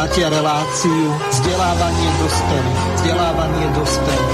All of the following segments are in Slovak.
Počúvate reláciu vzdelávanie dospelých. Vzdelávanie dospelých. Vzdelávanie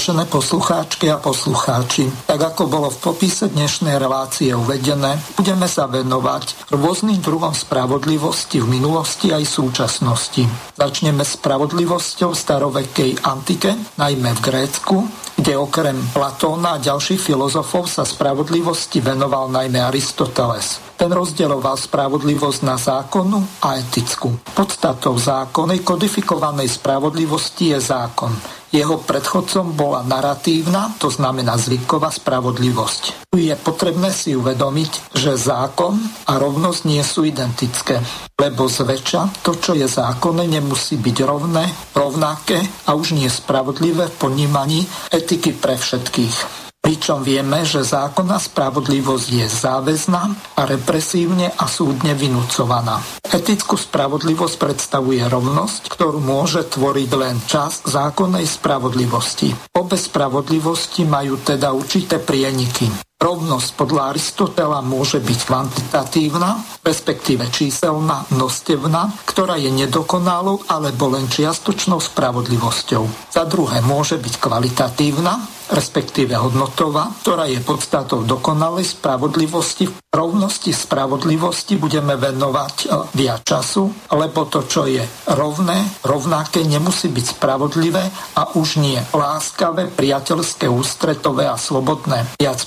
Vážené poslucháčky a poslucháči, tak ako bolo v popise dnešnej relácie uvedené, budeme sa venovať rôznym druhom spravodlivosti v minulosti aj súčasnosti. Začneme spravodlivosťou starovekej antike, najmä v Grécku, kde okrem Platóna a ďalších filozofov sa spravodlivosti venoval najmä Aristoteles. Ten rozdeloval spravodlivosť na zákonnú a etickú. Podstatou zákonnej kodifikovanej spravodlivosti je zákon. Jeho predchodcom bola naratívna, to znamená zvyková spravodlivosť. Tu je potrebné si uvedomiť, že zákon a rovnosť nie sú identické, lebo zväčša to, čo je zákonné, nemusí byť rovné, rovnaké a už nie spravodlivé v ponímaní etiky pre všetkých. Pričom vieme, že zákonná spravodlivosť je záväzná a represívne a súdne vynúcovaná. Etickú spravodlivosť predstavuje rovnosť, ktorú môže tvoriť len čas zákonnej spravodlivosti. Obe spravodlivosti majú teda určité prieniky. Rovnosť podľa Aristotela môže byť kvantitatívna, respektíve číselná, množstevná, ktorá je nedokonalou alebo len čiastočnou spravodlivosťou. Za druhé môže byť kvalitatívna, respektíve hodnotová, ktorá je podstatou dokonalej spravodlivosti. V rovnosti spravodlivosti budeme venovať e, viac času, lebo to, čo je rovné, rovnaké, nemusí byť spravodlivé a už nie láskavé, priateľské, ústretové a slobodné. Viac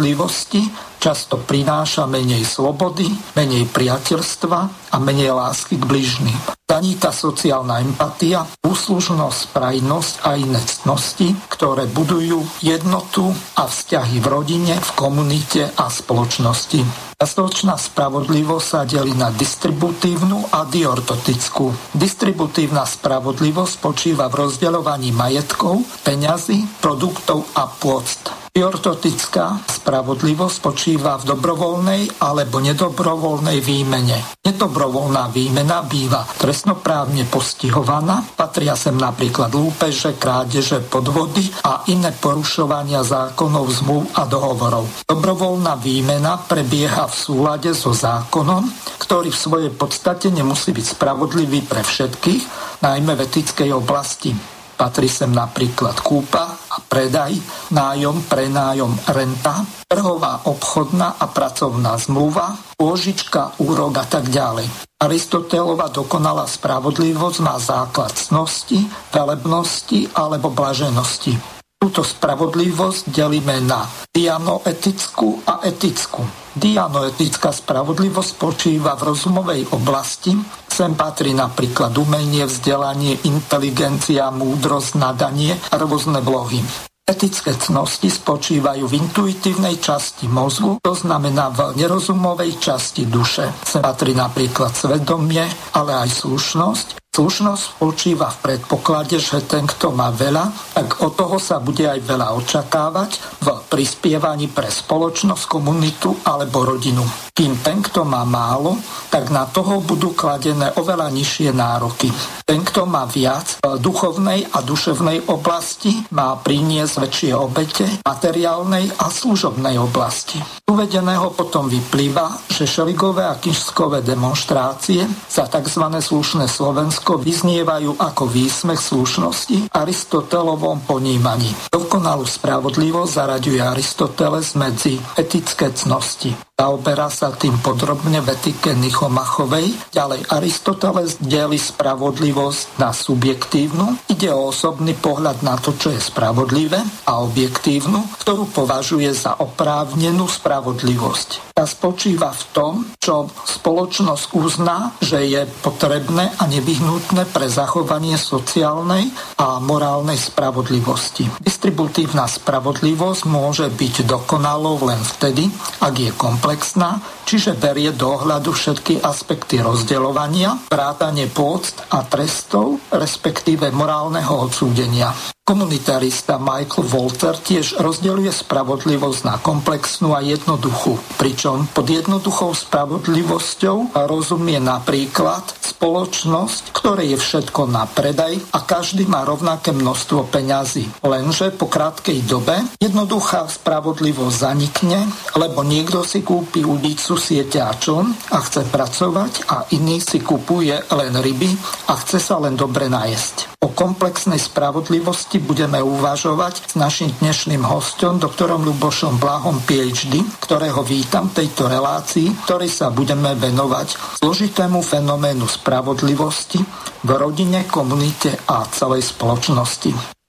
spravodlivosti často prináša menej slobody, menej priateľstva a menej lásky k bližným. Zaníka sociálna empatia, úslužnosť, prajnosť a iné cnosti, ktoré budujú jednotu a vzťahy v rodine, v komunite a spoločnosti. Spoločná spravodlivosť sa delí na distributívnu a diortotickú. Distributívna spravodlivosť spočíva v rozdeľovaní majetkov, peňazí, produktov a pôst. Diortotická spravodlivosť spočíva v dobrovoľnej alebo nedobrovoľnej výmene. Nedobrovoľná výmena býva trestnoprávne postihovaná, patria sem napríklad lúpeže, krádeže, podvody a iné porušovania zákonov, zmluv a dohovorov. Dobrovoľná výmena prebieha v súlade so zákonom, ktorý v svojej podstate nemusí byť spravodlivý pre všetkých, najmä v etickej oblasti. Patrí sem napríklad kúpa a predaj, nájom, prenájom, renta, trhová, obchodná a pracovná zmluva, pôžička, úrok a tak ďalej. Aristotelova dokonalá spravodlivosť má základ cnosti, velebnosti alebo blaženosti. Túto spravodlivosť delíme na dianoetickú a etickú. Dianoetická spravodlivosť spočíva v rozumovej oblasti, Sem patrí napríklad umenie, vzdelanie, inteligencia, múdrosť, nadanie a rôzne blohy. Etické cnosti spočívajú v intuitívnej časti mozgu, to znamená v nerozumovej časti duše. Sem patrí napríklad svedomie, ale aj slušnosť, Slušnosť spočíva v predpoklade, že ten, kto má veľa, tak od toho sa bude aj veľa očakávať v prispievaní pre spoločnosť, komunitu alebo rodinu. Kým ten, kto má málo, tak na toho budú kladené oveľa nižšie nároky. Ten, kto má viac v duchovnej a duševnej oblasti, má priniesť väčšie obete materiálnej a služobnej oblasti. Uvedeného potom vyplýva, že šeligové a kišskové demonstrácie za tzv. slušné Slovensko Slovensko vyznievajú ako výsmech slušnosti Aristotelovom ponímaní. Dokonalú spravodlivosť zaraďuje Aristoteles medzi etické cnosti. Zaoberá sa tým podrobne v etike Nichomachovej. Ďalej Aristoteles delí spravodlivosť na subjektívnu. Ide o osobný pohľad na to, čo je spravodlivé a objektívnu, ktorú považuje za oprávnenú spravodlivosť. Tá spočíva v tom, čo spoločnosť uzná, že je potrebné a nevyhnutné pre zachovanie sociálnej a morálnej spravodlivosti. Distributívna spravodlivosť môže byť dokonalou len vtedy, ak je kompletná komplexná, čiže berie do ohľadu všetky aspekty rozdeľovania, vrátanie pôct a trestov, respektíve morálneho odsúdenia. Komunitarista Michael Walter tiež rozdeľuje spravodlivosť na komplexnú a jednoduchú, pričom pod jednoduchou spravodlivosťou rozumie napríklad spoločnosť, ktoré je všetko na predaj a každý má rovnaké množstvo peňazí. Lenže po krátkej dobe jednoduchá spravodlivosť zanikne, lebo niekto si kúpi ulicu sieťačom a chce pracovať a iný si kupuje len ryby a chce sa len dobre najesť. O komplexnej spravodlivosti budeme uvažovať s našim dnešným hostom, doktorom Lubošom Blahom PhD, ktorého vítam v tejto relácii, ktorý sa budeme venovať zložitému fenoménu spravodlivosti v rodine, komunite a celej spoločnosti.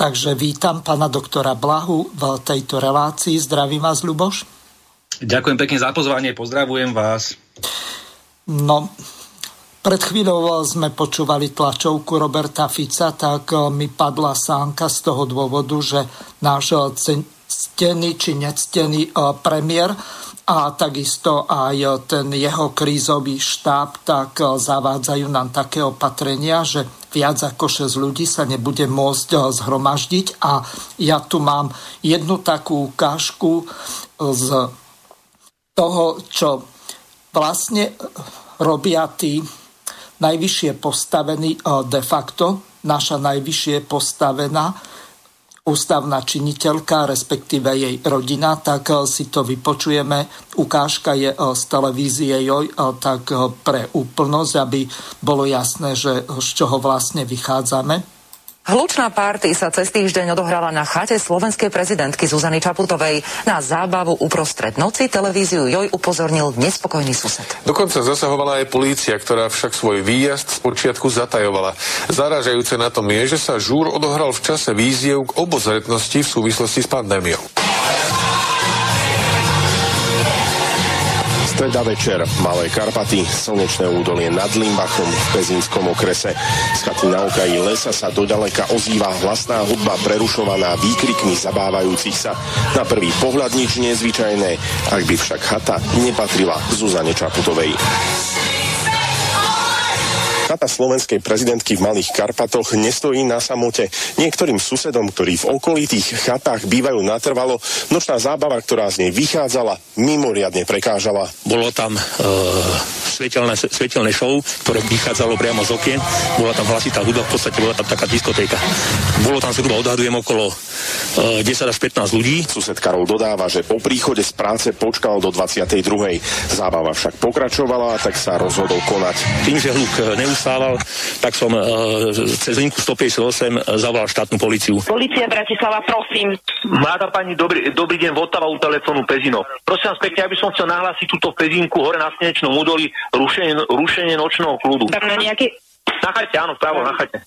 Takže vítam pána doktora Blahu v tejto relácii. Zdravím vás, Luboš. Ďakujem pekne za pozvanie, pozdravujem vás. No, pred chvíľou sme počúvali tlačovku Roberta Fica, tak e, mi padla sánka z toho dôvodu, že náš e, ctený či nectený e, premiér a takisto aj ten jeho krízový štáb, tak zavádzajú nám také opatrenia, že viac ako 6 ľudí sa nebude môcť zhromaždiť. A ja tu mám jednu takú ukážku z toho, čo vlastne robia tí najvyššie postavený e, de facto, naša najvyššie postavená ústavná činiteľka, respektíve jej rodina, tak e, si to vypočujeme. Ukážka je e, z televízie Joj, tak pre úplnosť, aby bolo jasné, že z čoho vlastne vychádzame. Hlučná párty sa cez týždeň odohrala na chate slovenskej prezidentky Zuzany Čaputovej. Na zábavu uprostred noci televíziu Joj upozornil nespokojný sused. Dokonca zasahovala aj polícia, ktorá však svoj výjazd z počiatku zatajovala. Zarážajúce na tom je, že sa žúr odohral v čase víziev k obozretnosti v súvislosti s pandémiou. Streda večer, Malé Karpaty, slnečné údolie nad Limbachom v Pezínskom okrese. Z chaty na okraji lesa sa dodaleka ozýva hlasná hudba prerušovaná výkrikmi zabávajúcich sa. Na prvý pohľad nič nezvyčajné, ak by však chata nepatrila Zuzane Čaputovej. Chata slovenskej prezidentky v Malých Karpatoch nestojí na samote. Niektorým susedom, ktorí v okolitých chatách bývajú natrvalo, nočná zábava, ktorá z nej vychádzala, mimoriadne prekážala. Bolo tam e, svetelné, svetelné show, ktoré vychádzalo priamo z okien. Bola tam hlasitá hudba, v podstate bola tam taká diskotéka. Bolo tam zhruba, odhadujem, okolo e, 10 až 15 ľudí. Sused Karol dodáva, že po príchode z práce počkal do 22. Zábava však pokračovala, tak sa rozhodol konať. Tým, že hluk neustále zastával, tak som uh, cez linku 158 zavolal štátnu policiu. Polícia Bratislava, prosím. Mláda pani, dobrý, dobrý deň, Votava u telefónu Pezino. Prosím vás pekne, aby som chcel nahlásiť túto Pezinku hore na Slnečnom údolí rušenie, rušenie nočného kľudu. Tam na nejaký... Na chate, áno, právo, na chate.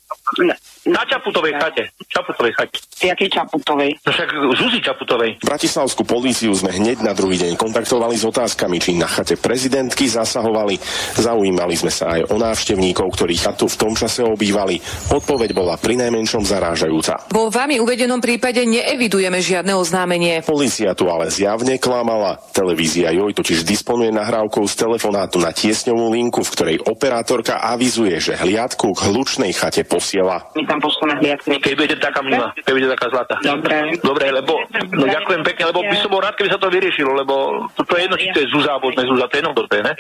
Na, Čaputovej chate. Čaputovej chate. Jakej Čaputovej? No však Zuzi Čaputovej. Bratislavskú políciu sme hneď na druhý deň kontaktovali s otázkami, či na chate prezidentky zasahovali. Zaujímali sme sa aj o návštevníkov, ktorí chatu v tom čase obývali. Odpoveď bola pri najmenšom zarážajúca. Vo vami uvedenom prípade neevidujeme žiadne oznámenie. Polícia tu ale zjavne klamala. Televízia Joj totiž disponuje nahrávkou z telefonátu na tiesňovú linku, v ktorej operátorka avizuje, že hliadku k hlučnej chate posiela. My tam pošleme hliadky. Keď budete taká milá, keď budete taká zlatá. Dobre. Dobre, lebo no, ďakujem pekne, lebo by som bol rád, keby sa to vyriešilo, lebo to, to je jedno, či to je Zúza alebo sme Zúza, to je jedno, kto to je, ne?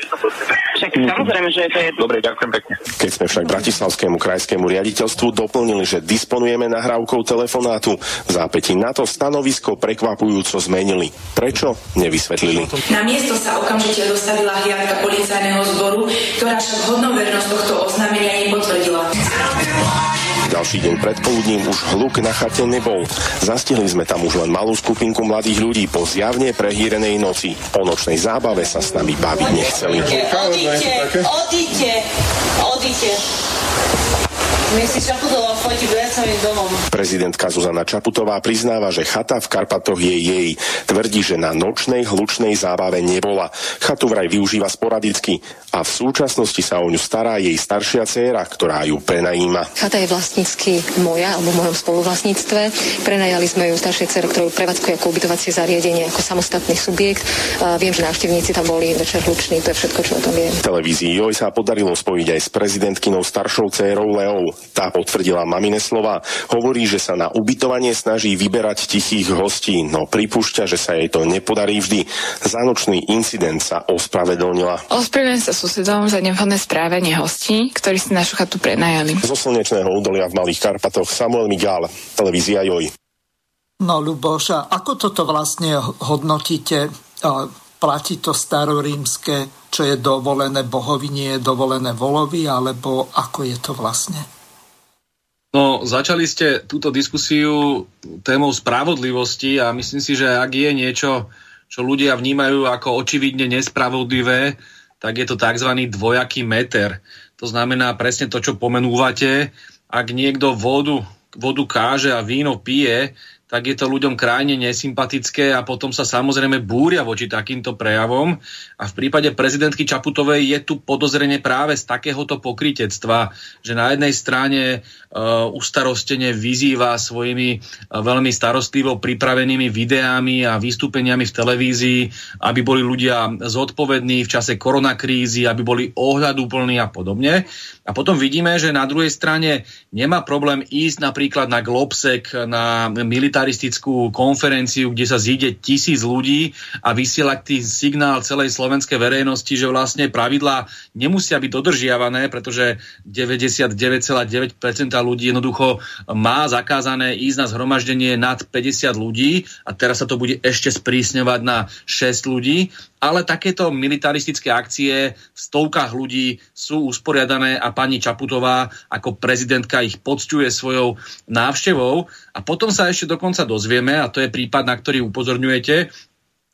Však samozrejme, že je to jedno. Dobre, ďakujem pekne. Keď sme však Bratislavskému krajskému riaditeľstvu doplnili, že disponujeme nahrávkou telefonátu, v zápäti na to stanovisko prekvapujúco zmenili. Prečo? Nevysvetlili. Na miesto sa okamžite dostavila hliadka policajného zboru, ktorá však hodnovernosť tohto oznámenia nepotvrdila. Ďalší deň predpoludním už hluk na chate nebol. Zastihli sme tam už len malú skupinku mladých ľudí po zjavne prehýrenej noci. O nočnej zábave sa s nami baviť nechceli. Odíďte, odíďte, odíďte. My si Čaputová fotí samým domom. Prezidentka Zuzana Čaputová priznáva, že chata v Karpatoch je jej. Tvrdí, že na nočnej hlučnej zábave nebola. Chatu vraj využíva sporadicky a v súčasnosti sa o ňu stará jej staršia dcéra, ktorá ju prenajíma. Chata je vlastnícky moja alebo v mojom spoluvlastníctve. Prenajali sme ju staršej dcere, ktorú prevádzkuje ako ubytovacie zariadenie, ako samostatný subjekt. A viem, že návštevníci tam boli večer hluční, to je všetko, čo o tom viem. Televízii Joj sa podarilo spojiť aj s prezidentkynou staršou dcérou Leou. Tá potvrdila mamine slova. Hovorí, že sa na ubytovanie snaží vyberať tichých hostí, no pripúšťa, že sa jej to nepodarí vždy. Za nočný incident sa ospravedlnila. Ospravedlňujem sa susedom za nevhodné správanie hostí, ktorí si našu chatu prenajali. Zo slnečného údolia v Malých Karpatoch Samuel Migál, televízia Joj. No Luboša, ako toto vlastne hodnotíte? Platí to starorímske, čo je dovolené bohovi, nie je dovolené volovi, alebo ako je to vlastne? No, začali ste túto diskusiu témou spravodlivosti a myslím si, že ak je niečo, čo ľudia vnímajú ako očividne nespravodlivé, tak je to tzv. dvojaký meter. To znamená presne to, čo pomenúvate. Ak niekto vodu, vodu káže a víno pije, tak je to ľuďom krajne nesympatické a potom sa samozrejme búria voči takýmto prejavom. A v prípade prezidentky Čaputovej je tu podozrenie práve z takéhoto pokritectva, že na jednej strane uh, ustarostene vyzýva svojimi uh, veľmi starostlivo pripravenými videami a vystúpeniami v televízii, aby boli ľudia zodpovední v čase koronakrízy, aby boli ohľadúplní a podobne. A potom vidíme, že na druhej strane nemá problém ísť napríklad na Globsek, na militaristickú konferenciu, kde sa zíde tisíc ľudí a vysielať tý signál celej slovenskej verejnosti, že vlastne pravidlá nemusia byť dodržiavané, pretože 99,9% ľudí jednoducho má zakázané ísť na zhromaždenie nad 50 ľudí a teraz sa to bude ešte sprísňovať na 6 ľudí ale takéto militaristické akcie v stovkách ľudí sú usporiadané a pani Čaputová ako prezidentka ich pocťuje svojou návštevou. A potom sa ešte dokonca dozvieme, a to je prípad, na ktorý upozorňujete,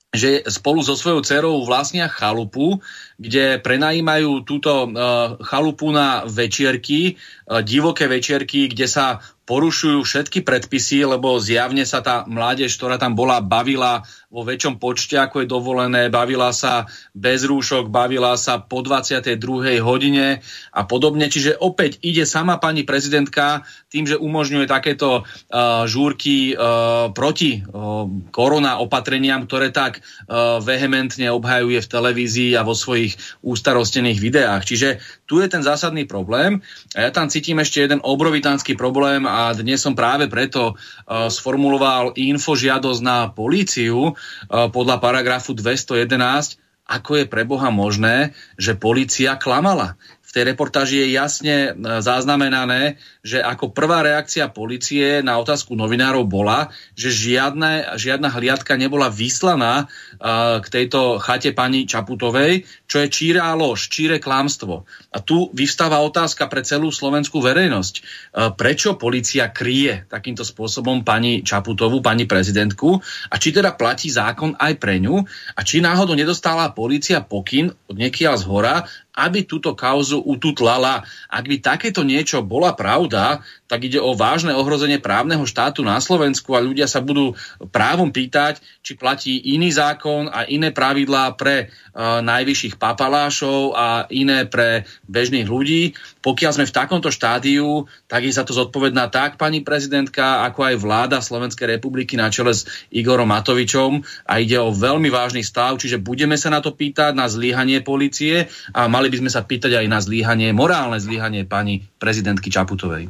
že spolu so svojou dcerou vlastnia chalupu, kde prenajímajú túto uh, chalupu na večierky, uh, divoké večierky, kde sa porušujú všetky predpisy, lebo zjavne sa tá mládež, ktorá tam bola, bavila vo väčšom počte, ako je dovolené, bavila sa bez rúšok, bavila sa po 22. hodine a podobne. Čiže opäť ide sama pani prezidentka tým, že umožňuje takéto uh, žúrky uh, proti uh, korona opatreniam, ktoré tak uh, vehementne obhajuje v televízii a vo svojich ústarostených videách. Čiže tu je ten zásadný problém. A ja tam cítim ešte jeden obrovitánsky problém a dnes som práve preto uh, sformuloval infožiadosť na políciu, podľa paragrafu 211, ako je pre Boha možné, že policia klamala v tej reportáži je jasne e, zaznamenané, že ako prvá reakcia policie na otázku novinárov bola, že žiadne, žiadna hliadka nebola vyslaná uh, k tejto chate pani Čaputovej, čo je číra lož, číre klamstvo. A tu vyvstáva otázka pre celú slovenskú verejnosť. Uh, prečo policia kryje takýmto spôsobom pani Čaputovú, pani prezidentku a či teda platí zákon aj pre ňu a či náhodou nedostala policia pokyn od niekiaľ z hora, aby túto kauzu ututlala. Ak by takéto niečo bola pravda, tak ide o vážne ohrozenie právneho štátu na Slovensku a ľudia sa budú právom pýtať, či platí iný zákon a iné pravidlá pre uh, najvyšších papalášov a iné pre bežných ľudí. Pokiaľ sme v takomto štádiu, tak je za to zodpovedná tak pani prezidentka, ako aj vláda Slovenskej republiky na čele s Igorom Matovičom a ide o veľmi vážny stav, čiže budeme sa na to pýtať, na zlyhanie policie a mali by sme sa pýtať aj na zlyhanie, morálne zlyhanie pani prezidentky Čaputovej.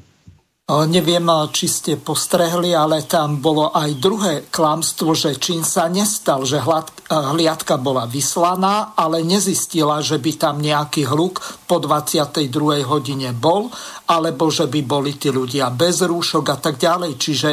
Neviem, či ste postrehli, ale tam bolo aj druhé klamstvo, že čím sa nestal, že hliadka bola vyslaná, ale nezistila, že by tam nejaký hluk po 22. hodine bol, alebo že by boli tí ľudia bez rúšok a tak ďalej. Čiže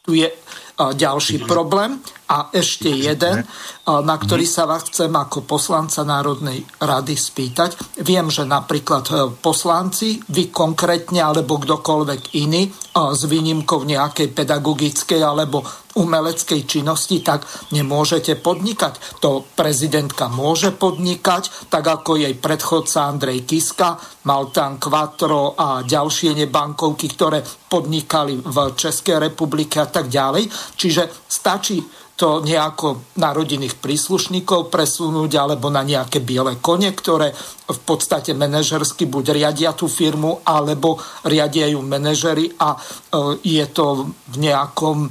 tu je ďalší problém. A ešte jeden, na ktorý sa vás chcem ako poslanca Národnej rady spýtať. Viem, že napríklad e, poslanci, vy konkrétne alebo kdokoľvek iný, s výnimkou nejakej pedagogickej alebo umeleckej činnosti, tak nemôžete podnikať. To prezidentka môže podnikať, tak ako jej predchodca Andrej Kiska, mal tam Quattro a ďalšie nebankovky, ktoré podnikali v Českej republike a tak ďalej. Čiže stačí to nejako na rodinných príslušníkov presunúť alebo na nejaké biele kone, ktoré v podstate manažersky buď riadia tú firmu, alebo riadia ju manažery a e, je to v nejakom e,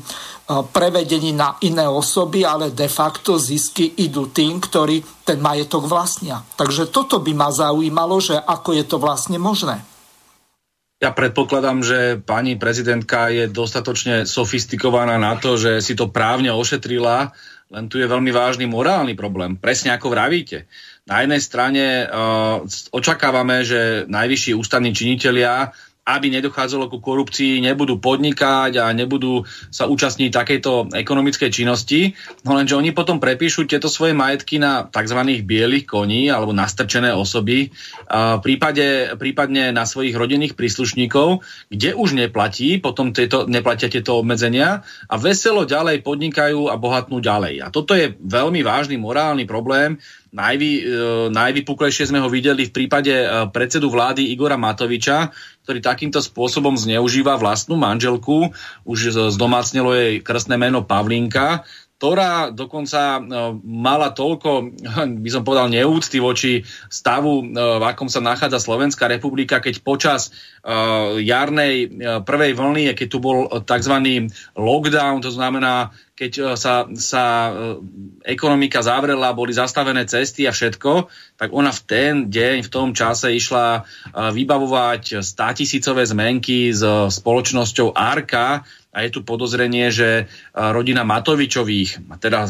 prevedení na iné osoby, ale de facto zisky idú tým, ktorí ten majetok vlastnia. Takže toto by ma zaujímalo, že ako je to vlastne možné. Ja predpokladám, že pani prezidentka je dostatočne sofistikovaná na to, že si to právne ošetrila, len tu je veľmi vážny morálny problém. Presne ako vravíte. Na jednej strane uh, očakávame, že najvyšší ústavní činitelia aby nedochádzalo ku korupcii, nebudú podnikať a nebudú sa účastniť takejto ekonomickej činnosti. No lenže oni potom prepíšu tieto svoje majetky na tzv. bielých koní alebo nastrčené osoby, prípade, prípadne na svojich rodinných príslušníkov, kde už neplatí, potom tieto, neplatia tieto obmedzenia a veselo ďalej podnikajú a bohatnú ďalej. A toto je veľmi vážny morálny problém, Najvy, e, najvypuklejšie sme ho videli v prípade e, predsedu vlády Igora Matoviča, ktorý takýmto spôsobom zneužíva vlastnú manželku, už zdomácnilo jej krstné meno Pavlinka, ktorá dokonca no, mala toľko, by som povedal, neúcty voči stavu, no, v akom sa nachádza Slovenská republika, keď počas uh, jarnej prvej vlny, keď tu bol tzv. lockdown, to znamená, keď sa, sa ekonomika zavrela, boli zastavené cesty a všetko, tak ona v ten deň, v tom čase išla vybavovať státisícové zmenky s spoločnosťou Arka, a je tu podozrenie, že rodina Matovičových, teda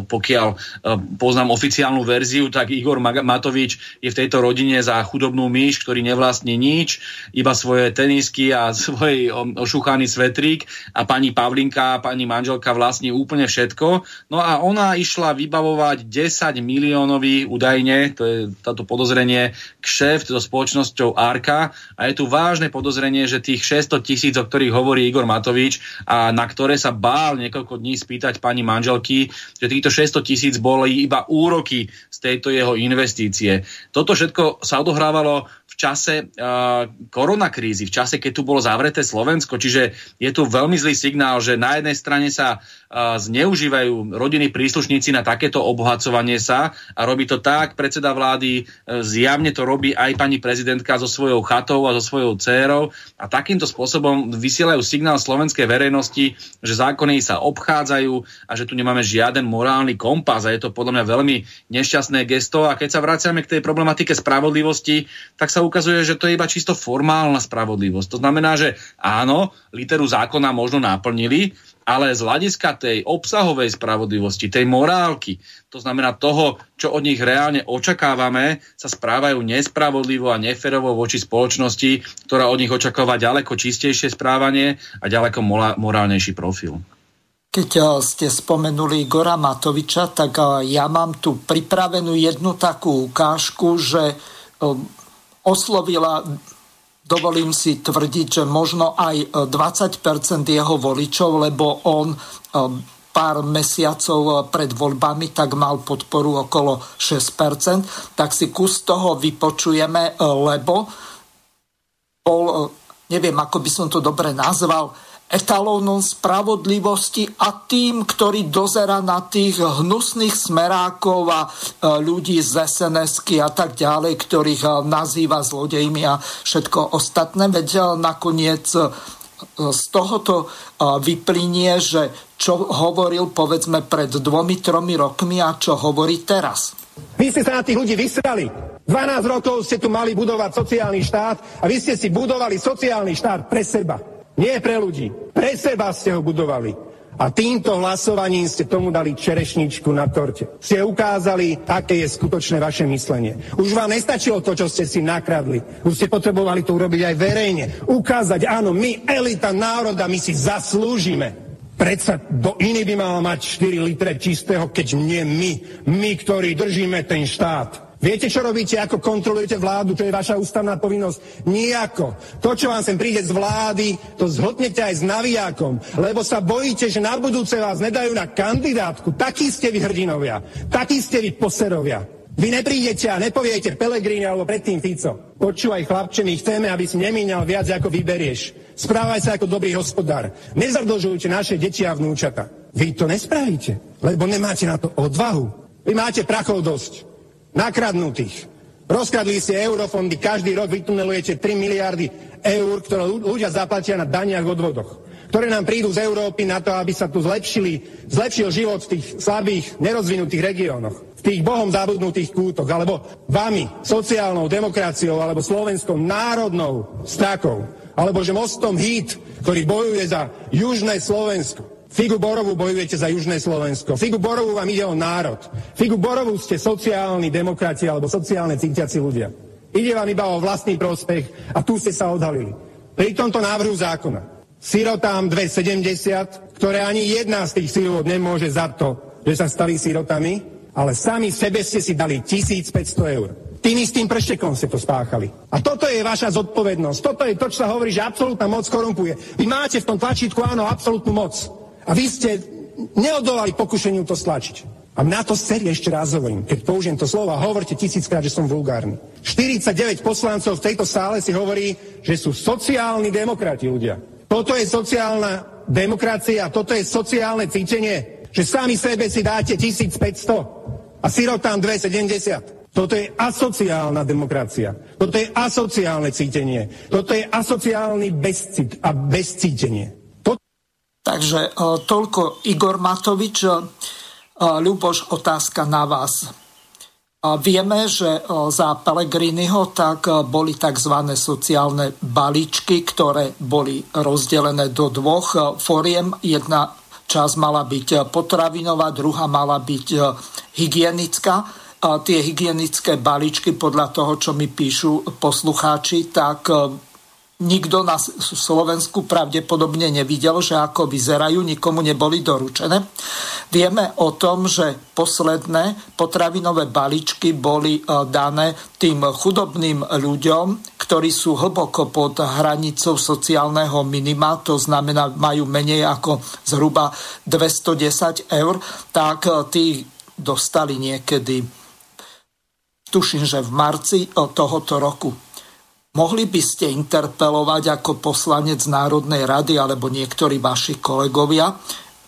pokiaľ e, poznám oficiálnu verziu, tak Igor Matovič je v tejto rodine za chudobnú myš, ktorý nevlastní nič, iba svoje tenisky a svoj ošúchaný svetrík a pani Pavlinka, pani manželka vlastní úplne všetko. No a ona išla vybavovať 10 miliónový údajne, to je táto podozrenie, kšeft so spoločnosťou Arka a je tu vážne podozrenie, že tých 600 tisíc, o ktorých hovorí Igor Matovič a na ktoré sa bál niekoľko dní spýtať pani manželky, že tých týchto 600 tisíc boli iba úroky z tejto jeho investície. Toto všetko sa odohrávalo v čase uh, koronakrízy, v čase, keď tu bolo zavreté Slovensko, čiže je tu veľmi zlý signál, že na jednej strane sa uh, zneužívajú rodiny príslušníci na takéto obohacovanie sa a robí to tak predseda vlády, uh, zjavne to robí aj pani prezidentka so svojou chatou a so svojou dcérou a takýmto spôsobom vysielajú signál slovenskej verejnosti, že zákony sa obchádzajú a že tu nemáme žiaden morál morálny kompas a je to podľa mňa veľmi nešťastné gesto. A keď sa vraciame k tej problematike spravodlivosti, tak sa ukazuje, že to je iba čisto formálna spravodlivosť. To znamená, že áno, literu zákona možno naplnili, ale z hľadiska tej obsahovej spravodlivosti, tej morálky, to znamená toho, čo od nich reálne očakávame, sa správajú nespravodlivo a neferovo voči spoločnosti, ktorá od nich očakáva ďaleko čistejšie správanie a ďaleko morálnejší profil. Keď eh, ste spomenuli Igora Matoviča, tak eh, ja mám tu pripravenú jednu takú ukážku, že eh, oslovila, dovolím si tvrdiť, že možno aj 20% jeho voličov, lebo on pár mesiacov pred voľbami tak mal podporu okolo 6%, tak si kus toho vypočujeme, lebo bol, neviem, ako by som to dobre nazval, etalónom spravodlivosti a tým, ktorý dozera na tých hnusných smerákov a e, ľudí z sns a tak ďalej, ktorých e, nazýva zlodejmi a všetko ostatné. Veď e, nakoniec z tohoto vyplynie, že čo hovoril povedzme pred dvomi, tromi rokmi a čo hovorí teraz. Vy ste sa na tých ľudí vysrali. 12 rokov ste tu mali budovať sociálny štát a vy ste si budovali sociálny štát pre seba. Nie pre ľudí. Pre seba ste ho budovali. A týmto hlasovaním ste tomu dali čerešničku na torte. Ste ukázali, aké je skutočné vaše myslenie. Už vám nestačilo to, čo ste si nakradli. Už ste potrebovali to urobiť aj verejne. Ukázať, áno, my, elita národa, my si zaslúžime. Predsa do iný by mal mať 4 litre čistého, keď nie my, my, ktorí držíme ten štát. Viete, čo robíte, ako kontrolujete vládu, čo je vaša ústavná povinnosť? Nijako. To, čo vám sem príde z vlády, to zhodnete aj s navijákom, lebo sa bojíte, že na budúce vás nedajú na kandidátku. Takí ste vy hrdinovia, takí ste vy poserovia. Vy neprídete a nepoviete Pelegrini alebo predtým Fico. Počúvaj, chlapče, my chceme, aby si nemíňal viac, ako vyberieš. Správaj sa ako dobrý hospodár. Nezadlžujte naše deti a vnúčata. Vy to nespravíte, lebo nemáte na to odvahu. Vy máte prachov dosť nakradnutých. Rozkradli ste eurofondy, každý rok vytunelujete 3 miliardy eur, ktoré ľudia zaplatia na daniach odvodoch, ktoré nám prídu z Európy na to, aby sa tu zlepšili, zlepšil život v tých slabých, nerozvinutých regiónoch, v tých bohom zabudnutých kútoch, alebo vami, sociálnou demokraciou, alebo slovenskou národnou stakou, alebo že mostom HIT, ktorý bojuje za južné Slovensko. Figu Borovu bojujete za Južné Slovensko. Figu Borovu vám ide o národ. Figu Borovu ste sociálni demokrati alebo sociálne cítiaci ľudia. Ide vám iba o vlastný prospech a tu ste sa odhalili. Pri tomto návrhu zákona sirotám 270, ktoré ani jedna z tých sirot nemôže za to, že sa stali sirotami, ale sami sebe ste si dali 1500 eur. Tým istým prštekom ste to spáchali. A toto je vaša zodpovednosť. Toto je to, čo sa hovorí, že absolútna moc korumpuje. Vy máte v tom tlačítku, áno, absolútnu moc. A vy ste neodolali pokušeniu to stlačiť. A na to série ešte raz hovorím, keď použijem to slovo a hovorte tisíckrát, že som vulgárny. 49 poslancov v tejto sále si hovorí, že sú sociálni demokrati ľudia. Toto je sociálna demokracia, toto je sociálne cítenie, že sami sebe si dáte 1500 a sirotám 270. Toto je asociálna demokracia. Toto je asociálne cítenie. Toto je asociálny bezcít a bezcítenie. Takže e, toľko Igor Matovič. E, Ľuboš, otázka na vás. Vieme, že e, za Pelegriniho tak boli tzv. sociálne balíčky, ktoré boli rozdelené do dvoch foriem. Jedna časť mala byť potravinová, druhá mala byť hygienická. Tie hygienické balíčky, podľa toho, čo mi píšu poslucháči, tak nikto na Slovensku pravdepodobne nevidel, že ako vyzerajú, nikomu neboli doručené. Vieme o tom, že posledné potravinové balíčky boli e, dané tým chudobným ľuďom, ktorí sú hlboko pod hranicou sociálneho minima, to znamená, majú menej ako zhruba 210 eur, tak e, tí dostali niekedy, tuším, že v marci e, tohoto roku Mohli by ste interpelovať ako poslanec Národnej rady alebo niektorí vaši kolegovia,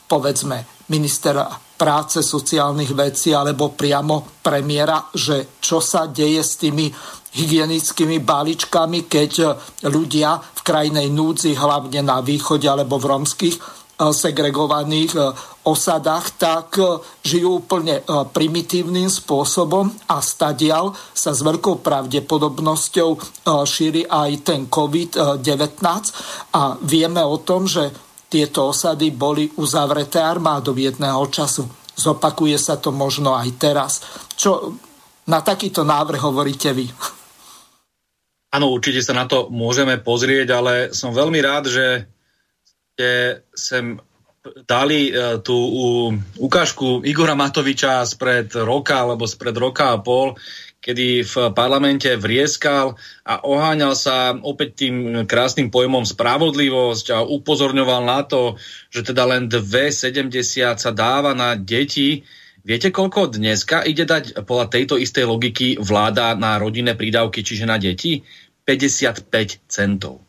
povedzme ministera práce, sociálnych vecí alebo priamo premiéra, že čo sa deje s tými hygienickými balíčkami, keď ľudia v krajnej núdzi, hlavne na východe alebo v romských segregovaných eh, osadách, tak eh, žijú úplne primitívnym spôsobom a stadial sa s veľkou pravdepodobnosťou šíri aj ten COVID-19 a vieme o tom, že tieto osady boli uzavreté armádou jedného času. Zopakuje sa to možno aj teraz. Čo na takýto návrh hovoríte vy? Áno, určite sa na to môžeme pozrieť, ale som veľmi rád, že ste sem dali uh, tú ukážku Igora Matoviča spred roka alebo spred roka a pol, kedy v parlamente vrieskal a oháňal sa opäť tým krásnym pojmom spravodlivosť a upozorňoval na to, že teda len 2,70 sa dáva na deti. Viete, koľko dneska ide dať podľa tejto istej logiky vláda na rodinné prídavky, čiže na deti? 55 centov.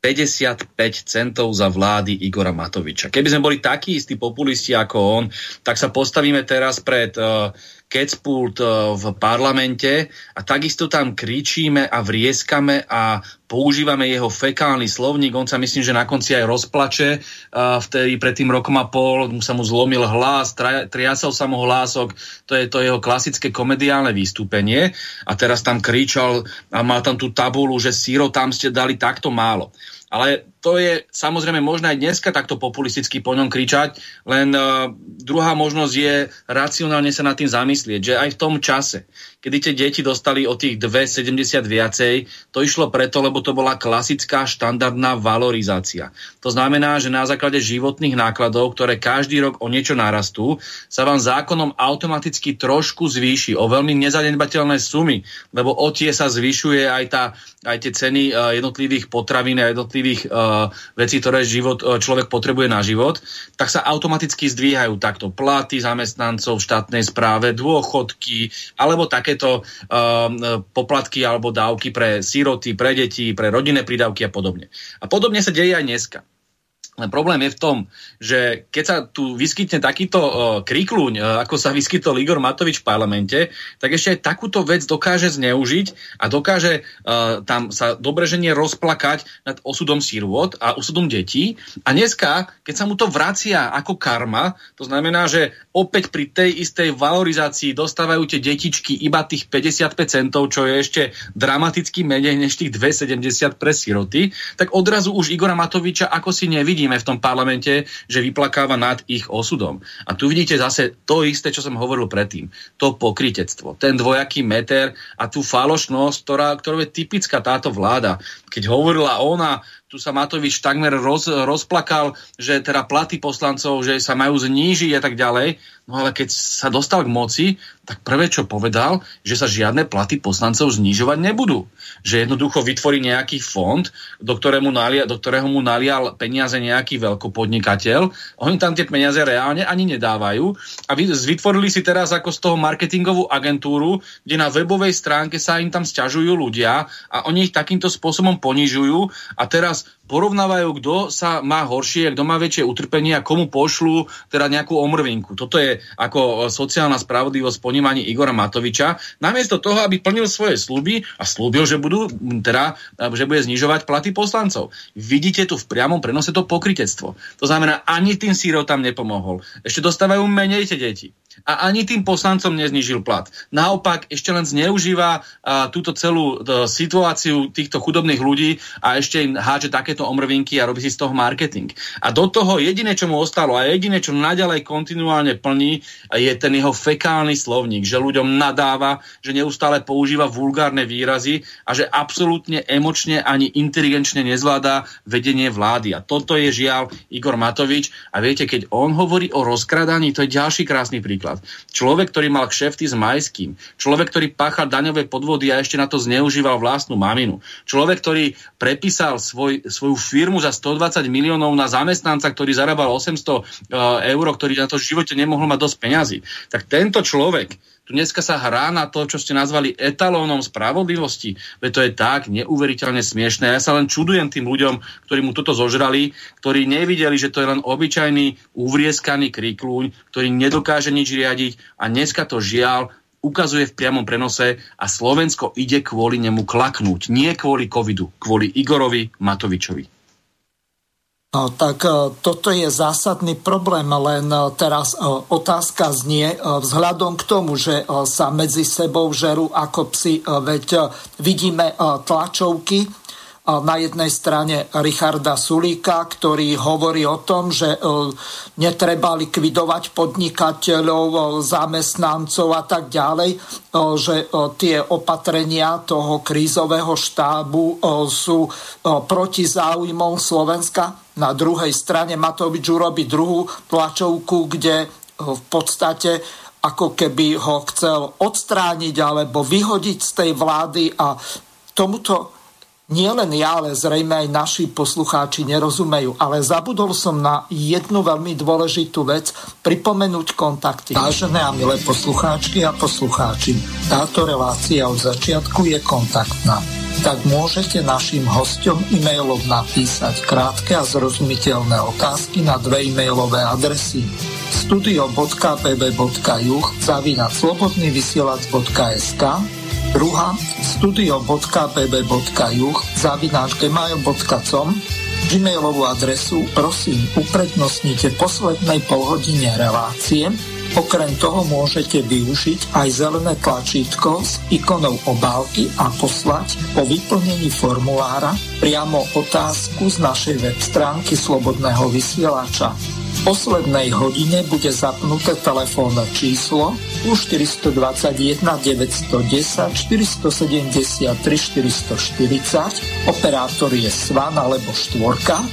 55 centov za vlády Igora Matoviča. Keby sme boli takí istí populisti ako on, tak sa postavíme teraz pred uh, kecpult uh, v parlamente a takisto tam kričíme a vrieskame a používame jeho fekálny slovník. On sa myslím, že na konci aj rozplače. Uh, vtedy pred tým rokom a pol mu sa mu zlomil hlas, triasal sa mu hlások. To je to jeho klasické komediálne vystúpenie. A teraz tam kričal a mal tam tú tabulu, že síro tam ste dali takto málo. Ale to je samozrejme možné aj dneska takto populisticky po ňom kričať, len uh, druhá možnosť je racionálne sa nad tým zamyslieť, že aj v tom čase, kedy tie deti dostali o tých 2,70 viacej, to išlo preto, lebo to bola klasická štandardná valorizácia. To znamená, že na základe životných nákladov, ktoré každý rok o niečo narastú, sa vám zákonom automaticky trošku zvýši o veľmi nezanedbateľné sumy, lebo o tie sa zvyšuje aj, tá, aj tie ceny uh, jednotlivých potravín a jednotlivých uh, vecí, ktoré život, uh, človek potrebuje na život, tak sa automaticky zdvíhajú takto platy zamestnancov v štátnej správe, dôchodky, alebo také takéto uh, poplatky alebo dávky pre síroty, pre deti, pre rodinné prídavky a podobne. A podobne sa deje aj dneska. Problém je v tom, že keď sa tu vyskytne takýto uh, kríkluň, uh, ako sa vyskytol Igor Matovič v parlamente, tak ešte aj takúto vec dokáže zneužiť a dokáže uh, tam sa dobreženie rozplakať nad osudom sírvot a osudom detí. A dneska, keď sa mu to vracia ako karma, to znamená, že opäť pri tej istej valorizácii dostávajú tie detičky iba tých 55 centov, čo je ešte dramaticky menej než tých 2,70 pre siroty, tak odrazu už Igora Matoviča ako si nevidím vidíme v tom parlamente, že vyplakáva nad ich osudom. A tu vidíte zase to isté, čo som hovoril predtým. To pokritectvo, ten dvojaký meter a tú falošnosť, ktorá, ktorá je typická táto vláda. Keď hovorila ona, tu sa Matovič takmer roz, rozplakal, že teda platy poslancov, že sa majú znížiť a tak ďalej. No ale keď sa dostal k moci, tak prvé, čo povedal, že sa žiadne platy poslancov znižovať nebudú. Že jednoducho vytvorí nejaký fond, do, ktorému nalia, do ktorého mu nalial peniaze nejaký veľkopodnikateľ. Oni tam tie peniaze reálne ani nedávajú. A vytvorili si teraz ako z toho marketingovú agentúru, kde na webovej stránke sa im tam sťažujú ľudia a oni ich takýmto spôsobom ponižujú a teraz más porovnávajú, kto sa má horšie, kto má väčšie utrpenie a komu pošlu teda nejakú omrvinku. Toto je ako sociálna spravodlivosť ponímaní Igora Matoviča. Namiesto toho, aby plnil svoje sluby a slúbil, že, budú, teda, že bude znižovať platy poslancov. Vidíte tu v priamom prenose to pokritectvo. To znamená, ani tým sírov tam nepomohol. Ešte dostávajú menej tie deti a ani tým poslancom neznižil plat. Naopak ešte len zneužíva a, túto celú to, situáciu týchto chudobných ľudí a ešte im háže takéto omrvinky a robí si z toho marketing. A do toho jediné, čo mu ostalo a jediné, čo naďalej kontinuálne plní, je ten jeho fekálny slovník, že ľuďom nadáva, že neustále používa vulgárne výrazy a že absolútne emočne ani inteligenčne nezvláda vedenie vlády. A toto je žiaľ Igor Matovič. A viete, keď on hovorí o rozkradaní, to je ďalší krásny príklad. Človek, ktorý mal kšefty s Majským, človek, ktorý páchal daňové podvody a ešte na to zneužíval vlastnú maminu, človek, ktorý prepísal svoj, svoju firmu za 120 miliónov na zamestnanca, ktorý zarábal 800 uh, eur, ktorý na to v živote nemohol mať dosť peňazí. Tak tento človek tu dneska sa hrá na to, čo ste nazvali etalónom spravodlivosti. Veď to je tak neuveriteľne smiešné. Ja sa len čudujem tým ľuďom, ktorí mu toto zožrali, ktorí nevideli, že to je len obyčajný uvrieskaný kríkluň, ktorý nedokáže nič riadiť a dneska to žiaľ ukazuje v priamom prenose a Slovensko ide kvôli nemu klaknúť. Nie kvôli covidu, kvôli Igorovi Matovičovi. No, tak e, toto je zásadný problém, len e, teraz e, otázka znie vzhľadom k tomu, že sa medzi sebou žerú ako psi, veď vidíme tlačovky na jednej strane Richarda Sulíka, ktorý hovorí o tom, že e, netreba likvidovať podnikateľov, e, zamestnancov a tak ďalej, e, že tie opatrenia toho krízového štábu sú proti záujmom Slovenska. Na druhej strane Matovič urobí druhú tlačovku, kde v podstate ako keby ho chcel odstrániť alebo vyhodiť z tej vlády a tomuto nie len ja, ale zrejme aj naši poslucháči nerozumejú. Ale zabudol som na jednu veľmi dôležitú vec, pripomenúť kontakty. Vážené a milé poslucháčky a poslucháči, táto relácia od začiatku je kontaktná. Tak môžete našim hostom e-mailov napísať krátke a zrozumiteľné otázky na dve e-mailové adresy studio.pb.juh zavinať slobodnyvysielac.sk Druhá studio.pb.juh zavináč gmail.com Gmailovú adresu prosím uprednostnite poslednej polhodine relácie Okrem toho môžete využiť aj zelené tlačítko s ikonou obálky a poslať po vyplnení formulára priamo otázku z našej web stránky Slobodného vysielača. Poslednej hodine bude zapnuté telefónne číslo plus 421 910 473 440, operátor je Svan alebo Štvorka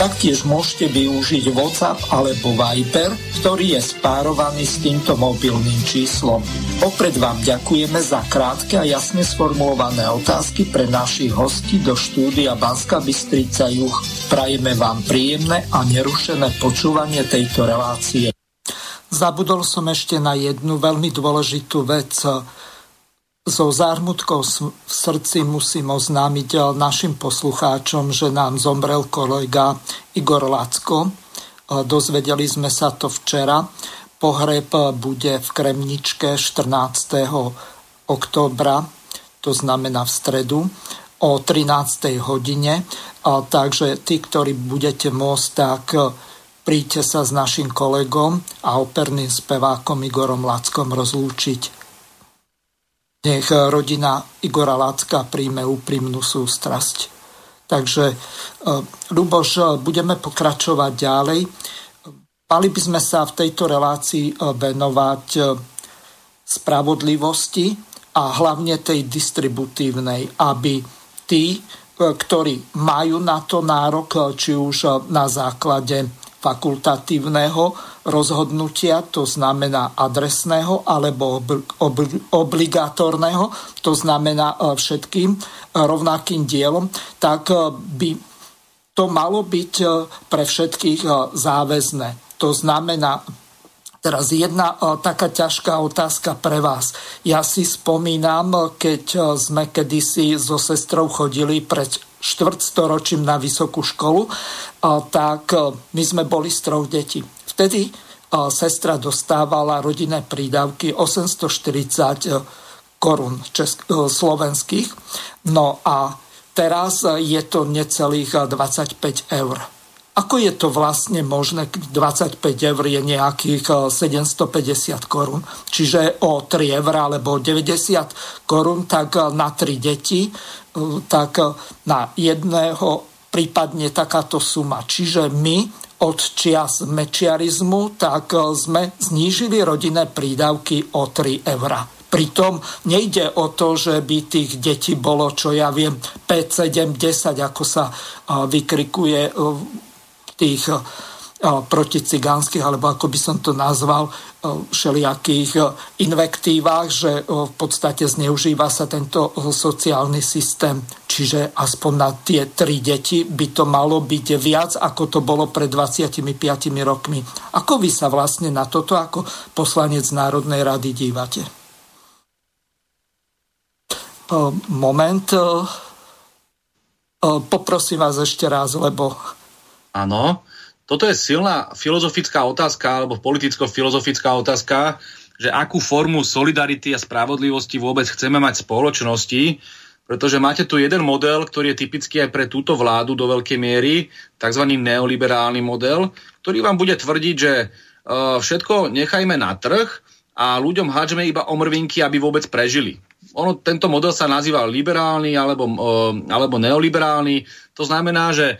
Taktiež môžete využiť WhatsApp alebo Viber, ktorý je spárovaný s týmto mobilným číslom. Opred vám ďakujeme za krátke a jasne sformulované otázky pre našich hostí do štúdia Banska Bystrica Juch. Prajeme vám príjemné a nerušené počúvanie tejto relácie. Zabudol som ešte na jednu veľmi dôležitú vec. So zármutkou v srdci musím oznámiť eh, našim poslucháčom, že nám zomrel kolega Igor Lacko. Eh, dozvedeli sme sa to včera. Pohreb bude v Kremničke 14. oktobra, to znamená v stredu, o 13. hodine. Takže tí, ktorí budete môcť, tak eh, príďte sa s našim kolegom a operným spevákom Igorom Lackom rozlúčiť. Nech rodina Igora Lácka príjme úprimnú sústrasť. Takže, Luboš, e, budeme pokračovať ďalej. Mali by sme sa v tejto relácii e, venovať e, spravodlivosti a hlavne tej distributívnej, aby tí, ktorí majú na to nárok, či už na základe fakultatívneho rozhodnutia, to znamená adresného alebo obligatórneho, to znamená e, všetkým e, rovnakým dielom, tak e, by to malo byť pre všetkých záväzné. To znamená, Teraz jedna taká ťažká otázka pre vás. Ja si spomínam, keď sme kedysi so sestrou chodili pred štvrtstoročím na vysokú školu, tak my sme boli z troch detí. Vtedy sestra dostávala rodinné prídavky 840 korún česk- slovenských. No a teraz je to necelých 25 eur. Ako je to vlastne možné, 25 eur je nejakých 750 korún, čiže o 3 eur alebo 90 korún, tak na 3 deti, tak na jedného prípadne takáto suma. Čiže my od čias mečiarizmu, tak e, sme znížili rodinné prídavky o 3 eurá. Pritom nejde o to, že by tých detí bolo, čo ja viem, 5, 7, 10, ako sa e, vykrikuje v tých e, proticigánskych, alebo ako by som to nazval, všelijakých invektívach, že v podstate zneužíva sa tento sociálny systém. Čiže aspoň na tie tri deti by to malo byť viac, ako to bolo pred 25 rokmi. Ako vy sa vlastne na toto ako poslanec Národnej rady dívate? Moment. Poprosím vás ešte raz, lebo... Áno, toto je silná filozofická otázka alebo politicko-filozofická otázka, že akú formu solidarity a spravodlivosti vôbec chceme mať v spoločnosti, pretože máte tu jeden model, ktorý je typický aj pre túto vládu do veľkej miery, tzv. neoliberálny model, ktorý vám bude tvrdiť, že uh, všetko nechajme na trh a ľuďom hádžeme iba omrvinky, aby vôbec prežili. Ono, tento model sa nazýva liberálny alebo, uh, alebo neoliberálny. To znamená, že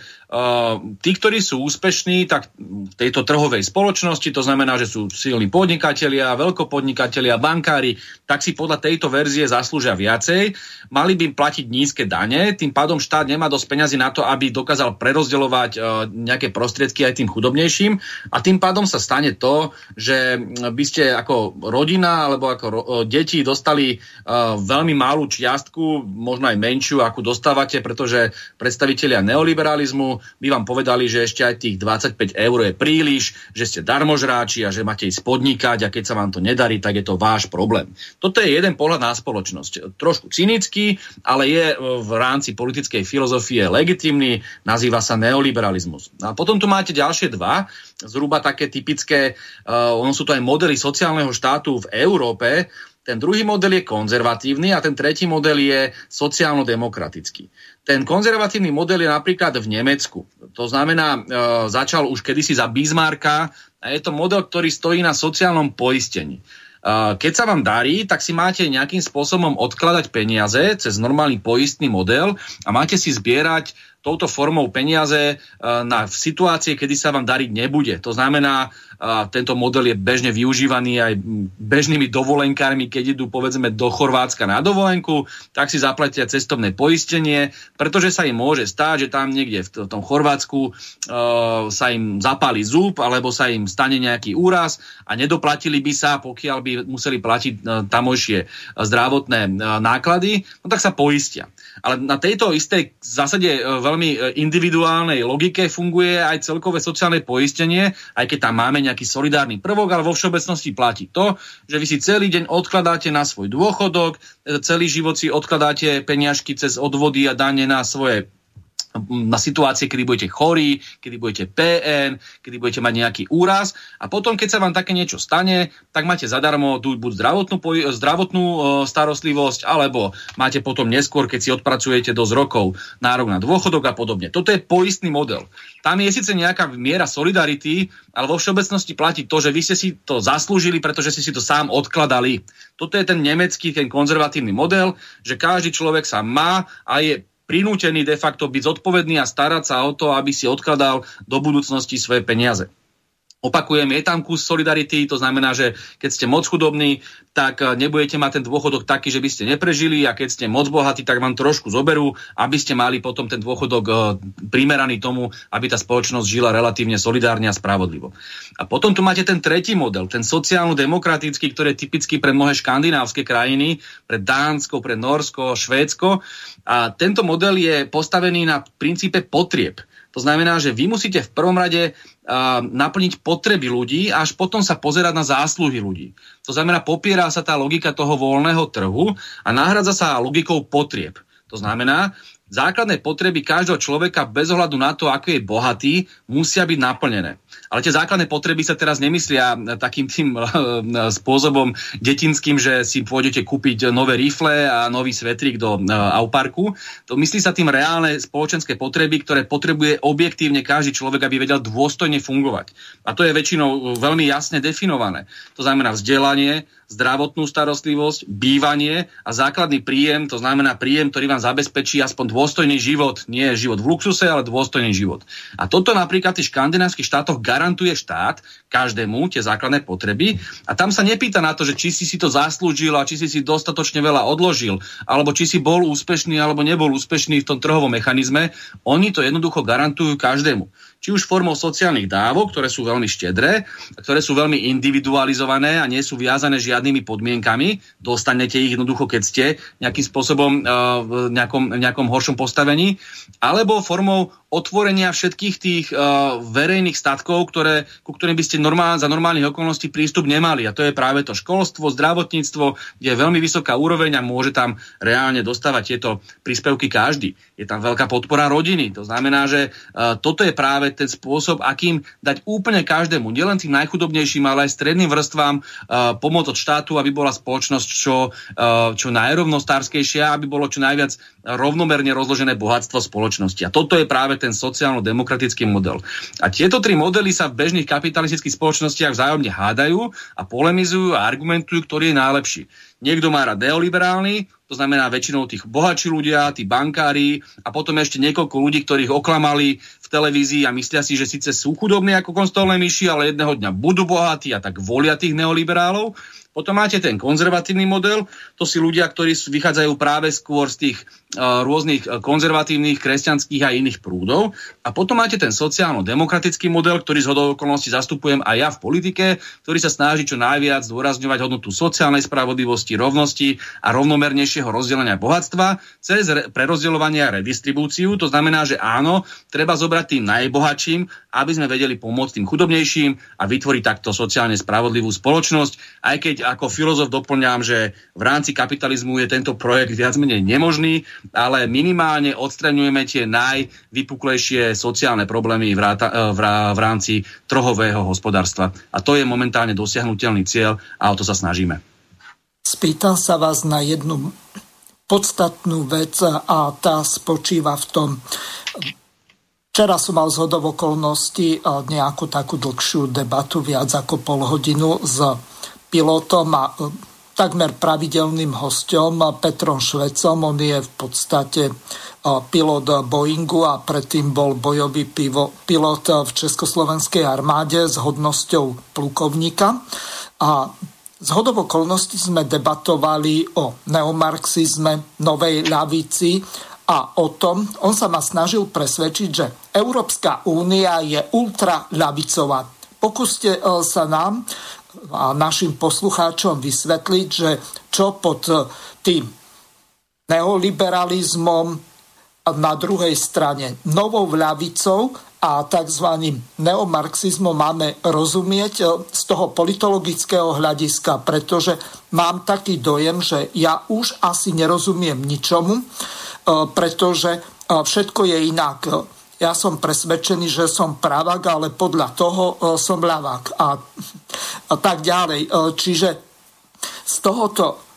tí, ktorí sú úspešní, tak v tejto trhovej spoločnosti, to znamená, že sú silní podnikatelia, veľkopodnikatelia, bankári, tak si podľa tejto verzie zaslúžia viacej. Mali by im platiť nízke dane, tým pádom štát nemá dosť peňazí na to, aby dokázal prerozdeľovať nejaké prostriedky aj tým chudobnejším a tým pádom sa stane to, že by ste ako rodina alebo ako deti dostali veľmi malú čiastku, možno aj menšiu, akú dostávate, pretože predstavitelia neoliberalizmu by vám povedali, že ešte aj tých 25 eur je príliš, že ste darmožráči a že máte ísť podnikať a keď sa vám to nedarí, tak je to váš problém. Toto je jeden pohľad na spoločnosť. Trošku cynický, ale je v rámci politickej filozofie legitimný, nazýva sa neoliberalizmus. A potom tu máte ďalšie dva, zhruba také typické, uh, ono sú to aj modely sociálneho štátu v Európe, Ten druhý model je konzervatívny a ten tretí model je sociálno-demokratický. Ten konzervatívny model je napríklad v Nemecku. To znamená, e, začal už kedysi za Bismarcka a je to model, ktorý stojí na sociálnom poistení. Keď sa vám darí, tak si máte nejakým spôsobom odkladať peniaze cez normálny poistný model a máte si zbierať touto formou peniaze na v situácie, kedy sa vám dariť nebude. To znamená, tento model je bežne využívaný aj bežnými dovolenkármi, keď idú povedzme do Chorvátska na dovolenku, tak si zaplatia cestovné poistenie, pretože sa im môže stáť, že tam niekde v tom Chorvátsku uh, sa im zapáli zub alebo sa im stane nejaký úraz a nedoplatili by sa, pokiaľ by museli platiť tamojšie zdravotné náklady, no tak sa poistia. Ale na tejto istej zásade veľmi individuálnej logike funguje aj celkové sociálne poistenie, aj keď tam máme nejaký solidárny prvok, ale vo všeobecnosti platí to, že vy si celý deň odkladáte na svoj dôchodok, celý život si odkladáte peniažky cez odvody a dane na svoje na situácie, kedy budete chorí, kedy budete PN, kedy budete mať nejaký úraz a potom, keď sa vám také niečo stane, tak máte zadarmo tu buď zdravotnú, zdravotnú e, starostlivosť, alebo máte potom neskôr, keď si odpracujete dosť rokov nárok na dôchodok a podobne. Toto je poistný model. Tam je síce nejaká miera solidarity, ale vo všeobecnosti platí to, že vy ste si to zaslúžili, pretože ste si to sám odkladali. Toto je ten nemecký, ten konzervatívny model, že každý človek sa má a je prinútený de facto byť zodpovedný a starať sa o to, aby si odkladal do budúcnosti svoje peniaze. Opakujem, je tam kus solidarity, to znamená, že keď ste moc chudobní, tak eh, nebudete mať ten dôchodok taký, že by ste neprežili a keď ste moc bohatí, tak vám trošku zoberú, aby ste mali potom ten dôchodok eh, primeraný tomu, aby tá spoločnosť žila relatívne solidárne a spravodlivo. A potom tu máte ten tretí model, ten sociálno-demokratický, ktorý je typický pre mnohé škandinávske krajiny, pre Dánsko, pre Norsko, Švédsko. A tento model je postavený na princípe potrieb. To znamená, že vy musíte v prvom rade uh, naplniť potreby ľudí a až potom sa pozerať na zásluhy ľudí. To znamená, popiera sa tá logika toho voľného trhu a nahradza sa logikou potrieb. To znamená, základné potreby každého človeka bez ohľadu na to, ako je bohatý, musia byť naplnené. Ale tie základné potreby sa teraz nemyslia takým tým eh, spôsobom detinským, že si pôjdete kúpiť nové rifle a nový svetrík do eh, auparku. To myslí sa tým reálne spoločenské potreby, ktoré potrebuje objektívne každý človek, aby vedel dôstojne fungovať. A to je väčšinou veľmi jasne definované. To znamená vzdelanie, zdravotnú starostlivosť, bývanie a základný príjem, to znamená príjem, ktorý vám zabezpečí aspoň dôstojný život, nie život v luxuse, ale dôstojný život. A toto napríklad v škandinávskych štátoch garantuje štát každému tie základné potreby a tam sa nepýta na to, že či si si to zaslúžil a či si si dostatočne veľa odložil, alebo či si bol úspešný alebo nebol úspešný v tom trhovom mechanizme. Oni to jednoducho garantujú každému či už formou sociálnych dávok, ktoré sú veľmi štedré, ktoré sú veľmi individualizované a nie sú viazané žiadnymi podmienkami. Dostanete ich jednoducho, keď ste nejakým spôsobom uh, v nejakom, nejakom horšom postavení, alebo formou otvorenia všetkých tých uh, verejných statkov, ktoré, ku ktorým by ste normál, za normálnych okolností prístup nemali. A to je práve to školstvo, zdravotníctvo, kde je veľmi vysoká úroveň a môže tam reálne dostávať tieto príspevky každý. Je tam veľká podpora rodiny. To znamená, že uh, toto je práve ten spôsob, akým dať úplne každému, nielen tým najchudobnejším, ale aj stredným vrstvám uh, pomoc od štátu, aby bola spoločnosť čo, uh, čo najrovnostárskejšia, aby bolo čo najviac rovnomerne rozložené bohatstvo spoločnosti. A toto je práve ten sociálno-demokratický model. A tieto tri modely sa v bežných kapitalistických spoločnostiach vzájomne hádajú a polemizujú a argumentujú, ktorý je najlepší. Niekto má rád neoliberálny, to znamená väčšinou tých bohatší ľudia, tí bankári a potom ešte niekoľko ľudí, ktorých oklamali v televízii a myslia si, že síce sú chudobní ako konstolné myši, ale jedného dňa budú bohatí a tak volia tých neoliberálov. Potom máte ten konzervatívny model, to si ľudia, ktorí vychádzajú práve skôr z tých rôznych konzervatívnych, kresťanských a iných prúdov. A potom máte ten sociálno-demokratický model, ktorý z hodou okolností zastupujem aj ja v politike, ktorý sa snaží čo najviac zdôrazňovať hodnotu sociálnej spravodlivosti, rovnosti a rovnomernejšieho rozdelenia bohatstva cez re- prerozdeľovanie a redistribúciu. To znamená, že áno, treba zobrať tým najbohatším, aby sme vedeli pomôcť tým chudobnejším a vytvoriť takto sociálne spravodlivú spoločnosť, aj keď ako filozof doplňam, že v rámci kapitalizmu je tento projekt viac menej nemožný, ale minimálne odstraňujeme tie najvypuklejšie sociálne problémy v, ráta, v, v rámci trhového hospodárstva. A to je momentálne dosiahnutelný cieľ a o to sa snažíme. spýtam sa vás na jednu podstatnú vec a tá spočíva v tom, Včera som mal z okolností nejakú takú dlhšiu debatu, viac ako pol hodinu s pilotom a takmer pravidelným hostom Petrom Švecom. On je v podstate pilot Boeingu a predtým bol bojový pivo, pilot v Československej armáde s hodnosťou plukovníka. A z hodov okolností sme debatovali o neomarxizme, novej ľavici a o tom, on sa ma snažil presvedčiť, že Európska únia je ultraľavicová. Pokúste e, sa nám a našim poslucháčom vysvetliť, že čo pod e, tým neoliberalizmom na druhej strane novou ľavicou a tzv. neomarxizmom máme rozumieť e, z toho politologického hľadiska, pretože mám taký dojem, že ja už asi nerozumiem ničomu, e, pretože všetko je inak. Ja som presvedčený, že som pravák, ale podľa toho som ľavák a, a tak ďalej. Čiže z tohoto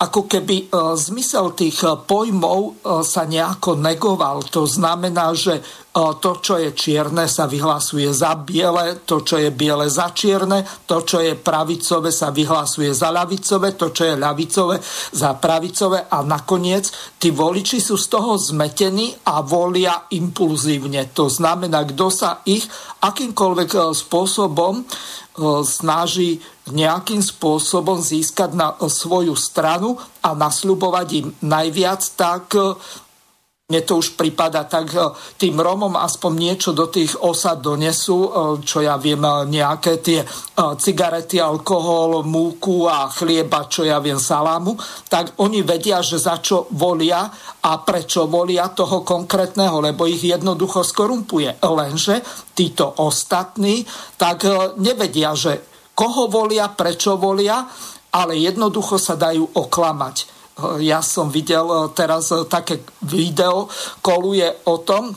ako keby e, zmysel tých e, pojmov e, sa nejako negoval. To znamená, že to, čo je čierne, sa vyhlasuje za biele, to, čo je biele za čierne, to, čo je pravicové, sa vyhlasuje za ľavicové, to, čo je ľavicové, za pravicové a nakoniec tí voliči sú z toho zmetení a volia impulzívne. To znamená, kto sa ich akýmkoľvek spôsobom snaží nejakým spôsobom získať na svoju stranu a nasľubovať im najviac, tak e, mne to už prípada, tak e, tým Romom aspoň niečo do tých osad donesú, e, čo ja viem, nejaké tie cigarety, alkohol, múku a chlieba, čo ja viem, salámu, tak oni vedia, že za čo volia a prečo volia toho konkrétneho, lebo ich jednoducho skorumpuje. Lenže títo ostatní tak nevedia, že koho volia, prečo volia, ale jednoducho sa dajú oklamať. Ja som videl e, teraz e, také video, koluje o tom,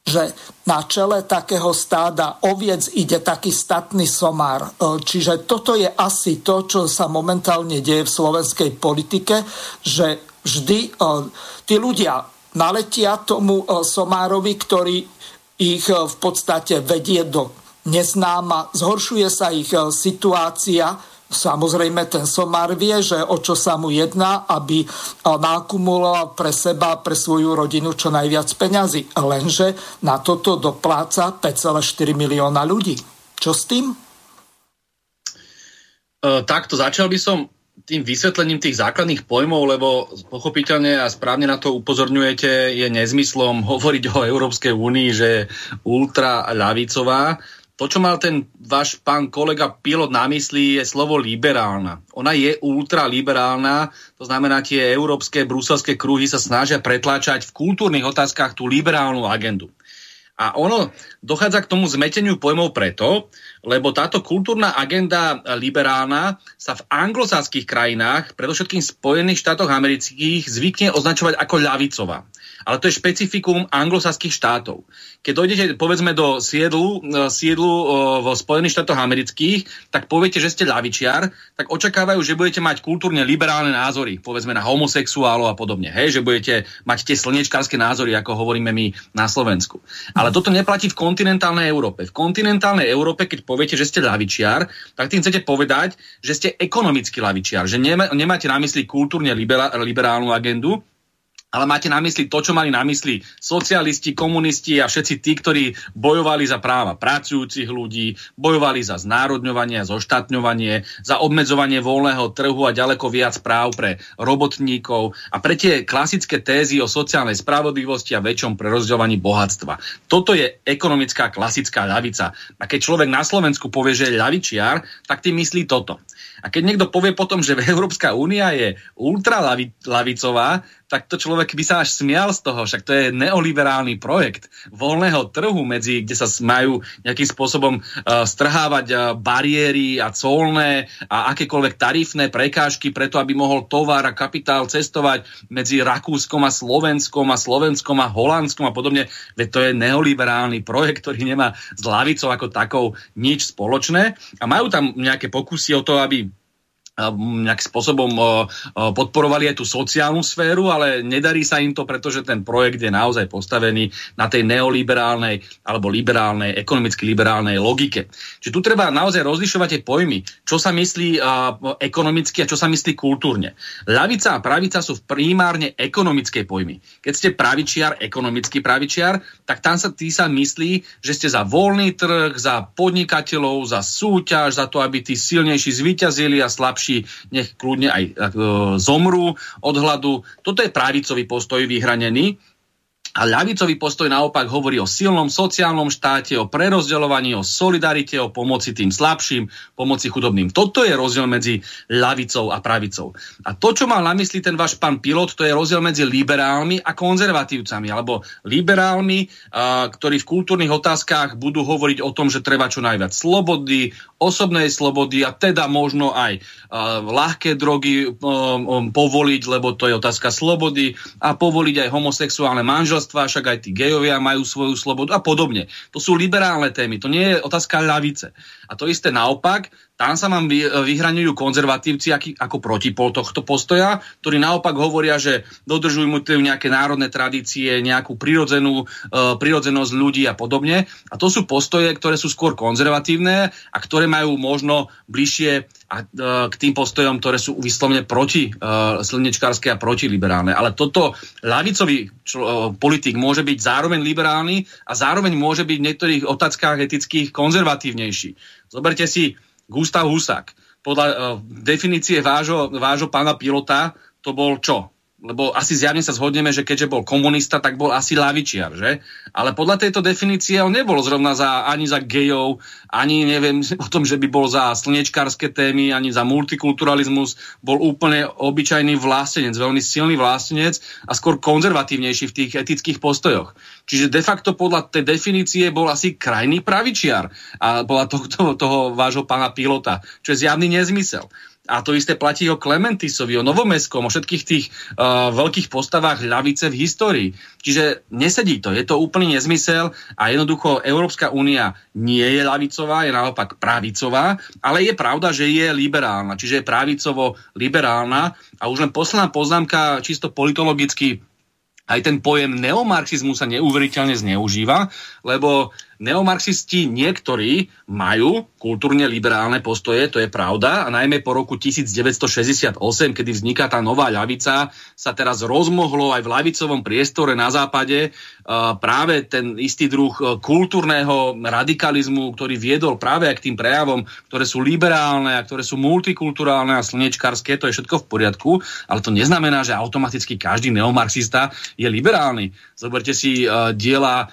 že na čele takého stáda oviec ide taký statný somár. E, čiže toto je asi to, čo sa momentálne deje v slovenskej politike, že vždy tí ľudia naletia tomu somárovi, ktorý ich v podstate vedie do neznáma, zhoršuje sa ich situácia. Samozrejme, ten somár vie, že o čo sa mu jedná, aby e, nakumuloval pre seba, pre svoju rodinu čo najviac peňazí. Lenže na toto dopláca 5,4 milióna ľudí. Čo s tým? Uh, takto začal by som tým vysvetlením tých základných pojmov, lebo pochopiteľne a správne na to upozorňujete, je nezmyslom hovoriť o Európskej únii, že je ultra ľavicová to, čo mal ten váš pán kolega pilot na mysli, je slovo liberálna. Ona je ultraliberálna, to znamená, tie európske, bruselské kruhy sa snažia pretláčať v kultúrnych otázkach tú liberálnu agendu. A ono dochádza k tomu zmeteniu pojmov preto, lebo táto kultúrna agenda liberálna sa v anglosaských krajinách, predovšetkým Spojených štátoch amerických, zvykne označovať ako ľavicová ale to je špecifikum anglosaských štátov. Keď dojdete, povedzme, do siedlu, e, siedlu e, vo Spojených štátoch amerických, tak poviete, že ste ľavičiar, tak očakávajú, že budete mať kultúrne liberálne názory, povedzme na homosexuálov a podobne. Hej, že budete mať tie slnečkárske názory, ako hovoríme my na Slovensku. Ale toto neplatí v kontinentálnej Európe. V kontinentálnej Európe, keď poviete, že ste ľavičiar, tak tým chcete povedať, že ste ekonomicky ľavičiar, že nemáte na mysli kultúrne liberálnu agendu, ale máte na mysli to, čo mali na mysli socialisti, komunisti a všetci tí, ktorí bojovali za práva pracujúcich ľudí, bojovali za znárodňovanie zoštátňovanie, za obmedzovanie voľného trhu a ďaleko viac práv pre robotníkov a pre tie klasické tézy o sociálnej spravodlivosti a väčšom prerozdeľovaní bohatstva. Toto je ekonomická klasická ľavica. A keď človek na Slovensku povie, že je ľavičiar, tak tým myslí toto. A keď niekto povie potom, že Európska únia je ultralavicová, tak to človek by sa až smial z toho, však to je neoliberálny projekt voľného trhu, medzi, kde sa majú nejakým spôsobom uh, strhávať uh, bariéry a colné a akékoľvek tarifné prekážky preto, aby mohol tovar a kapitál cestovať medzi Rakúskom a Slovenskom a Slovenskom a Holandskom a podobne. Veď to je neoliberálny projekt, ktorý nemá s lavicou ako takou nič spoločné a majú tam nejaké pokusy o to, aby nejakým spôsobom podporovali aj tú sociálnu sféru, ale nedarí sa im to, pretože ten projekt je naozaj postavený na tej neoliberálnej alebo liberálnej, ekonomicky liberálnej logike. Čiže tu treba naozaj rozlišovať tie pojmy, čo sa myslí ekonomicky a čo sa myslí kultúrne. Ľavica a pravica sú primárne ekonomické pojmy. Keď ste pravičiar, ekonomický pravičiar, tak tam sa tí sa myslí, že ste za voľný trh, za podnikateľov, za súťaž, za to, aby tí silnejší zvíťazili a slabší či nech kľudne aj e, zomrú od hladu. Toto je pravicový postoj vyhranený. A ľavicový postoj naopak hovorí o silnom sociálnom štáte, o prerozdeľovaní, o solidarite, o pomoci tým slabším, pomoci chudobným. Toto je rozdiel medzi ľavicou a pravicou. A to, čo mal na mysli ten váš pán pilot, to je rozdiel medzi liberálmi a konzervatívcami, alebo liberálmi, ktorí v kultúrnych otázkach budú hovoriť o tom, že treba čo najviac slobody, osobnej slobody a teda možno aj ľahké drogy povoliť, lebo to je otázka slobody a povoliť aj homosexuálne manželstvo manželstva, však aj tí gejovia majú svoju slobodu a podobne. To sú liberálne témy, to nie je otázka ľavice. A to isté naopak, tam sa vám vyhraňujú konzervatívci ako protipol tohto postoja, ktorí naopak hovoria, že dodržujú nejaké národné tradície, nejakú prirodzenú, uh, prirodzenosť ľudí a podobne. A to sú postoje, ktoré sú skôr konzervatívne a ktoré majú možno bližšie uh, k tým postojom, ktoré sú vyslovene proti slnečkárske a protiliberálne. Ale toto ľavicový politik môže byť zároveň liberálny a zároveň môže byť v niektorých otázkach etických konzervatívnejší. Zoberte si Gustav Husák. Podľa uh, definície vášho, vášho pána pilota to bol čo? Lebo asi zjavne sa zhodneme, že keďže bol komunista, tak bol asi lavičiar, že? Ale podľa tejto definície on nebol zrovna za, ani za gejov, ani neviem o tom, že by bol za slnečkárske témy, ani za multikulturalizmus. Bol úplne obyčajný vlástenec, veľmi silný vlástenec a skôr konzervatívnejší v tých etických postojoch. Čiže de facto podľa tej definície bol asi krajný pravičiar a bola toho, toho vášho pána pilota, čo je zjavný nezmysel. A to isté platí o Klementisovi, o Novomeskom, o všetkých tých uh, veľkých postavách ľavice v histórii. Čiže nesedí to, je to úplný nezmysel a jednoducho Európska únia nie je ľavicová, je naopak pravicová, ale je pravda, že je liberálna, čiže je pravicovo-liberálna. A už len posledná poznámka, čisto politologicky, aj ten pojem neomarxizmu sa neuveriteľne zneužíva, lebo Neomarxisti niektorí majú kultúrne liberálne postoje, to je pravda, a najmä po roku 1968, kedy vzniká tá nová ľavica, sa teraz rozmohlo aj v lavicovom priestore na západe uh, práve ten istý druh uh, kultúrneho radikalizmu, ktorý viedol práve k tým prejavom, ktoré sú liberálne a ktoré sú multikulturálne a slnečkarské, to je všetko v poriadku, ale to neznamená, že automaticky každý neomarxista je liberálny. Zoberte si uh, diela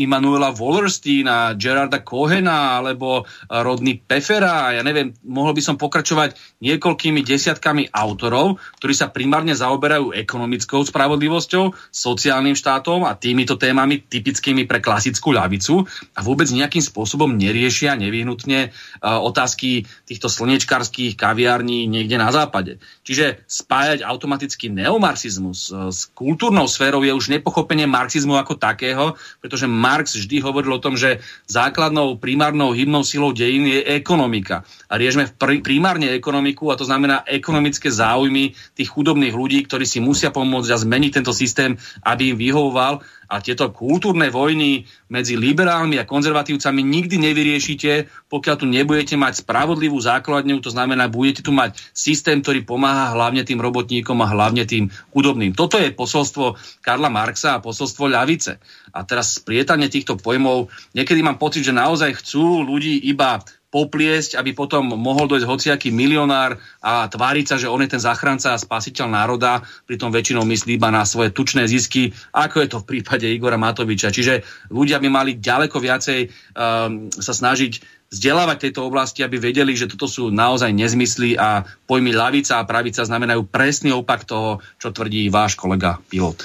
Immanuela Wallers, na Gerarda Kohena alebo rodný Pefera. Ja neviem, mohol by som pokračovať niekoľkými desiatkami autorov, ktorí sa primárne zaoberajú ekonomickou spravodlivosťou, sociálnym štátom a týmito témami typickými pre klasickú ľavicu a vôbec nejakým spôsobom neriešia nevyhnutne otázky týchto slnečkarských kaviarní niekde na západe. Čiže spájať automaticky neomarxizmus s kultúrnou sférou je už nepochopenie marxizmu ako takého, pretože Marx vždy hovoril o tom, že základnou primárnou hybnou silou dejín je ekonomika. A riešme primárne ekonomiku a to znamená ekonomické záujmy tých chudobných ľudí, ktorí si musia pomôcť a zmeniť tento systém, aby im vyhovoval a tieto kultúrne vojny medzi liberálmi a konzervatívcami nikdy nevyriešite, pokiaľ tu nebudete mať spravodlivú základňu, to znamená, budete tu mať systém, ktorý pomáha hlavne tým robotníkom a hlavne tým chudobným. Toto je posolstvo Karla Marxa a posolstvo ľavice. A teraz sprietanie týchto pojmov, niekedy mám pocit, že naozaj chcú ľudí iba popliesť, aby potom mohol dojsť hociaký milionár a tváriť sa, že on je ten zachranca a spasiteľ národa, pritom väčšinou myslí iba na svoje tučné zisky, ako je to v prípade Igora Matoviča. Čiže ľudia by mali ďaleko viacej um, sa snažiť vzdelávať tejto oblasti, aby vedeli, že toto sú naozaj nezmysly a pojmy ľavica a pravica znamenajú presný opak toho, čo tvrdí váš kolega pilot.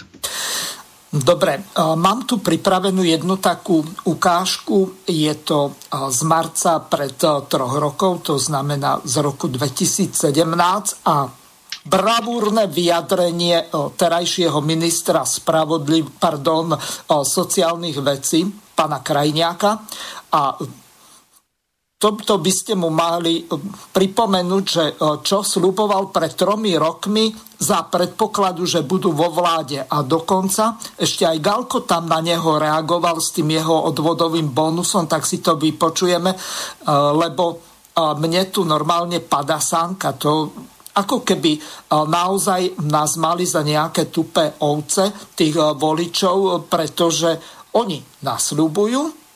Dobre, mám tu pripravenú jednu takú ukážku. Je to z marca pred troch rokov, to znamená z roku 2017 a bravúrne vyjadrenie terajšieho ministra spravodliv, pardon, sociálnych vecí, pana Krajniaka. A tomto by ste mu mali pripomenúť, že čo sluboval pred tromi rokmi za predpokladu, že budú vo vláde. A dokonca ešte aj Galko tam na neho reagoval s tým jeho odvodovým bonusom, tak si to vypočujeme, lebo mne tu normálne pada sánka. To ako keby naozaj nás mali za nejaké tupé ovce tých voličov, pretože oni nasľubujú,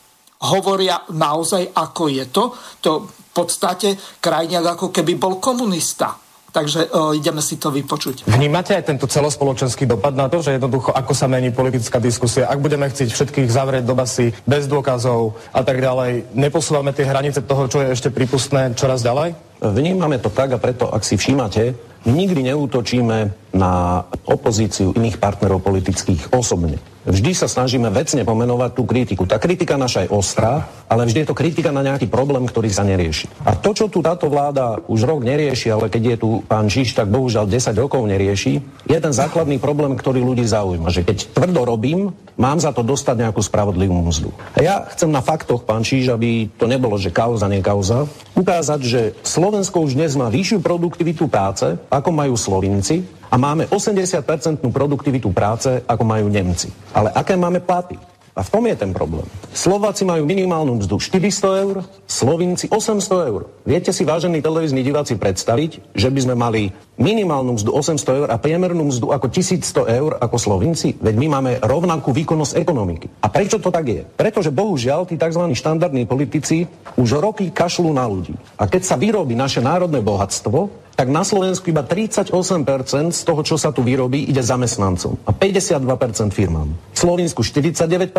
hovoria naozaj, ako je to. To v podstate krajňák ako keby bol komunista. Takže uh, ideme si to vypočuť. Vnímate aj tento celospoločenský dopad na to, že jednoducho ako sa mení politická diskusia, ak budeme chcieť všetkých zavrieť do basy bez dôkazov a tak ďalej, neposúvame tie hranice toho, čo je ešte prípustné čoraz ďalej? Vnímame to tak a preto, ak si všímate, nikdy neútočíme na opozíciu iných partnerov politických osobne. Vždy sa snažíme vecne pomenovať tú kritiku. Tá kritika naša je ostrá, ale vždy je to kritika na nejaký problém, ktorý sa nerieši. A to, čo tu táto vláda už rok nerieši, ale keď je tu pán Žiž, tak bohužiaľ 10 rokov nerieši, je ten základný problém, ktorý ľudí zaujíma. Že keď tvrdo robím, mám za to dostať nejakú spravodlivú mzdu. A ja chcem na faktoch, pán Číž, aby to nebolo, že kauza, nie kauza, ukázať, že Slovensko už dnes má vyššiu produktivitu práce, ako majú Slovinci, a máme 80% produktivitu práce, ako majú Nemci. Ale aké máme platy? A v tom je ten problém. Slováci majú minimálnu mzdu 400 eur, Slovinci 800 eur. Viete si, vážení televízni diváci, predstaviť, že by sme mali minimálnu mzdu 800 eur a priemernú mzdu ako 1100 eur ako Slovinci? Veď my máme rovnakú výkonnosť ekonomiky. A prečo to tak je? Pretože bohužiaľ tí tzv. štandardní politici už roky kašľú na ľudí. A keď sa vyrobí naše národné bohatstvo, tak na Slovensku iba 38% z toho, čo sa tu vyrobí, ide zamestnancom a 52% firmám. V Slovensku 49%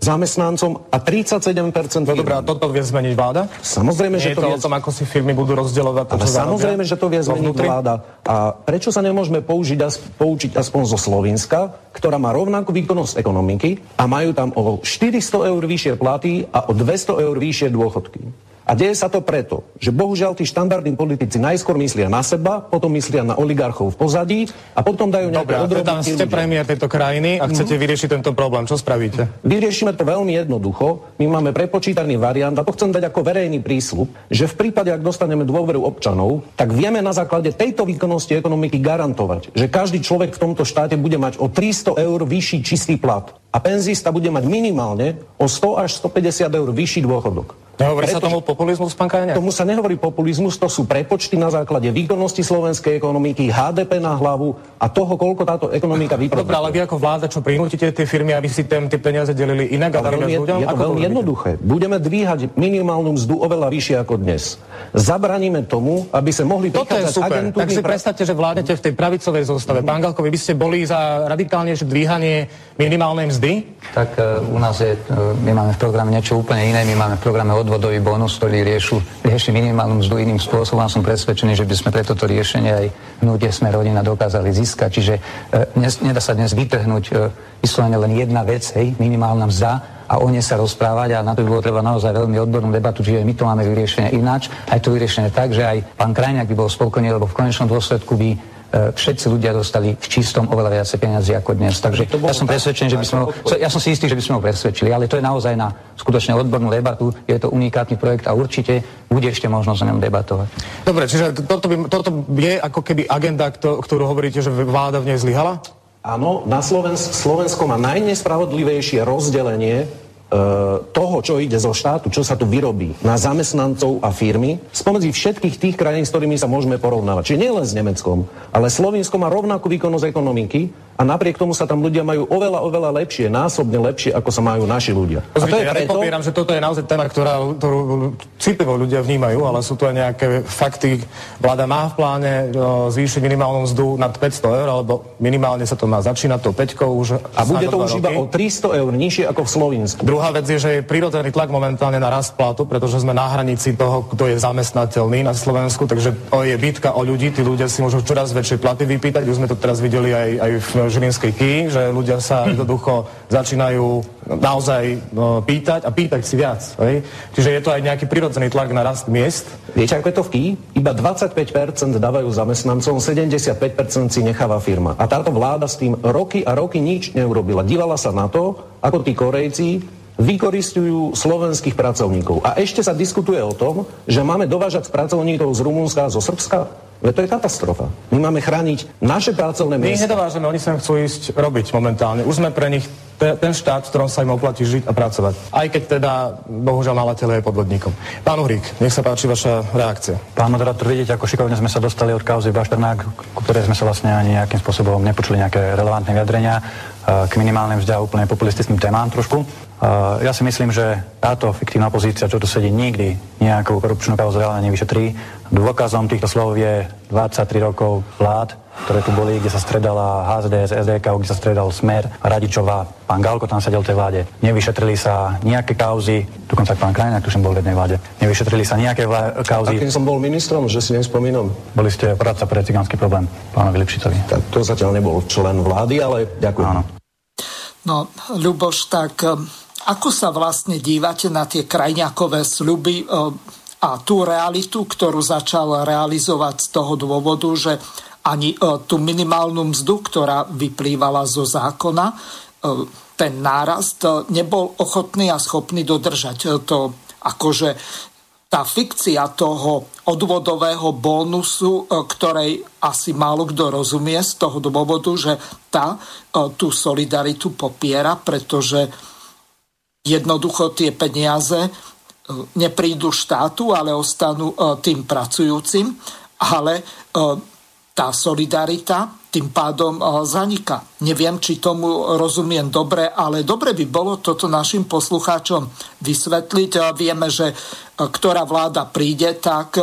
zamestnancom a 37% No dobré, a toto vie zmeniť vláda? Samozrejme, Nie že to, to vie... o tom, ako si firmy budú rozdielovať to, Ale samozrejme, že to vie zmeniť vláda. A prečo sa nemôžeme použiť, poučiť aspoň zo Slovenska, ktorá má rovnakú výkonnosť ekonomiky a majú tam o 400 eur vyššie platy a o 200 eur vyššie dôchodky. A deje sa to preto, že bohužiaľ tí štandardní politici najskôr myslia na seba, potom myslia na oligarchov v pozadí a potom dajú nejaké Dobre, teda ste premiér tejto krajiny a chcete Mhm. vyriešiť tento problém. Čo spravíte? Vyriešime to veľmi jednoducho. My máme prepočítaný variant a to chcem dať ako verejný prísľub, že v prípade, ak dostaneme dôveru občanov, tak vieme na základe tejto výkonnosti ekonomiky garantovať, že každý človek v tomto štáte bude mať o 300 eur vyšší čistý plat a penzista bude mať minimálne o 100 až 150 eur vyšší dôchodok. Nehovorí sa tomu populizmus, pán Kajňák? Tomu sa nehovorí populizmus, to sú prepočty na základe výkonnosti slovenskej ekonomiky, HDP na hlavu a toho, koľko táto ekonomika Dobre, vyprodukuje. ale vy ako vláda, čo prinútite tie firmy, aby si tém, tie peniaze delili inak a viac ľuďom? je to Ako veľmi jednoduché. Budeme dvíhať minimálnu mzdu oveľa vyššie ako dnes. Zabraníme tomu, aby sa mohli Toto je super. Tak si pra- predstavte, že vládnete v tej pravicovej zostave. Pán Galko, vy by ste boli za radikálnejšie dvíhanie minimálnej mzdy? Tak e, u nás je, e, my máme v programe niečo úplne iné, my máme v programe odvodový bonus, ktorý riešu, rieši minimálnu mzdu iným spôsobom. Som presvedčený, že by sme pre toto riešenie aj hnutie sme rodina dokázali získať. Čiže e, nedá sa dnes vytrhnúť e, vyslovene len jedna vec, hej, minimálna mzda a o nej sa rozprávať. A na to by bolo treba naozaj veľmi odbornú debatu, čiže my to máme vyriešené ináč, aj to vyriešené tak, že aj pán Krajňák by bol spokojný, lebo v konečnom dôsledku by všetci ľudia dostali v čistom oveľa viacej peniazy ako dnes. Takže ja som presvedčený, že by sme ho, ja som si istý, že by sme ho presvedčili, ale to je naozaj na skutočne odbornú debatu, je to unikátny projekt a určite bude ešte možnosť o ňom debatovať. Dobre, čiže toto, by, toto je ako keby agenda, kto- ktorú hovoríte, že vláda v nej zlyhala? Áno, na Slovens- Slovensko má najnespravodlivejšie rozdelenie e, toho, čo ide zo štátu, čo sa tu vyrobí na zamestnancov a firmy, spomedzi všetkých tých krajín, s ktorými sa môžeme porovnávať. Čiže nielen s Nemeckom, ale Slovensko má rovnakú výkonnosť ekonomiky a napriek tomu sa tam ľudia majú oveľa, oveľa lepšie, násobne lepšie, ako sa majú naši ľudia. A to je ja preto, nepopieram, že toto je naozaj téma, ktorá, ktorú citlivo ľudia vnímajú, ale sú tu aj nejaké fakty. Vláda má v pláne o, zvýšiť minimálnu mzdu nad 500 eur, alebo minimálne sa to má začínať tou 5 už a bude to už iba roky. o 300 eur nižšie ako v Slovensku. Druhá vec je, že je prirodzený tlak momentálne na rast platu, pretože sme na hranici toho, kto je zamestnateľný na Slovensku, takže je bitka o ľudí, tí ľudia si môžu čoraz väčšie platy vypýtať, už sme to teraz videli aj, aj v Žilinskej Kii, že ľudia sa jednoducho začínajú naozaj no, pýtať a pýtať si viac. Hej? Čiže je to aj nejaký prirodzený tlak na rast miest. Viete, ako je to v Kii? Iba 25% dávajú zamestnancom, 75% si necháva firma. A táto vláda s tým roky a roky nič neurobila. Dívala sa na to, ako tí Korejci vykoristujú slovenských pracovníkov. A ešte sa diskutuje o tom, že máme dovážať pracovníkov z Rumunska a zo Srbska. Veď to je katastrofa. My máme chrániť naše pracovné My ich miesta. nedovážeme, oni sem chcú ísť robiť momentálne. Už sme pre nich te, ten štát, v ktorom sa im oplatí žiť a pracovať. Aj keď teda, bohužiaľ, malateľ je podvodníkom. Pán Uhrík, nech sa páči vaša reakcia. Pán moderátor, vidíte, ako šikovne sme sa dostali od kauzy Bašternák, ku ktorej sme sa vlastne ani nejakým spôsobom nepočuli nejaké relevantné vyjadrenia eh, k minimálnym vzďa úplne populistickým témám trošku. Ja si myslím, že táto fiktívna opozícia, čo tu sedí, nikdy nejakú korupčnú kauzu reálne nevyšetrí. Dôkazom týchto slov je 23 rokov vlád, ktoré tu boli, kde sa stredala HZDS, SDK, kde sa stredal Smer, Radičová, pán Galko tam sedel v tej vláde. Nevyšetrili sa nejaké kauzy, dokonca pán Krajňák, tuším, bol v jednej vláde. Nevyšetrili sa nejaké vlá- kauzy. Akým som bol ministrom, že si nespomínam? Boli ste poradca pre cigánsky problém, pánovi Lipšicovi. Tak to zatiaľ nebol člen vlády, ale ďakujem. Áno. No, Ľuboš, tak eh, ako sa vlastne dívate na tie krajňakové sľuby eh, a tú realitu, ktorú začal realizovať z toho dôvodu, že ani eh, tú minimálnu mzdu, ktorá vyplývala zo zákona, eh, ten nárast nebol ochotný a schopný dodržať. To akože tá fikcia toho odvodového bónusu, e, ktorej asi málo kto rozumie z toho dôvodu, že tá e, tú solidaritu popiera, pretože jednoducho tie peniaze e, neprídu štátu, ale ostanú e, tým pracujúcim, ale e, tá solidarita tým pádom zanika. Neviem, či tomu rozumiem dobre, ale dobre by bolo toto našim poslucháčom vysvetliť. Vieme, že ktorá vláda príde, tak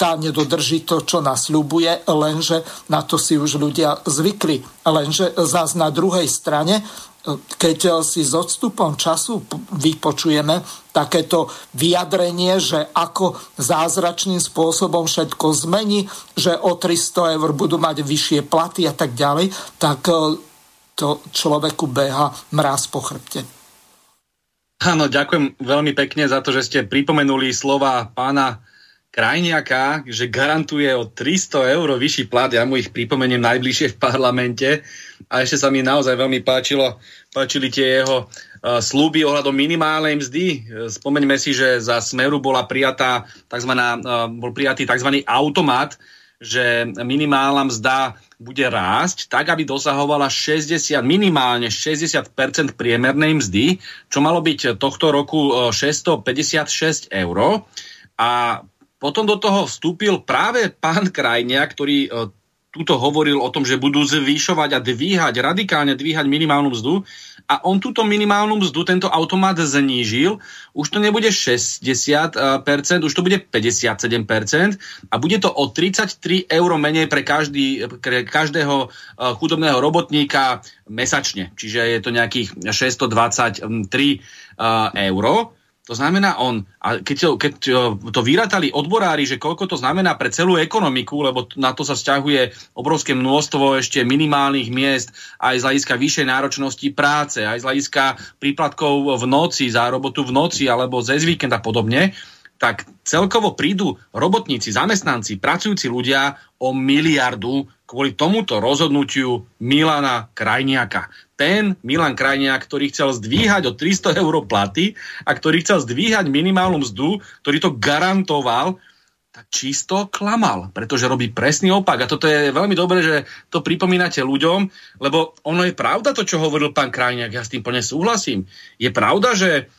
tá nedodrží to, čo nasľubuje, lenže na to si už ľudia zvykli. Lenže zás na druhej strane, keď e, si s odstupom času vypočujeme takéto vyjadrenie, že ako zázračným spôsobom všetko zmení, že o 300 eur budú mať vyššie platy a tak ďalej, tak e, to človeku beha mráz po chrbte. Áno, ďakujem veľmi pekne za to, že ste pripomenuli slova pána Krajniaka, že garantuje o 300 eur vyšší plat. Ja mu ich pripomeniem najbližšie v parlamente. A ešte sa mi naozaj veľmi páčilo, páčili tie jeho uh, slúby ohľadom minimálnej mzdy. Spomeňme si, že za Smeru bola prijatá tzv., uh, bol prijatý tzv. automat, že minimálna mzda bude rásť tak, aby dosahovala 60, minimálne 60% priemernej mzdy, čo malo byť tohto roku e, 656 eur. A potom do toho vstúpil práve pán Krajnia, ktorý e, túto hovoril o tom, že budú zvyšovať a dvíhať, radikálne dvíhať minimálnu mzdu a on túto minimálnu mzdu, tento automat znížil, už to nebude 60%, už to bude 57% a bude to o 33 eur menej pre, každý, pre každého e, chudobného robotníka mesačne. Čiže je to nejakých 623 eur. To znamená on, a keď, to, keď to vyrátali odborári, že koľko to znamená pre celú ekonomiku, lebo na to sa vzťahuje obrovské množstvo ešte minimálnych miest, aj z hľadiska vyššej náročnosti práce, aj z hľadiska príplatkov v noci, za robotu v noci alebo cez víkend a podobne, tak celkovo prídu robotníci, zamestnanci, pracujúci ľudia o miliardu kvôli tomuto rozhodnutiu Milana Krajniaka. Ten Milan Krajniak, ktorý chcel zdvíhať o 300 eur platy a ktorý chcel zdvíhať minimálnu mzdu, ktorý to garantoval, tak čisto klamal, pretože robí presný opak. A toto je veľmi dobré, že to pripomínate ľuďom, lebo ono je pravda to, čo hovoril pán Krajniak, ja s tým plne súhlasím. Je pravda, že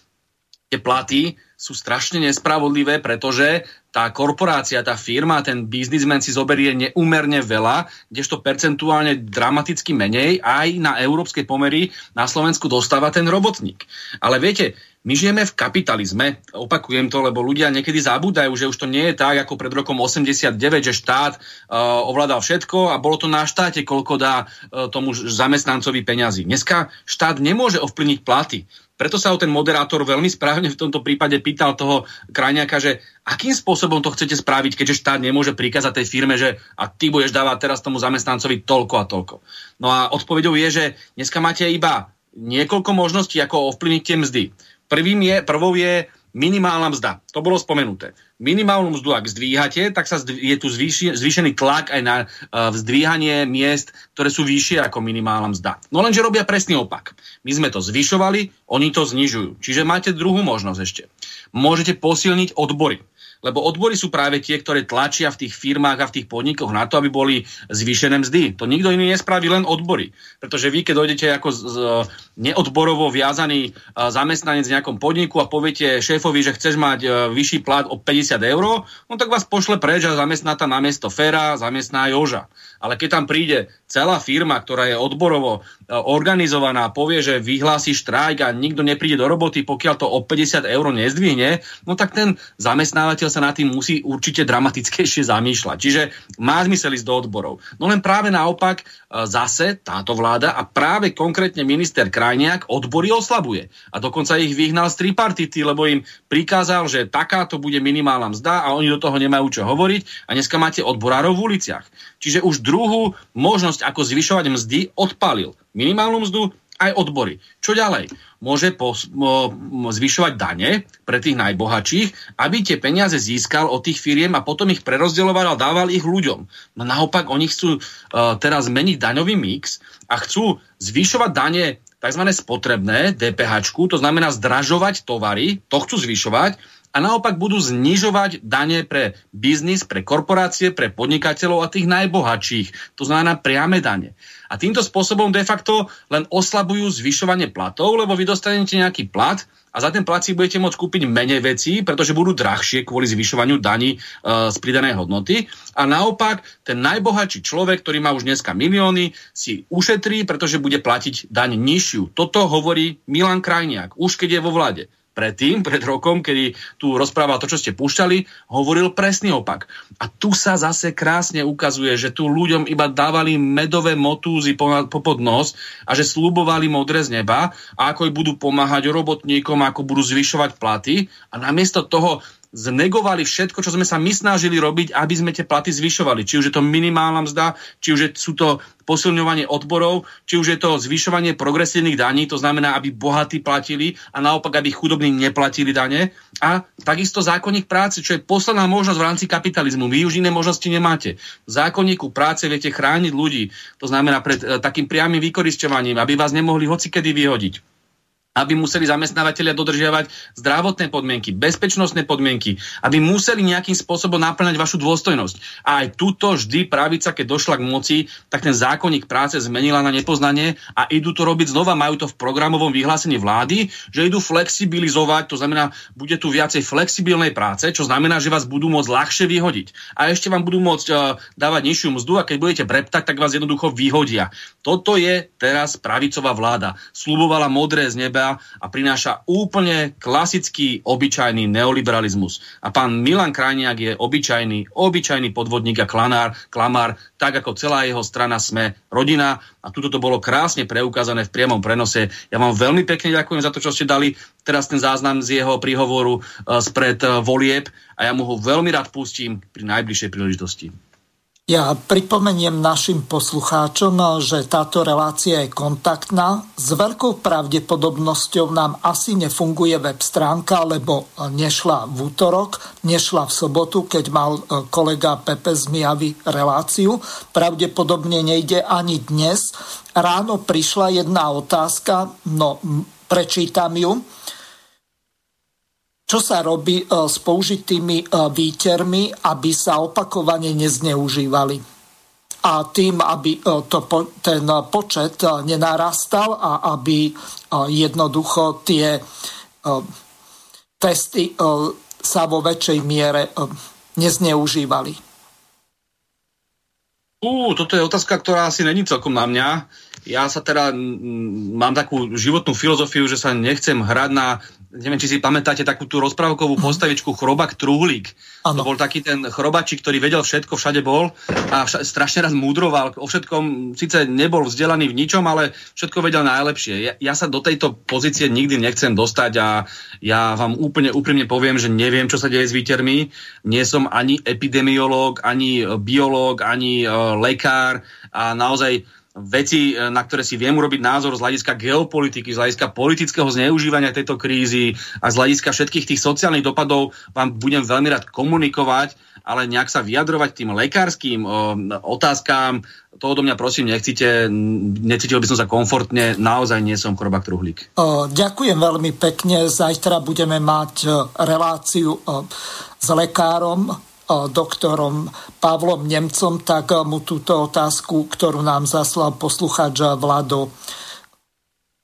tie platy sú strašne nespravodlivé, pretože tá korporácia, tá firma, ten biznismen si zoberie neúmerne veľa, kdežto percentuálne dramaticky menej aj na európskej pomery na Slovensku dostáva ten robotník. Ale viete, my žijeme v kapitalizme, opakujem to, lebo ľudia niekedy zabúdajú, že už to nie je tak, ako pred rokom 89, že štát uh, ovládal všetko a bolo to na štáte, koľko dá uh, tomu zamestnancovi peňazí. Dneska štát nemôže ovplyvniť platy. Preto sa ho ten moderátor veľmi správne v tomto prípade pýtal toho krajňaka, že akým spôsobom to chcete spraviť, keďže štát nemôže prikázať tej firme, že a ty budeš dávať teraz tomu zamestnancovi toľko a toľko. No a odpovedou je, že dneska máte iba niekoľko možností, ako ovplyvniť tie mzdy. Prvým je, prvou je minimálna mzda. To bolo spomenuté. Minimálnu mzdu, ak zdvíhate, tak sa zdví, je tu zvýši, zvýšený tlak aj na uh, zdvíhanie miest, ktoré sú vyššie ako minimálna mzda. No lenže robia presný opak. My sme to zvyšovali, oni to znižujú. Čiže máte druhú možnosť ešte. Môžete posilniť odbory lebo odbory sú práve tie, ktoré tlačia v tých firmách a v tých podnikoch na to, aby boli zvýšené mzdy. To nikto iný nespraví, len odbory. Pretože vy, keď dojdete ako z, z, neodborovo viazaný zamestnanec v nejakom podniku a poviete šéfovi, že chceš mať vyšší plat o 50 eur, no tak vás pošle preč a zamestná tam na miesto Fera, zamestná Joža. Ale keď tam príde celá firma, ktorá je odborovo organizovaná, povie, že vyhlási štrajk a nikto nepríde do roboty, pokiaľ to o 50 eur nezdvihne, no tak ten zamestnávateľ sa nad tým musí určite dramatickejšie zamýšľať. Čiže má zmysel ísť do odborov. No len práve naopak e, zase táto vláda a práve konkrétne minister Krajniak odbory oslabuje. A dokonca ich vyhnal z tripartity, lebo im prikázal, že takáto bude minimálna mzda a oni do toho nemajú čo hovoriť a dneska máte odborárov v uliciach. Čiže už druhú možnosť, ako zvyšovať mzdy, odpalil. Minimálnu mzdu aj odbory. Čo ďalej? Môže pos- mo- zvyšovať dane pre tých najbohatších, aby tie peniaze získal od tých firiem a potom ich prerozdeľoval a dával ich ľuďom. No naopak, oni chcú uh, teraz zmeniť daňový mix a chcú zvyšovať dane tzv. spotrebné, DPH, to znamená zdražovať tovary, to chcú zvyšovať, a naopak budú znižovať dane pre biznis, pre korporácie, pre podnikateľov a tých najbohatších. To znamená priame dane. A týmto spôsobom de facto len oslabujú zvyšovanie platov, lebo vy dostanete nejaký plat a za ten plat si budete môcť kúpiť menej vecí, pretože budú drahšie kvôli zvyšovaniu daní e, z pridanej hodnoty. A naopak, ten najbohatší človek, ktorý má už dneska milióny, si ušetrí, pretože bude platiť daň nižšiu. Toto hovorí Milan Krajniak, už keď je vo vlade predtým, pred rokom, kedy tu rozprával to, čo ste púšťali, hovoril presný opak. A tu sa zase krásne ukazuje, že tu ľuďom iba dávali medové motúzy popod nos a že slúbovali modré z neba a ako budú pomáhať robotníkom, ako budú zvyšovať platy a namiesto toho znegovali všetko, čo sme sa my snažili robiť, aby sme tie platy zvyšovali. Či už je to minimálna mzda, či už sú to posilňovanie odborov, či už je to zvyšovanie progresívnych daní, to znamená, aby bohatí platili a naopak, aby chudobní neplatili dane. A takisto zákonník práce, čo je posledná možnosť v rámci kapitalizmu. Vy už iné možnosti nemáte. V zákonníku práce viete chrániť ľudí, to znamená pred e, takým priamým vykoristovaním, aby vás nemohli hocikedy vyhodiť aby museli zamestnávateľia dodržiavať zdravotné podmienky, bezpečnostné podmienky, aby museli nejakým spôsobom naplňať vašu dôstojnosť. A aj túto vždy pravica, keď došla k moci, tak ten zákonník práce zmenila na nepoznanie a idú to robiť znova, majú to v programovom vyhlásení vlády, že idú flexibilizovať, to znamená, bude tu viacej flexibilnej práce, čo znamená, že vás budú môcť ľahšie vyhodiť. A ešte vám budú môcť uh, dávať nižšiu mzdu a keď budete breptať, tak vás jednoducho vyhodia. Toto je teraz pravicová vláda. Slubovala modré z neba seba a prináša úplne klasický, obyčajný neoliberalizmus. A pán Milan Krajniak je obyčajný, obyčajný podvodník a klanár, klamár, tak ako celá jeho strana Sme rodina. A tuto to bolo krásne preukázané v priamom prenose. Ja vám veľmi pekne ďakujem za to, čo ste dali teraz ten záznam z jeho príhovoru uh, spred uh, volieb a ja mu ho veľmi rád pustím pri najbližšej príležitosti. Ja pripomeniem našim poslucháčom, že táto relácia je kontaktná. S veľkou pravdepodobnosťou nám asi nefunguje web stránka, lebo nešla v útorok, nešla v sobotu, keď mal e, kolega Pepe z Mijavy reláciu. Pravdepodobne nejde ani dnes. Ráno prišla jedna otázka, no prečítam ju čo sa robí e, s použitými e, výtermi, aby sa opakovane nezneužívali. A tým, aby e, to, ten počet nenarastal a aby jednoducho tie testy sa vo väčšej miere nezneužívali. Uh, toto je otázka, ktorá asi není celkom na mňa ja sa teda m, mám takú životnú filozofiu, že sa nechcem hrať na, neviem, či si pamätáte takú tú rozprávkovú mm. postavičku Chrobak. Ano. To bol taký ten chrobačík, ktorý vedel všetko, všade bol a vša- strašne raz múdroval. O všetkom síce nebol vzdelaný v ničom, ale všetko vedel najlepšie. Ja, ja sa do tejto pozície nikdy nechcem dostať a ja vám úplne úprimne poviem, že neviem, čo sa deje s výtermi. Nie som ani epidemiológ, ani biológ, ani uh, lekár a naozaj veci, e, na ktoré si viem urobiť názor z hľadiska geopolitiky, z hľadiska politického zneužívania tejto krízy a z hľadiska všetkých tých sociálnych dopadov vám budem veľmi rád komunikovať, ale nejak sa vyjadrovať tým lekárským o, otázkám, to odo mňa prosím nechcite, necítil by som sa komfortne, naozaj nie som chorobák truhlík. O, ďakujem veľmi pekne, zajtra budeme mať reláciu s lekárom doktorom Pavlom Nemcom, tak mu túto otázku, ktorú nám zaslal poslucháč Vlado,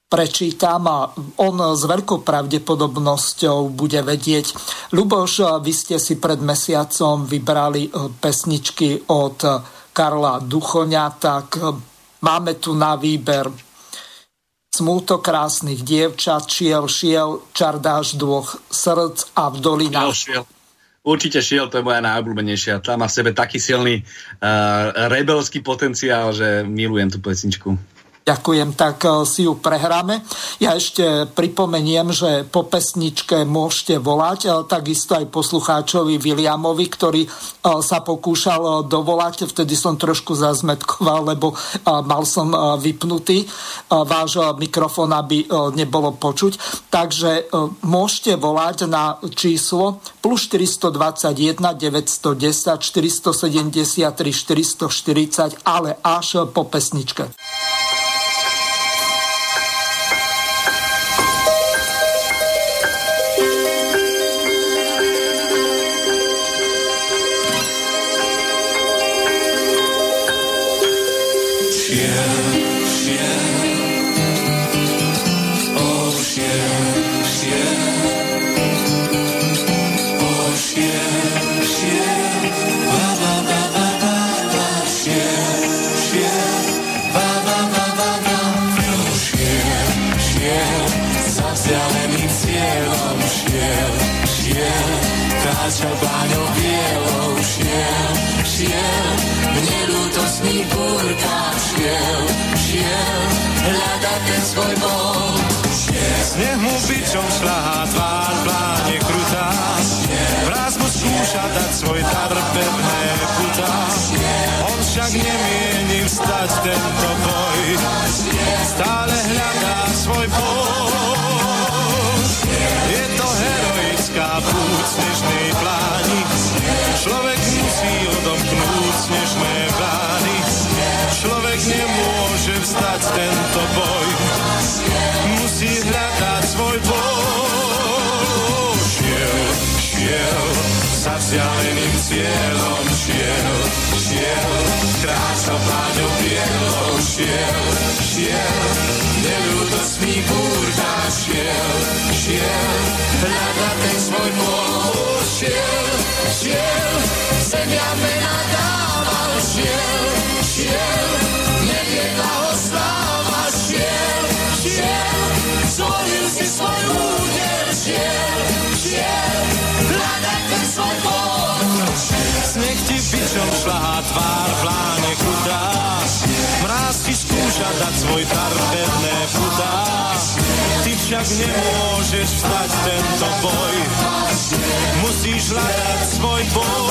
prečítam a on s veľkou pravdepodobnosťou bude vedieť. Luboš, vy ste si pred mesiacom vybrali e, pesničky od Karla Duchoňa, tak e, máme tu na výber smúto krásnych dievčat, šiel, šiel, čardáš dvoch srdc a v dolinách. Šiel, šiel. Určite šiel, to je moja najobľúbenejšia. Tá má v sebe taký silný uh, rebelský potenciál, že milujem tú pesničku. Ďakujem, tak e, si ju prehráme. Ja ešte pripomeniem, že po pesničke môžete volať, e, takisto aj poslucháčovi Williamovi, ktorý e, sa pokúšal dovolať, vtedy som trošku zazmetkoval, lebo mal som vypnutý váš mikrofón, aby nebolo počuť. Takže môžete volať na číslo plus 421 910 473 440, ale až po pesničke. Kráčal báňou bielou, šiel, šiel, v nelútostných búrkach šiel, šiel, hľadať ten svoj bol. Sneh mu bičom šľahá tvár, pláne krutá, vraz mu skúša dať svoj dar pevné putá. On však nemieni vstať tento boj, stále hľadá svoj bol. Heroická púť snežnej pláni, človek musí odomknúť snežné plány. Človek nemôže vstať tento boj, musí hľadať svoj bol. Šiel, šiel, za vzdialeným cieľom šiel, šiel, kráčal pláňou bielou šiel, šiel, nelúdostný búrda šiel, šiel, hľadať ten svoj bol, šiel, šiel, zemia mena dával, šiel, šiel, neviedla ho sláva, šiel, šiel, zvolil si svoj úder, bičom šľahá tvár, pláne krutá, mráz ti skúša dať svoj dar pevné putá. Ty však nemôžeš vstať tento boj, musíš hľadať svoj bol.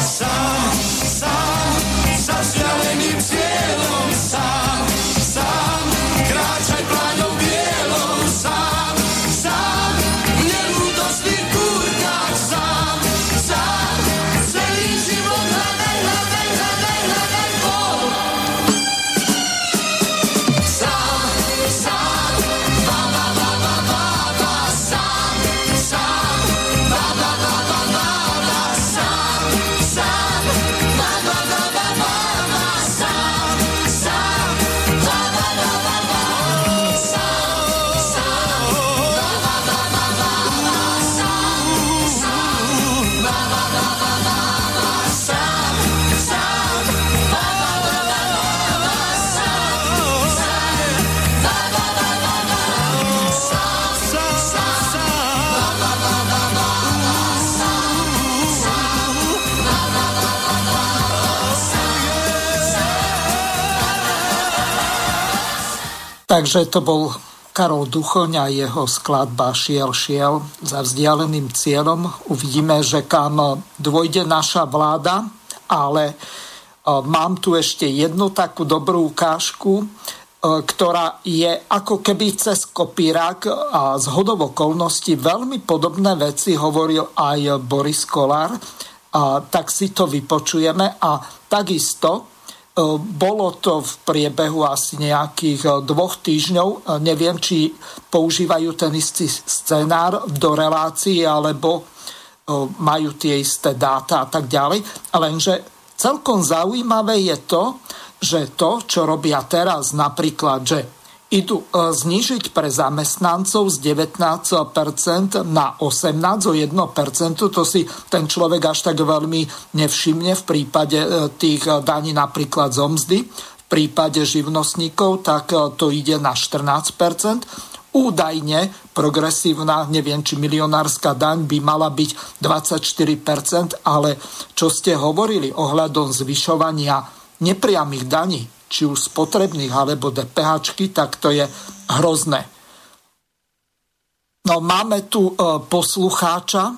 Sám, sám, za vzdialeným cieľom, sám, sám, kráčaj pláňou Takže to bol Karol Duchoň a jeho skladba Šiel, šiel za vzdialeným cieľom. Uvidíme, že kam dôjde naša vláda, ale Mám tu ešte jednu takú dobrú ukážku, ktorá je ako keby cez kopírák a z hodov okolností veľmi podobné veci hovoril aj Boris Kolár, a tak si to vypočujeme a takisto bolo to v priebehu asi nejakých dvoch týždňov. Neviem, či používajú ten istý scenár do relácií, alebo majú tie isté dáta a tak ďalej. Lenže celkom zaujímavé je to, že to, čo robia teraz, napríklad, že idú e, znižiť pre zamestnancov z 19% na 18, o 1%, to si ten človek až tak veľmi nevšimne v prípade e, tých e, daní napríklad z omzdy. V prípade živnostníkov tak to ide na 14%. Údajne progresívna, neviem, či milionárska daň by mala byť 24%, ale čo ste hovorili ohľadom zvyšovania nepriamých daní, či už spotrebných alebo DPH, tak to je hrozné. No máme tu e, poslucháča.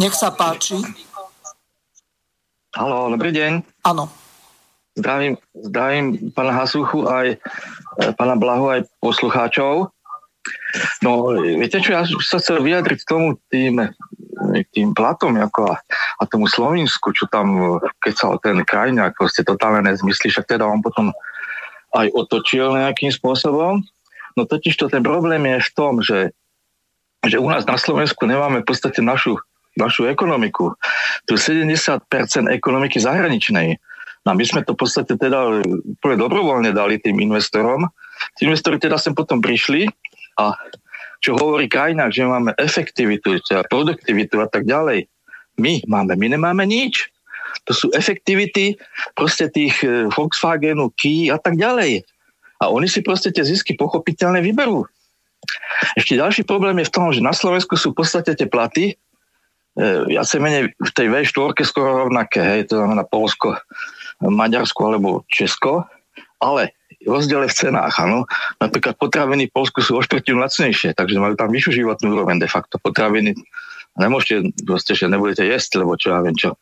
Nech sa páči. Halo, dobrý deň. Áno. Zdravím, zdravím pána Hasuchu aj e, pána Blahu aj poslucháčov. No, viete čo, ja sa chcel vyjadriť k tomu tým, tým platom ako a, a tomu Slovensku, čo tam keď sa ten krajňák, proste totálne nezmyslí, však teda on potom aj otočil nejakým spôsobom. No totiž to ten problém je v tom, že, že u nás na Slovensku nemáme v podstate našu, našu ekonomiku. Tu 70% ekonomiky zahraničnej. No a my sme to v podstate teda úplne dobrovoľne dali tým investorom. Tí investori teda sem potom prišli a čo hovorí krajinách, že máme efektivitu, produktivitu a tak ďalej. My máme, my nemáme nič. To sú efektivity proste tých e, Volkswagenu, Kia a tak ďalej. A oni si proste tie zisky pochopiteľne vyberú. Ešte ďalší problém je v tom, že na Slovensku sú v podstate tie platy ja sa menej v tej V4 skoro rovnaké, hej, to znamená Polsko, Maďarsko alebo Česko, ale rozdiel v cenách, áno. Napríklad potraviny v Polsku sú o štvrtinu lacnejšie, takže majú tam vyššiu životnú úroveň de facto. Potraviny nemôžete, proste, že nebudete jesť, lebo čo ja viem čo.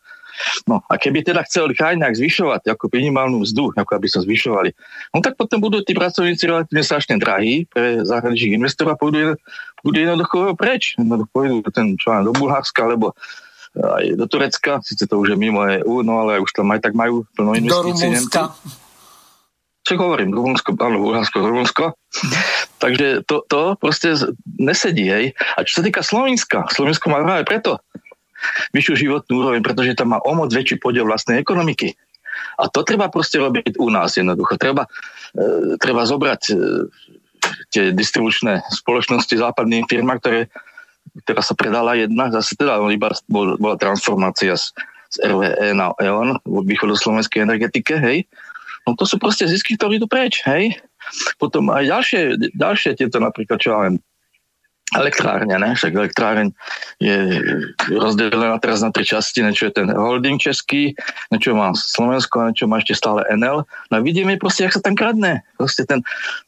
No a keby teda chceli krajinách zvyšovať ako minimálnu mzdu, ako aby sa zvyšovali, no tak potom budú tí pracovníci relatívne strašne drahí pre zahraničných investorov a pôjdu, budú jednoducho preč. Jednoducho pôjdu ten, čo do Bulharska, alebo aj do Turecka, síce to už je mimo EU, no ale už tam aj tak majú plno investícií. Do Rumunska čo hovorím, Rumunsko, áno, Bulharsko, Rumunsko. Takže to, to proste nesedí, hej. A čo sa týka Slovenska, Slovensko má práve preto vyššiu životnú úroveň, pretože tam má o moc väčší podiel vlastnej ekonomiky. A to treba proste robiť u nás jednoducho. Treba, e, treba zobrať e, tie distribučné spoločnosti západným firmám, ktoré, ktorá sa predala jedna, zase teda iba bol, bola transformácia z, z RVE na EON v východoslovenskej energetike, hej No to sú proste zisky, ktoré idú preč, hej. Potom aj ďalšie, ďalšie tieto napríklad, čo ja viem, elektrárne, ne? Však elektráreň je rozdelená teraz na tri časti, niečo je ten holding český, niečo má Slovensko a niečo má ešte stále NL. No vidíme proste, jak sa tam kradne. Proste ten,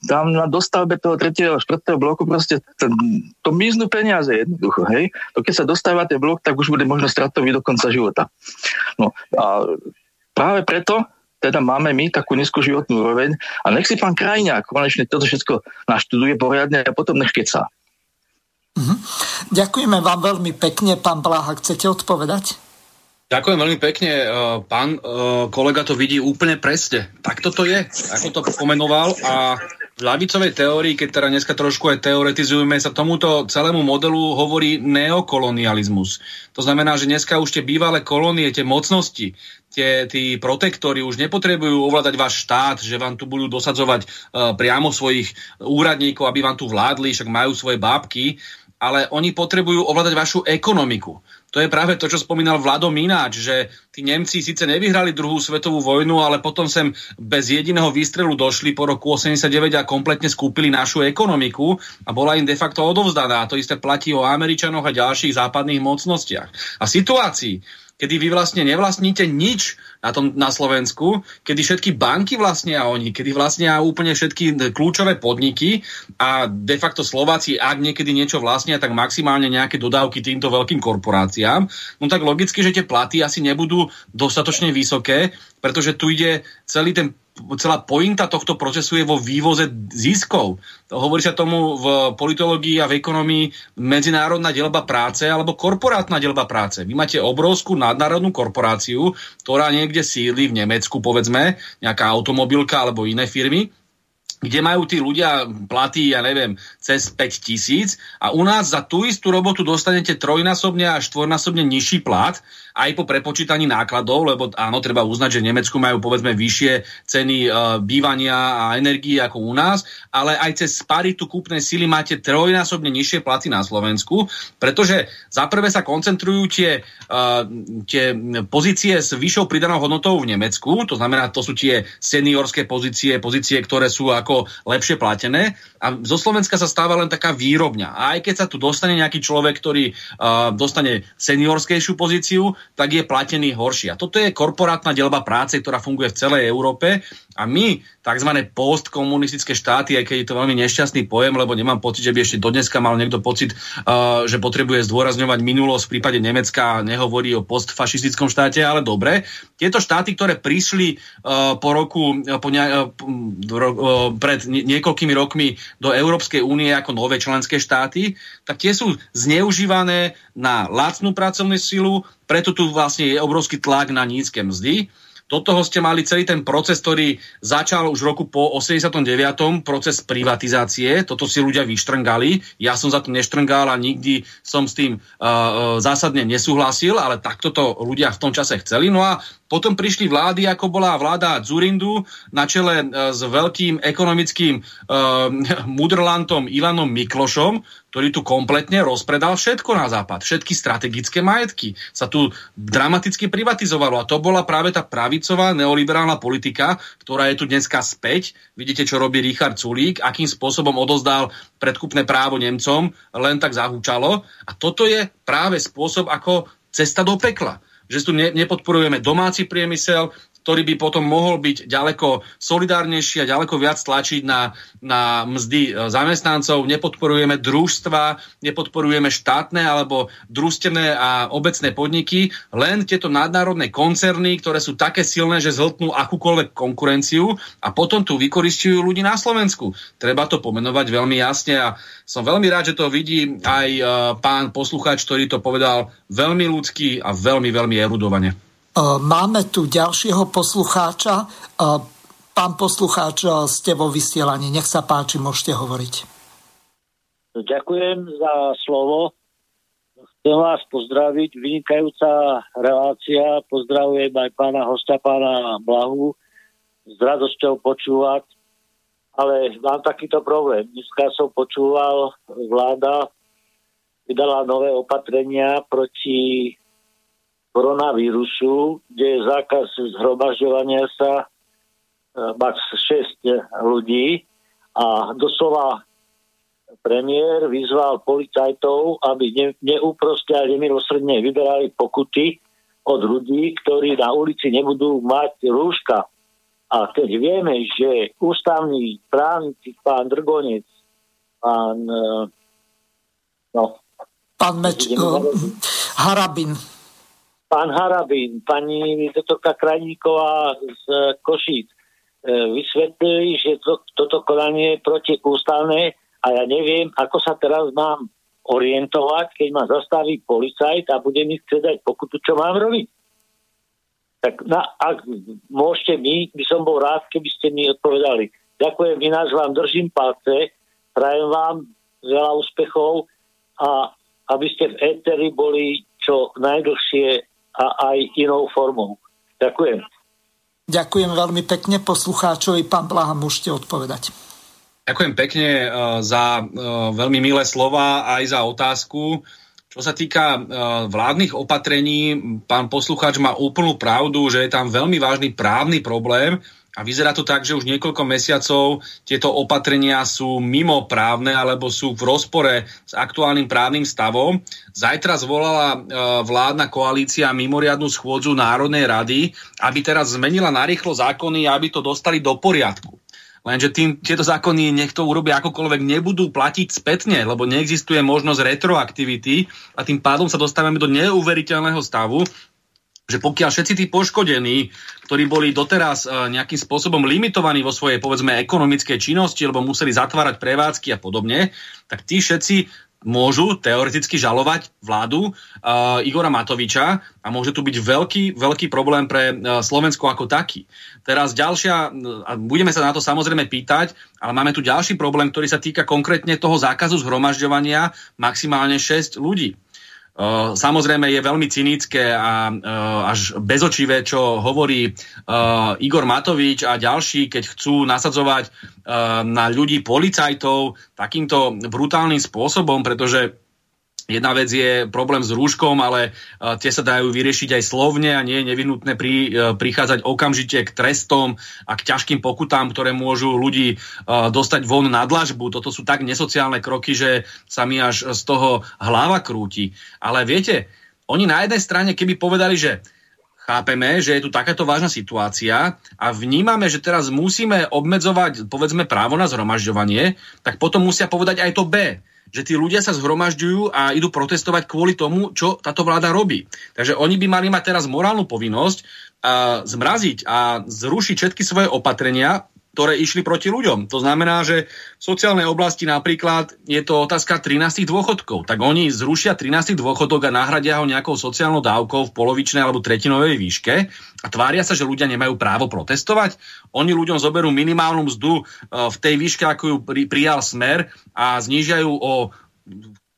tam na dostavbe toho tretieho, štvrtého bloku proste ten, to miznú peniaze jednoducho, hej. To keď sa dostáva ten blok, tak už bude možno stratový do konca života. No a práve preto teda máme my takú nízku životnú úroveň a nech si pán Krajňák konečne toto všetko naštuduje poriadne a potom nech keca. Mhm. Ďakujeme vám veľmi pekne, pán Bláha. Chcete odpovedať? Ďakujem veľmi pekne. E, pán e, kolega to vidí úplne presne. Tak toto je, ako to pomenoval a ľavicovej teórii, keď teda dneska trošku aj teoretizujeme, sa tomuto celému modelu hovorí neokolonializmus. To znamená, že dneska už tie bývalé kolónie, tie mocnosti, tie, tí protektory už nepotrebujú ovládať váš štát, že vám tu budú dosadzovať uh, priamo svojich úradníkov, aby vám tu vládli, však majú svoje bábky, ale oni potrebujú ovládať vašu ekonomiku to je práve to, čo spomínal Vlado Mináč, že tí Nemci síce nevyhrali druhú svetovú vojnu, ale potom sem bez jediného výstrelu došli po roku 89 a kompletne skúpili našu ekonomiku a bola im de facto odovzdaná. A to isté platí o Američanoch a ďalších západných mocnostiach. A situácii, kedy vy vlastne nevlastníte nič na, tom, na Slovensku, kedy všetky banky vlastnia oni, kedy vlastnia úplne všetky kľúčové podniky a de facto Slováci, ak niekedy niečo vlastnia, tak maximálne nejaké dodávky týmto veľkým korporáciám, no tak logicky, že tie platy asi nebudú dostatočne vysoké, pretože tu ide celý ten celá pointa tohto procesu je vo vývoze ziskov. Hovorí sa tomu v politológii a v ekonomii medzinárodná delba práce alebo korporátna delba práce. Vy máte obrovskú nadnárodnú korporáciu, ktorá niekde sídli v Nemecku, povedzme, nejaká automobilka alebo iné firmy, kde majú tí ľudia platy, ja neviem, cez 5 tisíc a u nás za tú istú robotu dostanete trojnásobne až štvornásobne nižší plat aj po prepočítaní nákladov, lebo áno, treba uznať, že v Nemecku majú povedzme vyššie ceny e, bývania a energie ako u nás, ale aj cez paritu kúpnej sily máte trojnásobne nižšie platy na Slovensku, pretože za prvé sa koncentrujú tie, e, tie pozície s vyššou pridanou hodnotou v Nemecku, to znamená, to sú tie seniorské pozície, pozície, ktoré sú ako lepšie platené. A zo Slovenska sa stáva len taká výrobňa. A aj keď sa tu dostane nejaký človek, ktorý uh, dostane seniorskejšiu pozíciu, tak je platený horší. A toto je korporátna delba práce, ktorá funguje v celej Európe a my, tzv. postkomunistické štáty, aj keď je to veľmi nešťastný pojem, lebo nemám pocit, že by ešte dodneska mal niekto pocit, uh, že potrebuje zdôrazňovať minulosť v prípade Nemecka a nehovorí o postfašistickom štáte, ale dobre. Tieto štáty, ktoré prišli uh, po roku, po ne, uh, uh, pred niekoľkými rokmi do Európskej únie ako nové členské štáty, tak tie sú zneužívané na lacnú pracovnú silu, preto tu vlastne je obrovský tlak na nízke mzdy do toho ste mali celý ten proces, ktorý začal už v roku po 89. proces privatizácie. Toto si ľudia vyštrngali. Ja som za to neštrngal a nikdy som s tým uh, zásadne nesúhlasil, ale takto to ľudia v tom čase chceli. No a potom prišli vlády, ako bola vláda Zurindu na čele s veľkým ekonomickým uh, mudrlantom Ivanom Miklošom, ktorý tu kompletne rozpredal všetko na západ. Všetky strategické majetky sa tu dramaticky privatizovalo. A to bola práve tá pravicová neoliberálna politika, ktorá je tu dneska späť. Vidíte, čo robí Richard Sulík, akým spôsobom odozdal predkupné právo Nemcom, len tak zahúčalo. A toto je práve spôsob, ako cesta do pekla že tu ne, nepodporujeme domáci priemysel, ktorý by potom mohol byť ďaleko solidárnejší a ďaleko viac tlačiť na, na mzdy e, zamestnancov. Nepodporujeme družstva, nepodporujeme štátne alebo družstevné a obecné podniky, len tieto nadnárodné koncerny, ktoré sú také silné, že zhltnú akúkoľvek konkurenciu a potom tu vykoristujú ľudí na Slovensku. Treba to pomenovať veľmi jasne a som veľmi rád, že to vidí aj uh, pán poslucháč, ktorý to povedal veľmi ľudský a veľmi, veľmi erudovane. E, máme tu ďalšieho poslucháča. E, pán poslucháč, e, ste vo vysielaní. Nech sa páči, môžete hovoriť. Ďakujem za slovo. Chcem vás pozdraviť. Vynikajúca relácia. Pozdravujem aj pána hosta, pána Blahu. S radosťou počúvať. Ale mám takýto problém. Dneska som počúval, vláda vydala nové opatrenia proti koronavírusu, kde je zákaz zhromažďovania sa e, max 6 ľudí a doslova premiér vyzval policajtov, aby ne, neúproste a nemilosrdne vyberali pokuty od ľudí, ktorí na ulici nebudú mať rúška. A keď vieme, že ústavný právnik, pán Drgonec, pán e, no, pán Meč, uh, Harabin, pán Harabín, pani doktorka Krajníková z Košíc e, vysvetlili, že to, toto konanie je protiústavné a ja neviem, ako sa teraz mám orientovať, keď ma zastaví policajt a bude mi chcieť dať pokutu, čo mám robiť. Tak na, ak môžete mi, by som bol rád, keby ste mi odpovedali. Ďakujem, ináč vám držím palce, prajem vám veľa úspechov a aby ste v éteri boli čo najdlhšie a aj inou formou. Ďakujem. Ďakujem veľmi pekne poslucháčovi. Pán Blaha, môžete odpovedať. Ďakujem pekne uh, za uh, veľmi milé slova aj za otázku. Čo sa týka uh, vládnych opatrení, pán poslucháč má úplnú pravdu, že je tam veľmi vážny právny problém a vyzerá to tak, že už niekoľko mesiacov tieto opatrenia sú mimo právne alebo sú v rozpore s aktuálnym právnym stavom. Zajtra zvolala uh, vládna koalícia mimoriadnu schôdzu Národnej rady, aby teraz zmenila narýchlo zákony, aby to dostali do poriadku. Lenže tým, tieto zákony nech to urobia akokoľvek, nebudú platiť spätne, lebo neexistuje možnosť retroaktivity a tým pádom sa dostávame do neuveriteľného stavu, že pokiaľ všetci tí poškodení, ktorí boli doteraz e, nejakým spôsobom limitovaní vo svojej, povedzme, ekonomickej činnosti, lebo museli zatvárať prevádzky a podobne, tak tí všetci môžu teoreticky žalovať vládu uh, Igora Matoviča a môže tu byť veľký, veľký problém pre uh, Slovensko ako taký. Teraz ďalšia, a budeme sa na to samozrejme pýtať, ale máme tu ďalší problém, ktorý sa týka konkrétne toho zákazu zhromažďovania maximálne 6 ľudí. Samozrejme je veľmi cynické a až bezočivé, čo hovorí Igor Matovič a ďalší, keď chcú nasadzovať na ľudí policajtov takýmto brutálnym spôsobom, pretože Jedna vec je problém s rúškom, ale uh, tie sa dajú vyriešiť aj slovne a nie je nevinutné pri, uh, prichádzať okamžite k trestom a k ťažkým pokutám, ktoré môžu ľudí uh, dostať von na dlažbu. Toto sú tak nesociálne kroky, že sa mi až z toho hlava krúti. Ale viete, oni na jednej strane, keby povedali, že chápeme, že je tu takáto vážna situácia a vnímame, že teraz musíme obmedzovať, povedzme, právo na zhromažďovanie, tak potom musia povedať aj to B že tí ľudia sa zhromažďujú a idú protestovať kvôli tomu, čo táto vláda robí. Takže oni by mali mať teraz morálnu povinnosť a zmraziť a zrušiť všetky svoje opatrenia, ktoré išli proti ľuďom. To znamená, že v sociálnej oblasti napríklad je to otázka 13 dôchodkov. Tak oni zrušia 13 dôchodok a nahradia ho nejakou sociálnou dávkou v polovičnej alebo tretinovej výške a tvária sa, že ľudia nemajú právo protestovať. Oni ľuďom zoberú minimálnu mzdu e, v tej výške, ako ju prijal smer a znížajú o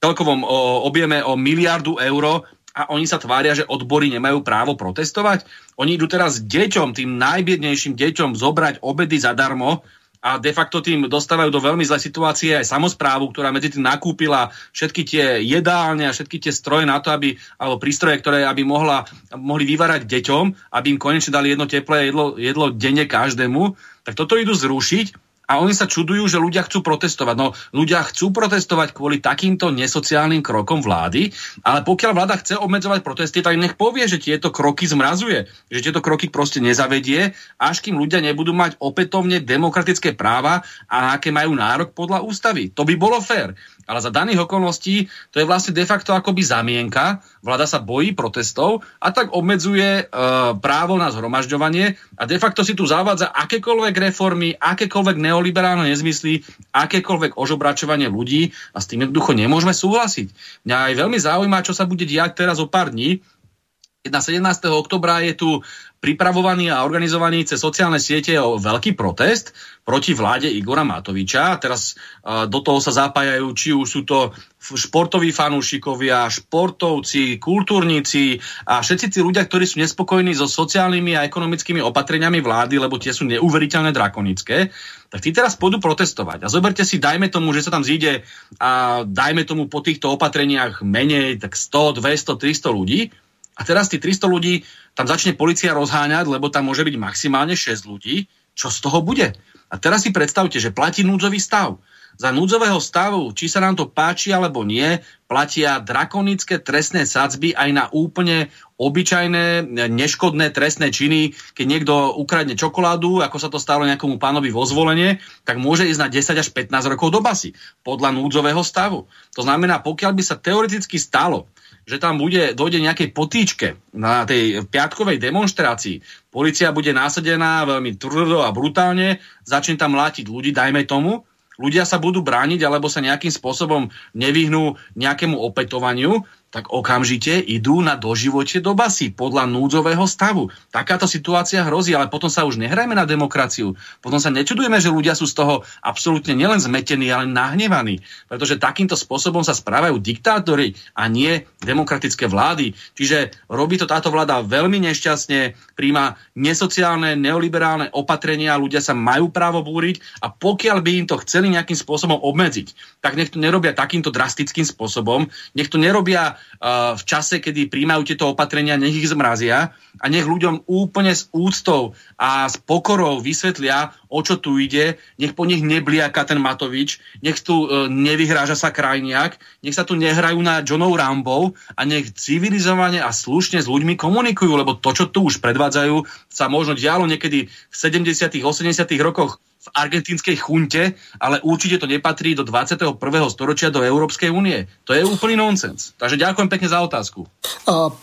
celkovom objeme o miliardu eur a oni sa tvária, že odbory nemajú právo protestovať. Oni idú teraz deťom, tým najbiednejším deťom zobrať obedy zadarmo a de facto tým dostávajú do veľmi zlej situácie aj samozprávu, ktorá medzi tým nakúpila všetky tie jedálne a všetky tie stroje na to, aby, alebo prístroje, ktoré aby mohla, mohli vyvárať deťom, aby im konečne dali jedno teplé jedlo, jedlo denne každému, tak toto idú zrušiť a oni sa čudujú, že ľudia chcú protestovať. No, ľudia chcú protestovať kvôli takýmto nesociálnym krokom vlády, ale pokiaľ vláda chce obmedzovať protesty, tak nech povie, že tieto kroky zmrazuje, že tieto kroky proste nezavedie, až kým ľudia nebudú mať opätovne demokratické práva a aké majú nárok podľa ústavy. To by bolo fér. Ale za daných okolností to je vlastne de facto akoby zamienka. Vláda sa bojí protestov a tak obmedzuje e, právo na zhromažďovanie a de facto si tu zavádza akékoľvek reformy, akékoľvek neoliberálne nezmysly, akékoľvek ožobračovanie ľudí a s tým jednoducho nemôžeme súhlasiť. Mňa aj veľmi zaujíma, čo sa bude diať teraz o pár dní, 17. oktobra je tu pripravovaný a organizovaný cez sociálne siete o veľký protest proti vláde Igora Matoviča. Teraz uh, do toho sa zapájajú, či už sú to športoví fanúšikovia, športovci, kultúrnici a všetci tí ľudia, ktorí sú nespokojní so sociálnymi a ekonomickými opatreniami vlády, lebo tie sú neuveriteľne drakonické, tak tí teraz pôjdu protestovať. A zoberte si, dajme tomu, že sa tam zíde a dajme tomu po týchto opatreniach menej, tak 100, 200, 300 ľudí a teraz tí 300 ľudí tam začne policia rozháňať, lebo tam môže byť maximálne 6 ľudí. Čo z toho bude? A teraz si predstavte, že platí núdzový stav. Za núdzového stavu, či sa nám to páči alebo nie, platia drakonické trestné sadzby aj na úplne obyčajné, neškodné trestné činy. Keď niekto ukradne čokoládu, ako sa to stalo nejakomu pánovi vo zvolenie, tak môže ísť na 10 až 15 rokov do basy podľa núdzového stavu. To znamená, pokiaľ by sa teoreticky stalo, že tam bude, dojde nejakej potýčke na tej piatkovej demonstrácii, policia bude násadená veľmi tvrdo a brutálne, začne tam látiť ľudí, dajme tomu, ľudia sa budú brániť alebo sa nejakým spôsobom nevyhnú nejakému opätovaniu, tak okamžite idú na doživote do basy podľa núdzového stavu. Takáto situácia hrozí, ale potom sa už nehrajme na demokraciu. Potom sa nečudujeme, že ľudia sú z toho absolútne nielen zmetení, ale nahnevaní. Pretože takýmto spôsobom sa správajú diktátori a nie demokratické vlády. Čiže robí to táto vláda veľmi nešťastne, príjma nesociálne, neoliberálne opatrenia, ľudia sa majú právo búriť a pokiaľ by im to chceli nejakým spôsobom obmedziť, tak nech to nerobia takýmto drastickým spôsobom, nech to nerobia uh, v čase, kedy príjmajú tieto opatrenia, nech ich zmrazia a nech ľuďom úplne s úctou a s pokorou vysvetlia, o čo tu ide, nech po nich nebliaka ten Matovič, nech tu uh, nevyhráža sa krajniak, nech sa tu nehrajú na Johnov Rambov a nech civilizovane a slušne s ľuďmi komunikujú, lebo to, čo tu už predvádzajú, sa možno dialo niekedy v 70 80 rokoch v argentínskej chunte, ale určite to nepatrí do 21. storočia do Európskej únie. To je úplný nonsens. Takže ďakujem pekne za otázku.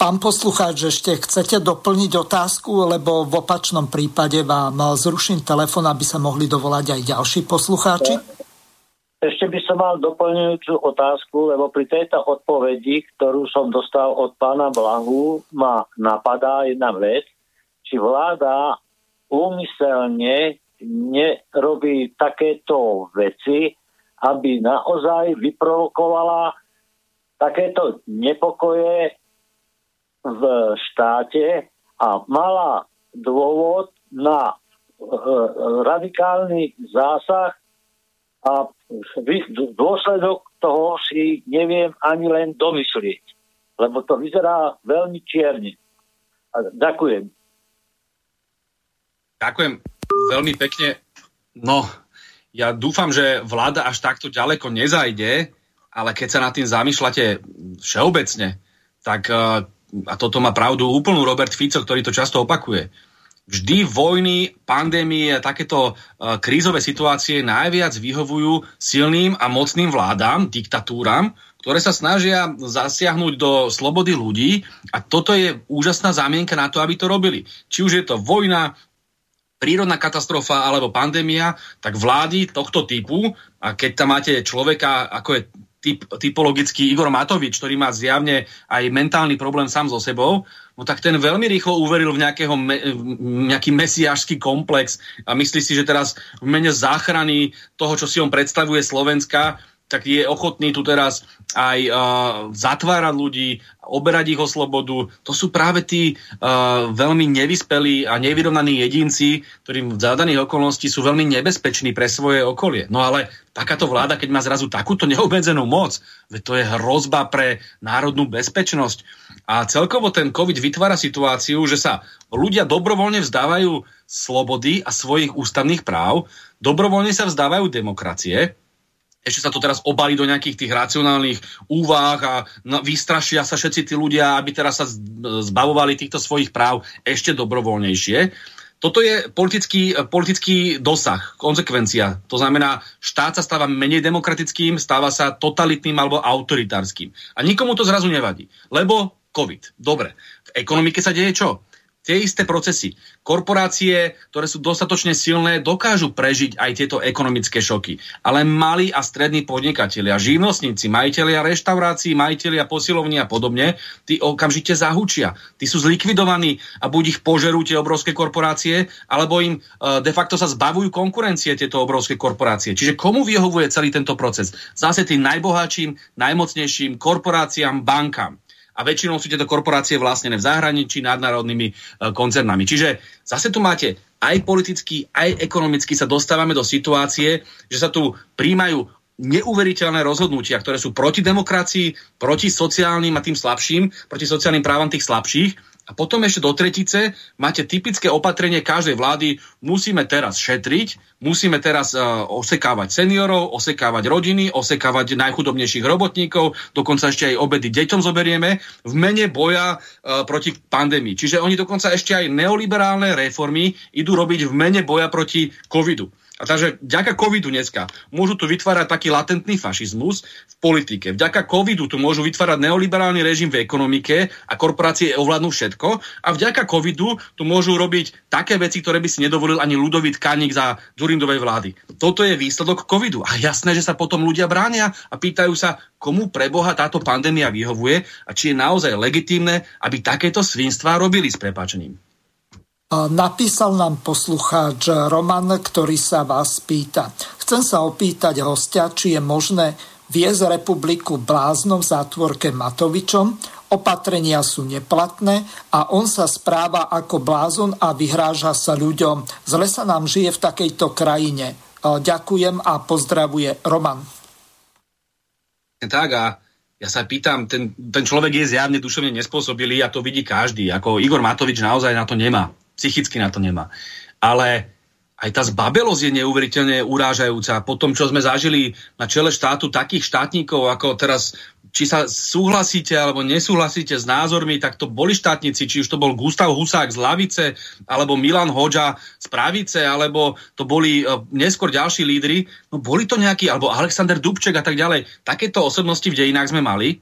Pán poslucháč, ešte chcete doplniť otázku, lebo v opačnom prípade vám zruším telefon, aby sa mohli dovolať aj ďalší poslucháči? Ešte by som mal doplňujúcu otázku, lebo pri tejto odpovedi, ktorú som dostal od pána Blahu, ma napadá jedna vec, či vláda úmyselne nerobí takéto veci, aby naozaj vyprovokovala takéto nepokoje v štáte a mala dôvod na e, radikálny zásah a dôsledok toho si neviem ani len domyslieť, lebo to vyzerá veľmi čierne. Ďakujem. Ďakujem veľmi pekne. No, ja dúfam, že vláda až takto ďaleko nezajde, ale keď sa nad tým zamýšľate všeobecne, tak eh, a toto má pravdu úplnú Robert Fico, ktorý to často opakuje. Vždy vojny, pandémie a takéto uh, krízové situácie najviac vyhovujú silným a mocným vládám, diktatúram, ktoré sa snažia zasiahnuť do slobody ľudí a toto je úžasná zámienka na to, aby to robili. Či už je to vojna, prírodná katastrofa alebo pandémia, tak vlády tohto typu, a keď tam máte človeka, ako je typ, typologický Igor Matovič, ktorý má zjavne aj mentálny problém sám so sebou, no tak ten veľmi rýchlo uveril v nejakého me, nejaký mesiášsky komplex a myslí si, že teraz v mene záchrany toho, čo si on predstavuje Slovenska, tak je ochotný tu teraz aj uh, zatvárať ľudí, oberať ich o slobodu. To sú práve tí uh, veľmi nevyspelí a nevyrovnaní jedinci, ktorým v zadaných okolností sú veľmi nebezpeční pre svoje okolie. No ale takáto vláda, keď má zrazu takúto neobmedzenú moc, to je hrozba pre národnú bezpečnosť. A celkovo ten COVID vytvára situáciu, že sa ľudia dobrovoľne vzdávajú slobody a svojich ústavných práv, dobrovoľne sa vzdávajú demokracie, ešte sa to teraz obalí do nejakých tých racionálnych úvah a vystrašia sa všetci tí ľudia, aby teraz sa zbavovali týchto svojich práv ešte dobrovoľnejšie. Toto je politický, politický dosah, konsekvencia. To znamená, štát sa stáva menej demokratickým, stáva sa totalitným alebo autoritárským. A nikomu to zrazu nevadí, lebo COVID. Dobre. V ekonomike sa deje čo? Tie isté procesy. Korporácie, ktoré sú dostatočne silné, dokážu prežiť aj tieto ekonomické šoky. Ale malí a strední podnikatelia, živnostníci, majiteľia reštaurácií, majiteľia posilovní a podobne, tí okamžite zahučia. Tí sú zlikvidovaní a buď ich požerú tie obrovské korporácie, alebo im e, de facto sa zbavujú konkurencie tieto obrovské korporácie. Čiže komu vyhovuje celý tento proces? Zase tým najbohatším, najmocnejším korporáciám, bankám a väčšinou sú tieto korporácie vlastnené v zahraničí nadnárodnými e, koncernami. Čiže zase tu máte aj politicky, aj ekonomicky sa dostávame do situácie, že sa tu príjmajú neuveriteľné rozhodnutia, ktoré sú proti demokracii, proti sociálnym a tým slabším, proti sociálnym právam tých slabších a potom ešte do tretice máte typické opatrenie každej vlády. Musíme teraz šetriť, musíme teraz uh, osekávať seniorov, osekávať rodiny, osekávať najchudobnejších robotníkov, dokonca ešte aj obedy deťom zoberieme v mene boja uh, proti pandémii. Čiže oni dokonca ešte aj neoliberálne reformy idú robiť v mene boja proti covidu. A takže vďaka covidu dneska môžu tu vytvárať taký latentný fašizmus v politike. Vďaka covidu tu môžu vytvárať neoliberálny režim v ekonomike a korporácie ovládnu všetko. A vďaka covidu tu môžu robiť také veci, ktoré by si nedovolil ani Ludovít Kaník za Durindovej vlády. Toto je výsledok covidu. A jasné, že sa potom ľudia bránia a pýtajú sa, komu pre Boha táto pandémia vyhovuje a či je naozaj legitímne, aby takéto svinstvá robili s prepačením. Napísal nám poslucháč Roman, ktorý sa vás pýta. Chcem sa opýtať hostia, či je možné viesť republiku bláznom v zátvorke Matovičom. Opatrenia sú neplatné a on sa správa ako blázon a vyhráža sa ľuďom. Zle sa nám žije v takejto krajine. Ďakujem a pozdravuje Roman. Tak a ja sa pýtam, ten, ten človek je zjavne duševne nespôsobilý a to vidí každý. Ako Igor Matovič naozaj na to nemá. Psychicky na to nemá. Ale aj tá zbabelosť je neuveriteľne urážajúca. Po tom, čo sme zažili na čele štátu takých štátnikov, ako teraz, či sa súhlasíte alebo nesúhlasíte s názormi, tak to boli štátnici, či už to bol Gustav Husák z Lavice, alebo Milan Hoďa z Pravice, alebo to boli uh, neskôr ďalší lídry. No boli to nejakí, alebo Alexander Dubček a tak ďalej. Takéto osobnosti v dejinách sme mali.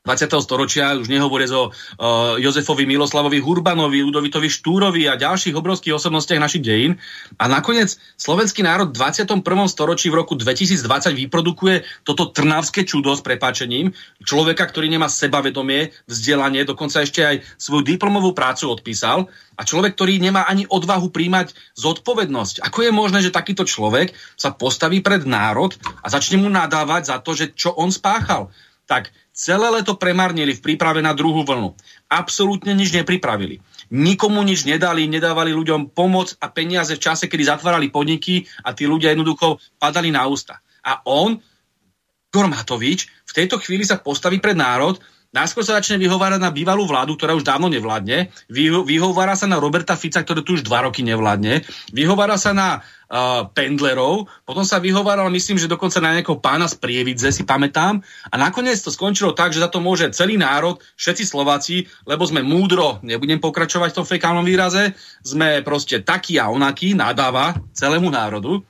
20. storočia, už nehovoria o uh, Jozefovi Miloslavovi Hurbanovi, Ludovitovi Štúrovi a ďalších obrovských osobnostiach našich dejín. A nakoniec slovenský národ v 21. storočí v roku 2020 vyprodukuje toto trnavské čudo s prepáčením, človeka, ktorý nemá sebavedomie, vzdelanie, dokonca ešte aj svoju diplomovú prácu odpísal a človek, ktorý nemá ani odvahu príjmať zodpovednosť. Ako je možné, že takýto človek sa postaví pred národ a začne mu nadávať za to, že čo on spáchal? Tak Celé leto premárnili v príprave na druhú vlnu. Absolútne nič nepripravili. Nikomu nič nedali, nedávali ľuďom pomoc a peniaze v čase, kedy zatvárali podniky a tí ľudia jednoducho padali na ústa. A on, Gormatovič, v tejto chvíli sa postaví pred národ Najskôr sa začne vyhovárať na bývalú vládu, ktorá už dávno nevládne. Vyho- vyhovára sa na Roberta Fica, ktorý tu už dva roky nevládne. Vyhovára sa na uh, pendlerov. Potom sa vyhováral, myslím, že dokonca na nejakého pána z Prievidze, si pamätám. A nakoniec to skončilo tak, že za to môže celý národ, všetci Slováci, lebo sme múdro, nebudem pokračovať v tom fekálnom výraze, sme proste takí a onakí, nadáva celému národu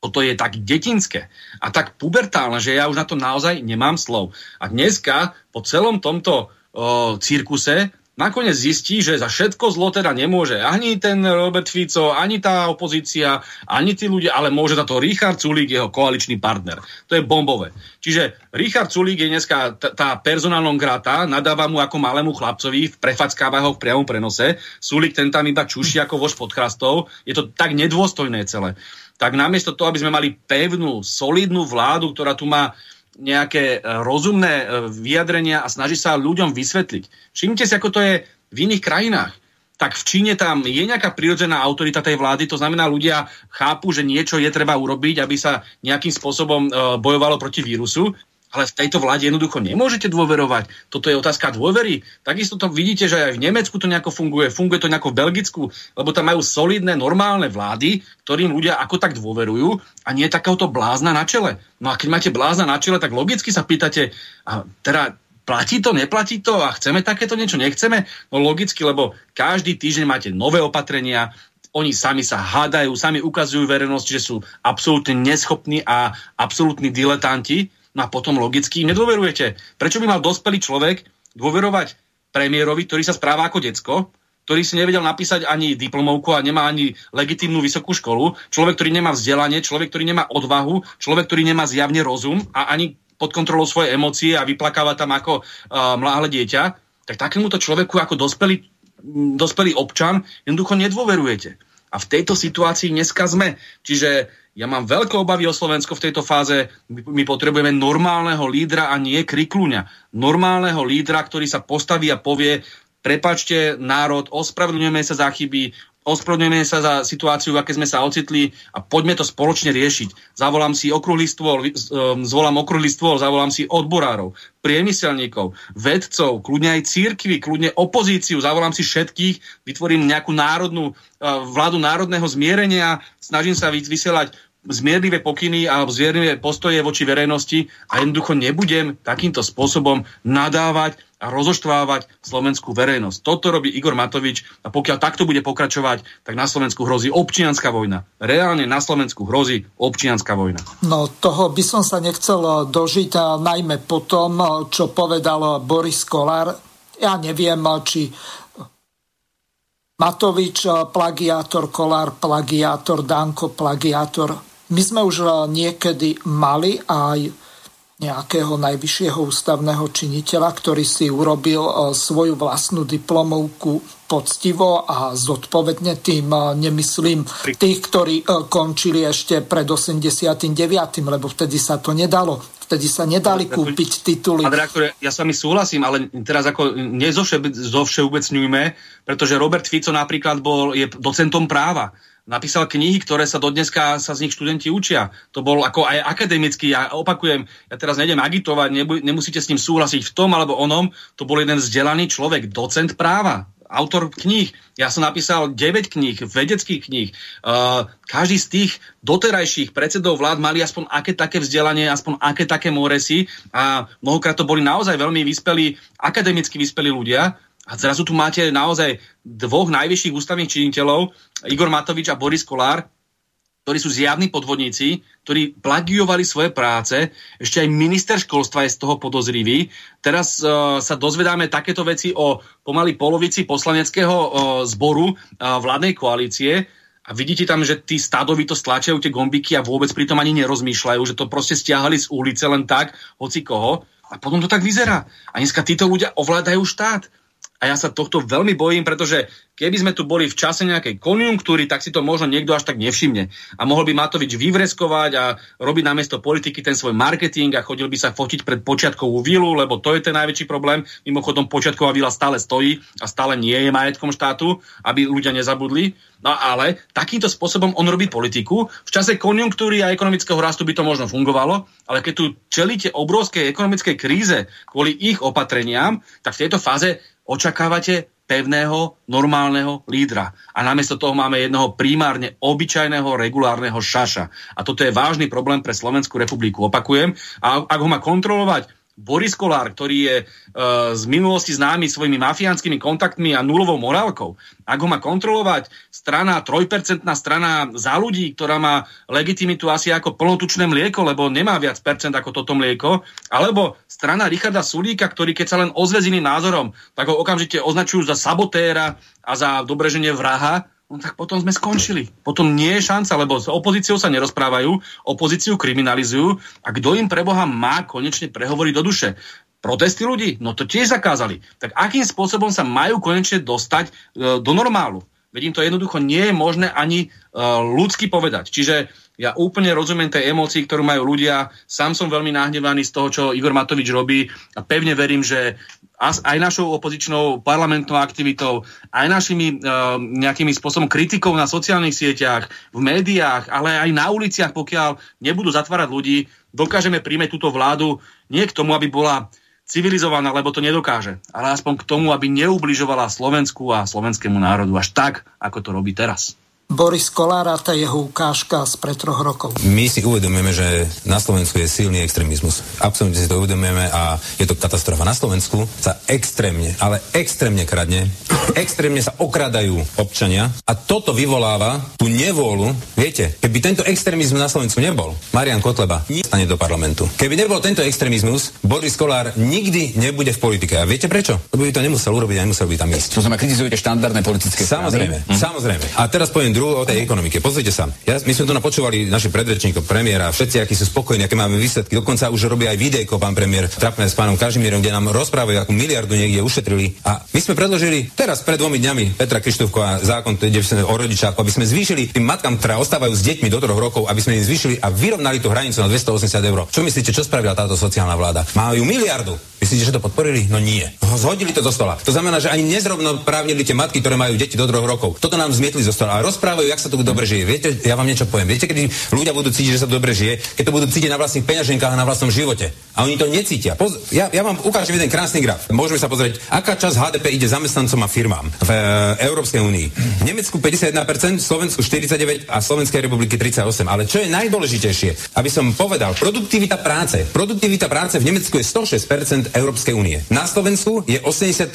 toto je tak detinské a tak pubertálne, že ja už na to naozaj nemám slov. A dneska po celom tomto o, cirkuse nakoniec zistí, že za všetko zlo teda nemôže ani ten Robert Fico, ani tá opozícia, ani tí ľudia, ale môže za to Richard Sulík, jeho koaličný partner. To je bombové. Čiže Richard Sulík je dneska t- tá personálnom grata, nadáva mu ako malému chlapcovi, prefackáva ho v priamom prenose. Sulík ten tam iba čuší ako vož pod chrastou. Je to tak nedôstojné celé tak namiesto toho, aby sme mali pevnú, solidnú vládu, ktorá tu má nejaké e, rozumné e, vyjadrenia a snaží sa ľuďom vysvetliť. Všimnite si, ako to je v iných krajinách. Tak v Číne tam je nejaká prirodzená autorita tej vlády, to znamená, ľudia chápu, že niečo je treba urobiť, aby sa nejakým spôsobom e, bojovalo proti vírusu ale v tejto vláde jednoducho nemôžete dôverovať. Toto je otázka dôvery. Takisto to vidíte, že aj v Nemecku to nejako funguje, funguje to nejako v Belgicku, lebo tam majú solidné, normálne vlády, ktorým ľudia ako tak dôverujú a nie je takéhoto blázna na čele. No a keď máte blázna na čele, tak logicky sa pýtate, a teda platí to, neplatí to a chceme takéto niečo, nechceme? No logicky, lebo každý týždeň máte nové opatrenia, oni sami sa hádajú, sami ukazujú verejnosť, že sú absolútne neschopní a absolútni diletanti No a potom logicky im nedôverujete. Prečo by mal dospelý človek dôverovať premiérovi, ktorý sa správa ako decko, ktorý si nevedel napísať ani diplomovku a nemá ani legitímnu vysokú školu, človek, ktorý nemá vzdelanie, človek, ktorý nemá odvahu, človek, ktorý nemá zjavne rozum a ani pod kontrolou svoje emócie a vyplakáva tam ako uh, mláhle dieťa, tak takémuto človeku ako dospelý, dospelý občan jednoducho nedôverujete. A v tejto situácii dneska sme. Čiže ja mám veľké obavy o Slovensko v tejto fáze. My potrebujeme normálneho lídra a nie krikluňa. Normálneho lídra, ktorý sa postaví a povie, prepačte národ, ospravedlňujeme sa za chyby, ospravedlňujeme sa za situáciu, v aké sme sa ocitli a poďme to spoločne riešiť. Zavolám si okrúhly stôl, zvolám okrúhly stôl, zavolám si odborárov, priemyselníkov, vedcov, kľudne aj církvy, kľudne opozíciu, zavolám si všetkých, vytvorím nejakú národnú uh, vládu národného zmierenia, snažím sa vysielať zmierlivé pokyny alebo zmierlivé postoje voči verejnosti a jednoducho nebudem takýmto spôsobom nadávať a rozoštvávať slovenskú verejnosť. Toto robí Igor Matovič a pokiaľ takto bude pokračovať, tak na Slovensku hrozí občianská vojna. Reálne na Slovensku hrozí občianská vojna. No toho by som sa nechcel dožiť, a najmä po tom, čo povedal Boris Kolár. Ja neviem, či Matovič plagiátor, Kolár plagiátor, Danko plagiátor. My sme už niekedy mali aj nejakého najvyššieho ústavného činiteľa, ktorý si urobil e, svoju vlastnú diplomovku poctivo a zodpovedne tým e, nemyslím tých, ktorí končili ešte pred 89., lebo vtedy sa to nedalo. Vtedy sa nedali kúpiť tituly. Pán reaktor, ja sa mi súhlasím, ale teraz ako nezovšeobecňujme, pretože Robert Fico napríklad bol, je docentom práva napísal knihy, ktoré sa dodneska sa z nich študenti učia. To bol ako aj akademický, ja opakujem, ja teraz nejdem agitovať, nebu, nemusíte s ním súhlasiť v tom alebo onom, to bol jeden vzdelaný človek, docent práva, autor kníh. Ja som napísal 9 kníh, vedeckých kníh. Uh, každý z tých doterajších predsedov vlád mali aspoň aké také vzdelanie, aspoň aké také moresy a mnohokrát to boli naozaj veľmi vyspelí, akademicky vyspelí ľudia. A zrazu tu máte naozaj dvoch najvyšších ústavných činiteľov, Igor Matovič a Boris Kolár, ktorí sú zjavní podvodníci, ktorí plagiovali svoje práce, ešte aj minister školstva je z toho podozrivý. Teraz uh, sa dozvedáme takéto veci o pomaly polovici poslaneckého uh, zboru uh, vládnej koalície a vidíte tam, že tí stádovi to stlačajú tie gombiky a vôbec pritom ani nerozmýšľajú, že to proste stiahali z ulice len tak, hoci koho. A potom to tak vyzerá. A dneska títo ľudia ovládajú štát. A ja sa tohto veľmi bojím, pretože keby sme tu boli v čase nejakej konjunktúry, tak si to možno niekto až tak nevšimne. A mohol by Matovič vyvreskovať a robiť namiesto politiky ten svoj marketing a chodil by sa fotiť pred počiatkovú vilu, lebo to je ten najväčší problém. Mimochodom, počiatková vila stále stojí a stále nie je majetkom štátu, aby ľudia nezabudli. No ale takýmto spôsobom on robí politiku. V čase konjunktúry a ekonomického rastu by to možno fungovalo, ale keď tu čelíte obrovskej ekonomickej kríze kvôli ich opatreniam, tak v tejto fáze očakávate pevného, normálneho lídra. A namiesto toho máme jednoho primárne obyčajného, regulárneho šaša. A toto je vážny problém pre Slovenskú republiku. Opakujem, a ak ho má kontrolovať Boris Kolár, ktorý je e, z minulosti známy svojimi mafiánskymi kontaktmi a nulovou morálkou, ak ho má kontrolovať strana, trojpercentná strana za ľudí, ktorá má legitimitu asi ako plnotučné mlieko, lebo nemá viac percent ako toto mlieko, alebo strana Richarda Sulíka, ktorý keď sa len ozve s iným názorom, tak ho okamžite označujú za sabotéra a za dobreženie vraha, no tak potom sme skončili. Potom nie je šanca, lebo s opozíciou sa nerozprávajú, opozíciu kriminalizujú a kto im pre Boha má konečne prehovoriť do duše? Protesty ľudí? No to tiež zakázali. Tak akým spôsobom sa majú konečne dostať e, do normálu? Veď im to jednoducho nie je možné ani uh, ľudsky povedať. Čiže ja úplne rozumiem tej emócii, ktorú majú ľudia. Sám som veľmi nahnevaný z toho, čo Igor Matovič robí a pevne verím, že aj našou opozičnou parlamentnou aktivitou, aj našimi uh, nejakými spôsobom kritikou na sociálnych sieťach, v médiách, ale aj na uliciach, pokiaľ nebudú zatvárať ľudí, dokážeme príjmeť túto vládu nie k tomu, aby bola civilizovaná, lebo to nedokáže, ale aspoň k tomu, aby neubližovala Slovensku a slovenskému národu až tak, ako to robí teraz. Boris Kolár a tá jeho ukážka z pred troch rokov. My si uvedomujeme, že na Slovensku je silný extrémizmus. Absolutne si to uvedomujeme a je to katastrofa. Na Slovensku sa extrémne, ale extrémne kradne, extrémne sa okradajú občania a toto vyvoláva tú nevôľu. Viete, keby tento extrémizmus na Slovensku nebol, Marian Kotleba nestane do parlamentu. Keby nebol tento extrémizmus, Boris Kolár nikdy nebude v politike. A viete prečo? Lebo by to nemusel urobiť a nemusel by tam ísť. To znamená, kritizujete štandardné politické Samozrejme, hm. samozrejme. A teraz poviem druhú o tej ekonomike. Pozrite sa. Ja, my sme tu napočúvali našich predrečníkov, premiéra, všetci, akí sú spokojní, aké máme výsledky. Dokonca už robí aj videjko, pán premiér, trapné s pánom Kažimírom, kde nám rozprávajú, akú miliardu niekde ušetrili. A my sme predložili teraz pred dvomi dňami Petra Krištúfko a zákon kde sme o rodičáku, aby sme zvýšili tým matkám, ktoré ostávajú s deťmi do troch rokov, aby sme im zvýšili a vyrovnali tú hranicu na 280 eur. Čo myslíte, čo spravila táto sociálna vláda? Majú miliardu. Myslíte, že to podporili? No nie. Zhodili to zo stola. To znamená, že ani nezrovnoprávnili tie matky, ktoré majú deti do troch rokov. Toto nám zmietli zo stola. A rozprávajú, jak sa tu dobre žije. Viete, ja vám niečo poviem. Viete, kedy ľudia budú cítiť, že sa dobre žije, keď to budú cítiť na vlastných peňaženkách a na vlastnom živote. A oni to necítia. Poz- ja, ja vám ukážem jeden krásny graf. Môžeme sa pozrieť, aká časť HDP ide zamestnancom a firmám v e, Európskej únii. V Nemecku 51%, v Slovensku 49% a Slovenskej republiky 38%. Ale čo je najdôležitejšie, aby som povedal, produktivita práce. Produktivita práce v Nemecku je 106% Európskej únie. Na Slovensku je 83,2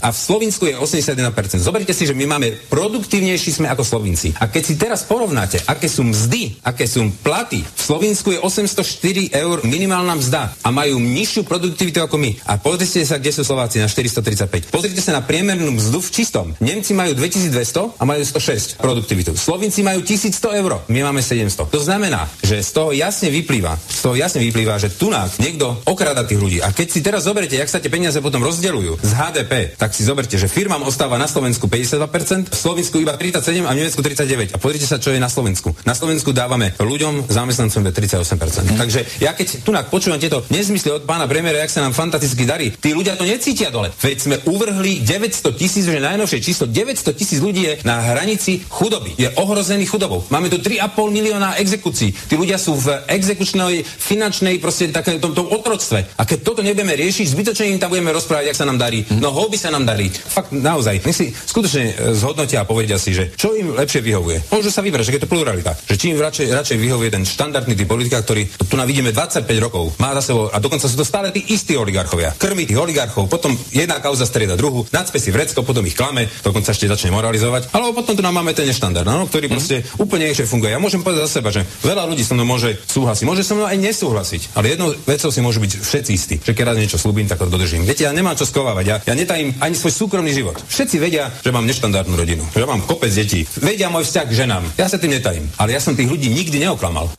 a v Slovensku je 81%. Zoberte si, že my máme produktívnejší sme ako Slovinci. A keď si teraz porovnáte, aké sú mzdy, aké sú platy, v Slovensku je 804 eur minimálna mzda a majú nižšiu produktivitu ako my. A pozrite sa, kde sú Slováci na 435. Pozrite sa na priemernú mzdu v čistom. Nemci majú 2200 a majú 106 produktivitu. Slovinci majú 1100 eur, my máme 700. To znamená, že z toho jasne vyplýva, z toho jasne vyplýva, že tu niekto okrada tých ľudí. A keď si teraz zoberiete, jak sa tie peniaze potom rozdeľujú z HDP, tak si zoberte, že firmám ostáva na Slovensku 52%, v Slovensku iba 37 a v Nemecku 39. A pozrite sa, čo je na Slovensku. Na Slovensku dávame ľuďom, zamestnancom 38%. Mm. Takže ja keď tu počúvam tieto nezmysly od pána premiéra, jak sa nám fantasticky darí, tí ľudia to necítia dole. Veď sme uvrhli 900 tisíc, že najnovšie číslo 900 tisíc ľudí je na hranici chudoby. Je ohrozený chudobou. Máme tu 3,5 milióna exekúcií. Tí ľudia sú v exekučnej, finančnej, proste také tom, tom otroctve. A keď toto nebudeme riešiť, zbytočne im tam budeme rozprávať, jak sa nám darí. No houby sa nám darí. Fakt, naozaj. Nech si skutočne e, zhodnotia a povedia si, že čo im lepšie vyhovuje. Môžu sa vybrať, že je to pluralita. Že či im radšej, radšej vyhovuje ten štandardný typ politika, ktorý tu na vidíme 25 rokov, má za sebou a dokonca sú to stále tí istí oligarchovia. Krmi tých oligarchov, potom jedna kauza strieda druhú, nadspe si vrecko, potom ich klame, dokonca ešte začne moralizovať. Ale potom tu nám máme ten neštandard, no, ktorý mm. proste úplne ešte funguje. Ja môžem povedať za seba, že veľa ľudí so mnou môže súhlasiť, môže so mnou aj nesúhlasiť, ale jednou vecou si môžu byť všetci istí, že keď raz niečo slúbim, tak to dodržím. Viete, ja nemám čo skovávať, ja, ja netajím ani svoj súkromný život. Všetci vedia, že mám neštandardnú rodinu, že mám kopec detí, vedia môj vzťah k ženám. Ja sa tým netajím, ale ja som tých ľudí nikdy neoklamal.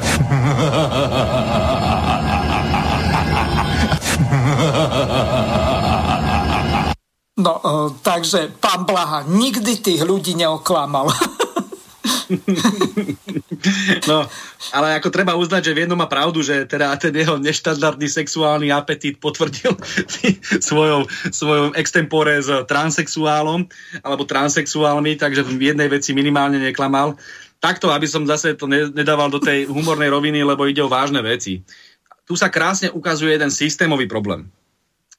No, uh, takže pán Blaha nikdy tých ľudí neoklamal. No, ale ako treba uznať, že v jednom má pravdu, že teda ten jeho neštandardný sexuálny apetit potvrdil svojou, svojou extempore s transexuálom alebo transexuálmi, takže v jednej veci minimálne neklamal. Takto, aby som zase to nedával do tej humornej roviny, lebo ide o vážne veci. Tu sa krásne ukazuje jeden systémový problém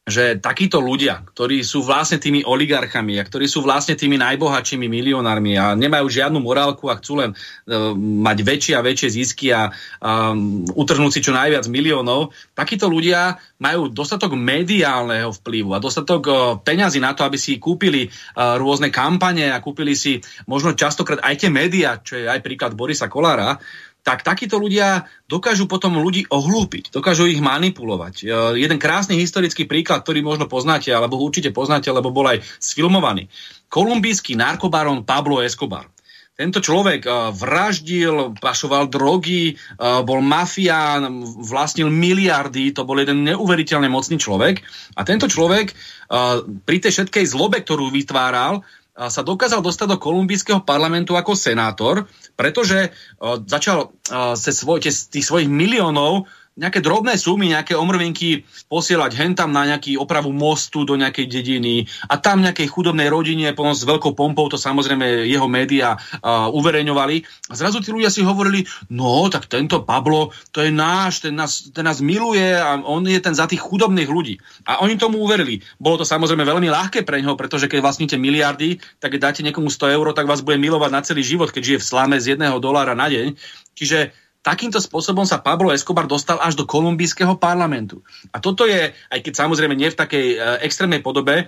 že takíto ľudia, ktorí sú vlastne tými oligarchami a ktorí sú vlastne tými najbohatšími milionármi a nemajú žiadnu morálku a chcú len uh, mať väčšie a väčšie zisky a um, utrhnúť si čo najviac miliónov, takíto ľudia majú dostatok mediálneho vplyvu a dostatok uh, peňazí na to, aby si kúpili uh, rôzne kampane a kúpili si možno častokrát aj tie médiá, čo je aj príklad Borisa Kolára, tak takíto ľudia dokážu potom ľudí ohlúpiť, dokážu ich manipulovať. E, jeden krásny historický príklad, ktorý možno poznáte, alebo určite poznáte, lebo bol aj sfilmovaný. Kolumbijský narkobaron Pablo Escobar. Tento človek e, vraždil, pašoval drogy, e, bol mafián, vlastnil miliardy, to bol jeden neuveriteľne mocný človek. A tento človek pri tej všetkej zlobe, ktorú vytváral, sa dokázal dostať do kolumbijského parlamentu ako senátor, pretože začal cez svoj, tých svojich miliónov nejaké drobné sumy, nejaké omrvinky posielať hentam na nejaký opravu mostu do nejakej dediny a tam nejakej chudobnej rodine potom s veľkou pompou, to samozrejme jeho médiá uh, uverejňovali. A zrazu tí ľudia si hovorili, no tak tento Pablo, to je náš, ten nás, ten nás miluje a on je ten za tých chudobných ľudí. A oni tomu uverili. Bolo to samozrejme veľmi ľahké pre neho, pretože keď vlastníte miliardy, tak keď dáte niekomu 100 eur, tak vás bude milovať na celý život, keď žije v slame z jedného dolára na deň. Čiže Takýmto spôsobom sa Pablo Escobar dostal až do kolumbijského parlamentu. A toto je, aj keď samozrejme nie v takej e, extrémnej podobe,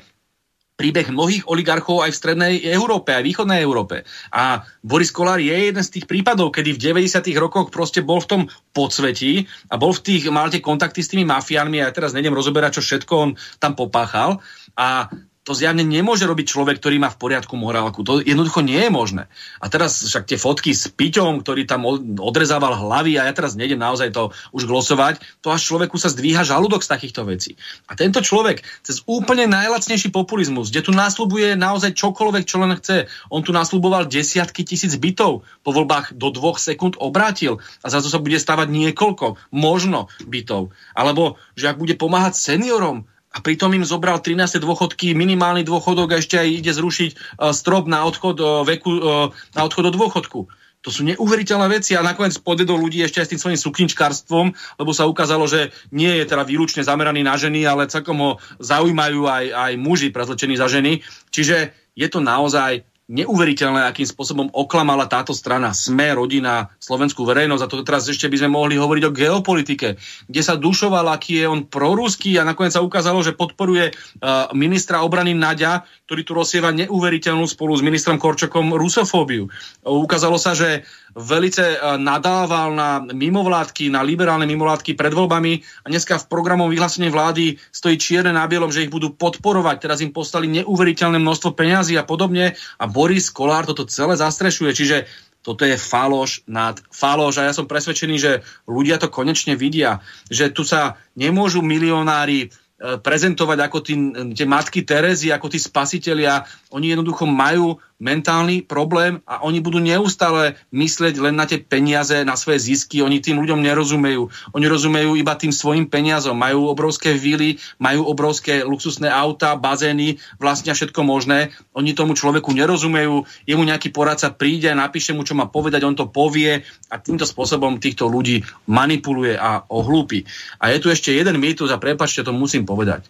príbeh mnohých oligarchov aj v strednej Európe, aj východnej Európe. A Boris Kolár je jeden z tých prípadov, kedy v 90. rokoch proste bol v tom podsvetí a bol v tých, mal tie kontakty s tými mafiánmi a ja teraz nejdem rozoberať, čo všetko on tam popáchal. A to zjavne nemôže robiť človek, ktorý má v poriadku morálku. To jednoducho nie je možné. A teraz však tie fotky s Piťom, ktorý tam odrezával hlavy, a ja teraz nejdem naozaj to už glosovať, to až človeku sa zdvíha žalúdok z takýchto vecí. A tento človek cez úplne najlacnejší populizmus, kde tu nasľubuje naozaj čokoľvek, čo len chce, on tu nasľuboval desiatky tisíc bytov, po voľbách do dvoch sekúnd obrátil a zase sa bude stavať niekoľko, možno bytov. Alebo že ak bude pomáhať seniorom, a pritom im zobral 13 dôchodky, minimálny dôchodok a ešte aj ide zrušiť uh, strop na odchod, uh, veku, uh, na odchod do dôchodku. To sú neuveriteľné veci a nakoniec podedol ľudí ešte aj s tým svojím sukničkarstvom, lebo sa ukázalo, že nie je teda výlučne zameraný na ženy, ale celkom ho zaujímajú aj, aj muži prezlečení za ženy. Čiže je to naozaj neuveriteľné, akým spôsobom oklamala táto strana SME, rodina, slovenskú verejnosť. A to teraz ešte by sme mohli hovoriť o geopolitike, kde sa dušoval, aký je on proruský a nakoniec sa ukázalo, že podporuje uh, ministra obrany Naďa, ktorý tu rozsieva neuveriteľnú spolu s ministrom Korčokom rusofóbiu. Uh, ukázalo sa, že velice uh, nadával na mimovládky, na liberálne mimovládky pred voľbami. A dneska v programom vyhlásení vlády stojí čierne na bielom, že ich budú podporovať. Teraz im postali neuveriteľné množstvo peňazí a podobne. A Boris Kolár toto celé zastrešuje, čiže toto je faloš nad faloš. A ja som presvedčený, že ľudia to konečne vidia, že tu sa nemôžu milionári prezentovať ako tí, tie matky Terezy, ako tí spasitelia. Oni jednoducho majú mentálny problém a oni budú neustále myslieť len na tie peniaze, na svoje zisky. Oni tým ľuďom nerozumejú. Oni rozumejú iba tým svojim peniazom. Majú obrovské vily, majú obrovské luxusné auta, bazény, vlastne všetko možné. Oni tomu človeku nerozumejú. Jemu nejaký poradca príde, napíše mu, čo má povedať, on to povie a týmto spôsobom týchto ľudí manipuluje a ohlúpi. A je tu ešte jeden mýtus a prepačte, to musím povedať.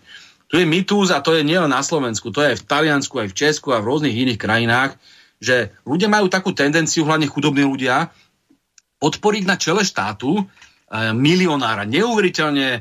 Tu je mýtus a to je nielen na Slovensku, to je aj v Taliansku, aj v Česku a v rôznych iných krajinách, že ľudia majú takú tendenciu, hlavne chudobní ľudia, podporiť na čele štátu e, milionára, neuveriteľne e,